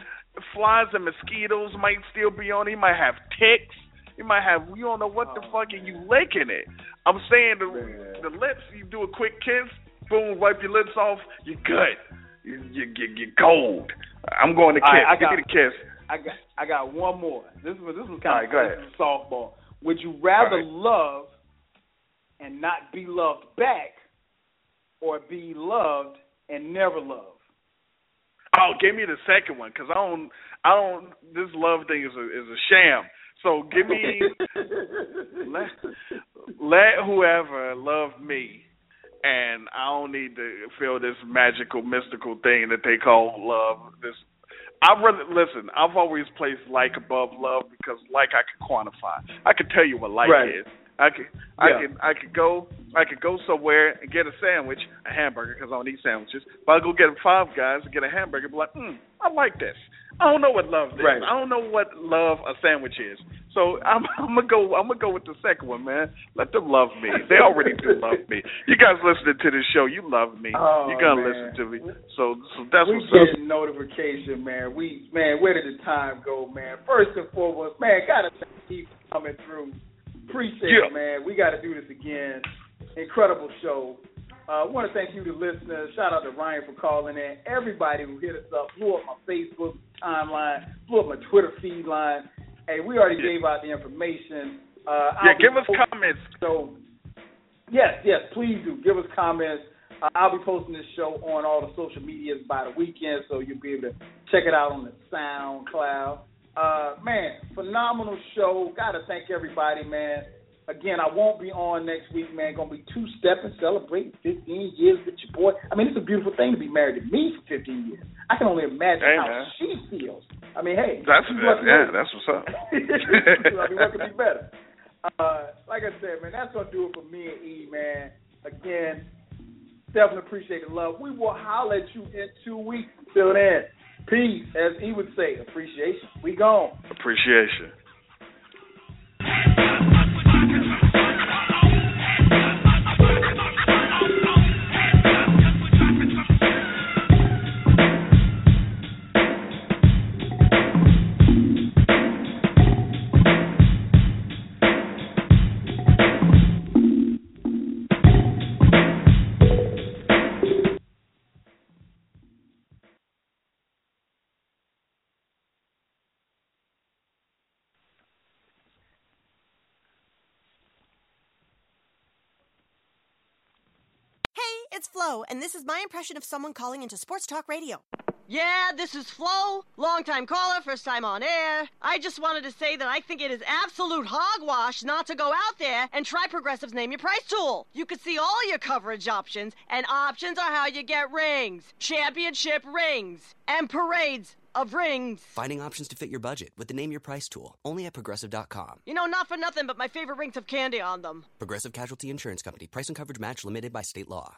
F: flies and mosquitoes might still be on. He might have ticks. He might have. You don't know what the oh, fuck are you licking it. I'm saying the the lips. You do a quick kiss, boom, wipe your lips off. You're good. You you you you're cold. I'm going to kiss.
E: right, I
F: Give
E: got-
F: me the kiss.
E: I got I got one more. This was this was
F: All
E: kind
F: right, go
E: of this is softball. Would you rather
F: All right.
E: love and not be loved back, or be loved and never love?
F: Oh, give me the second one because I don't. I don't. This love thing is a is a sham. So give me let let whoever love me, and I don't need to feel this magical mystical thing that they call love. This I really listen. I've always placed like above love because like I can quantify. I can tell you what like
E: Right.
F: is. I could I
E: Yeah.
F: could I could go I could go somewhere and get a sandwich, a hamburger because I don't eat sandwiches. But I go get five guys and get a hamburger. Be like, mm, I like this. I don't know what love is.
E: Right.
F: I don't know what love a sandwich is. So I'm I'm gonna go I'm gonna go with the second one, man. Let them love me. They already do love me. You guys listening to this show, you love me.
E: Oh,
F: You're gonna
E: man.
F: listen to me. So so that's
E: we
F: what's up.
E: notification, man. We man, where did the time go, man? First and foremost, man, gotta for coming through. Appreciate
H: Yeah.
E: it, man. We got to do this again. Incredible show. I uh, want to thank you, the listeners. Shout out to Ryan for calling in. Everybody who hit us up, blew up my Facebook timeline, blew up my Twitter feed line. Hey, we already gave out the information. Uh,
H: Yeah,
E: I'll
H: give us
E: posting-
H: comments.
E: So, yes, yes, please do. Give us comments. Uh, I'll be posting this show on all the social medias by the weekend, so you'll be able to check it out on the SoundCloud. Uh, man, phenomenal show. Got to thank everybody, man. Again, I won't be on next week, man. Gonna be two stepping, celebrating 15 years with your boy. I mean, it's a beautiful thing to be married to me for 15 years. I can only imagine
H: Hey,
E: how
H: man.
E: she feels. I mean, hey,
H: That's that, yeah, that's what's up.
E: I mean, what could be better? Uh, like I said, man, that's gonna do it for me and E, man. Again, definitely appreciate the love. We will holler at you in two weeks. Until then, peace, as he would say, appreciation. We gone.
H: Appreciation.
I: Flo, and this is my impression of someone calling into Sports Talk Radio.
J: Yeah, this is Flo, longtime caller, first time on air. I just wanted to say that I think it is absolute hogwash not to go out there and try Progressive's Name Your Price tool. You can see all your coverage options, and options are how you get rings, championship rings, and parades of rings.
K: Finding options to fit your budget with the Name Your Price tool, only at progressive.com.
J: You know, not for nothing, but my favorite rings have candy on them.
K: Progressive Casualty Insurance Company, price and coverage match limited by state law.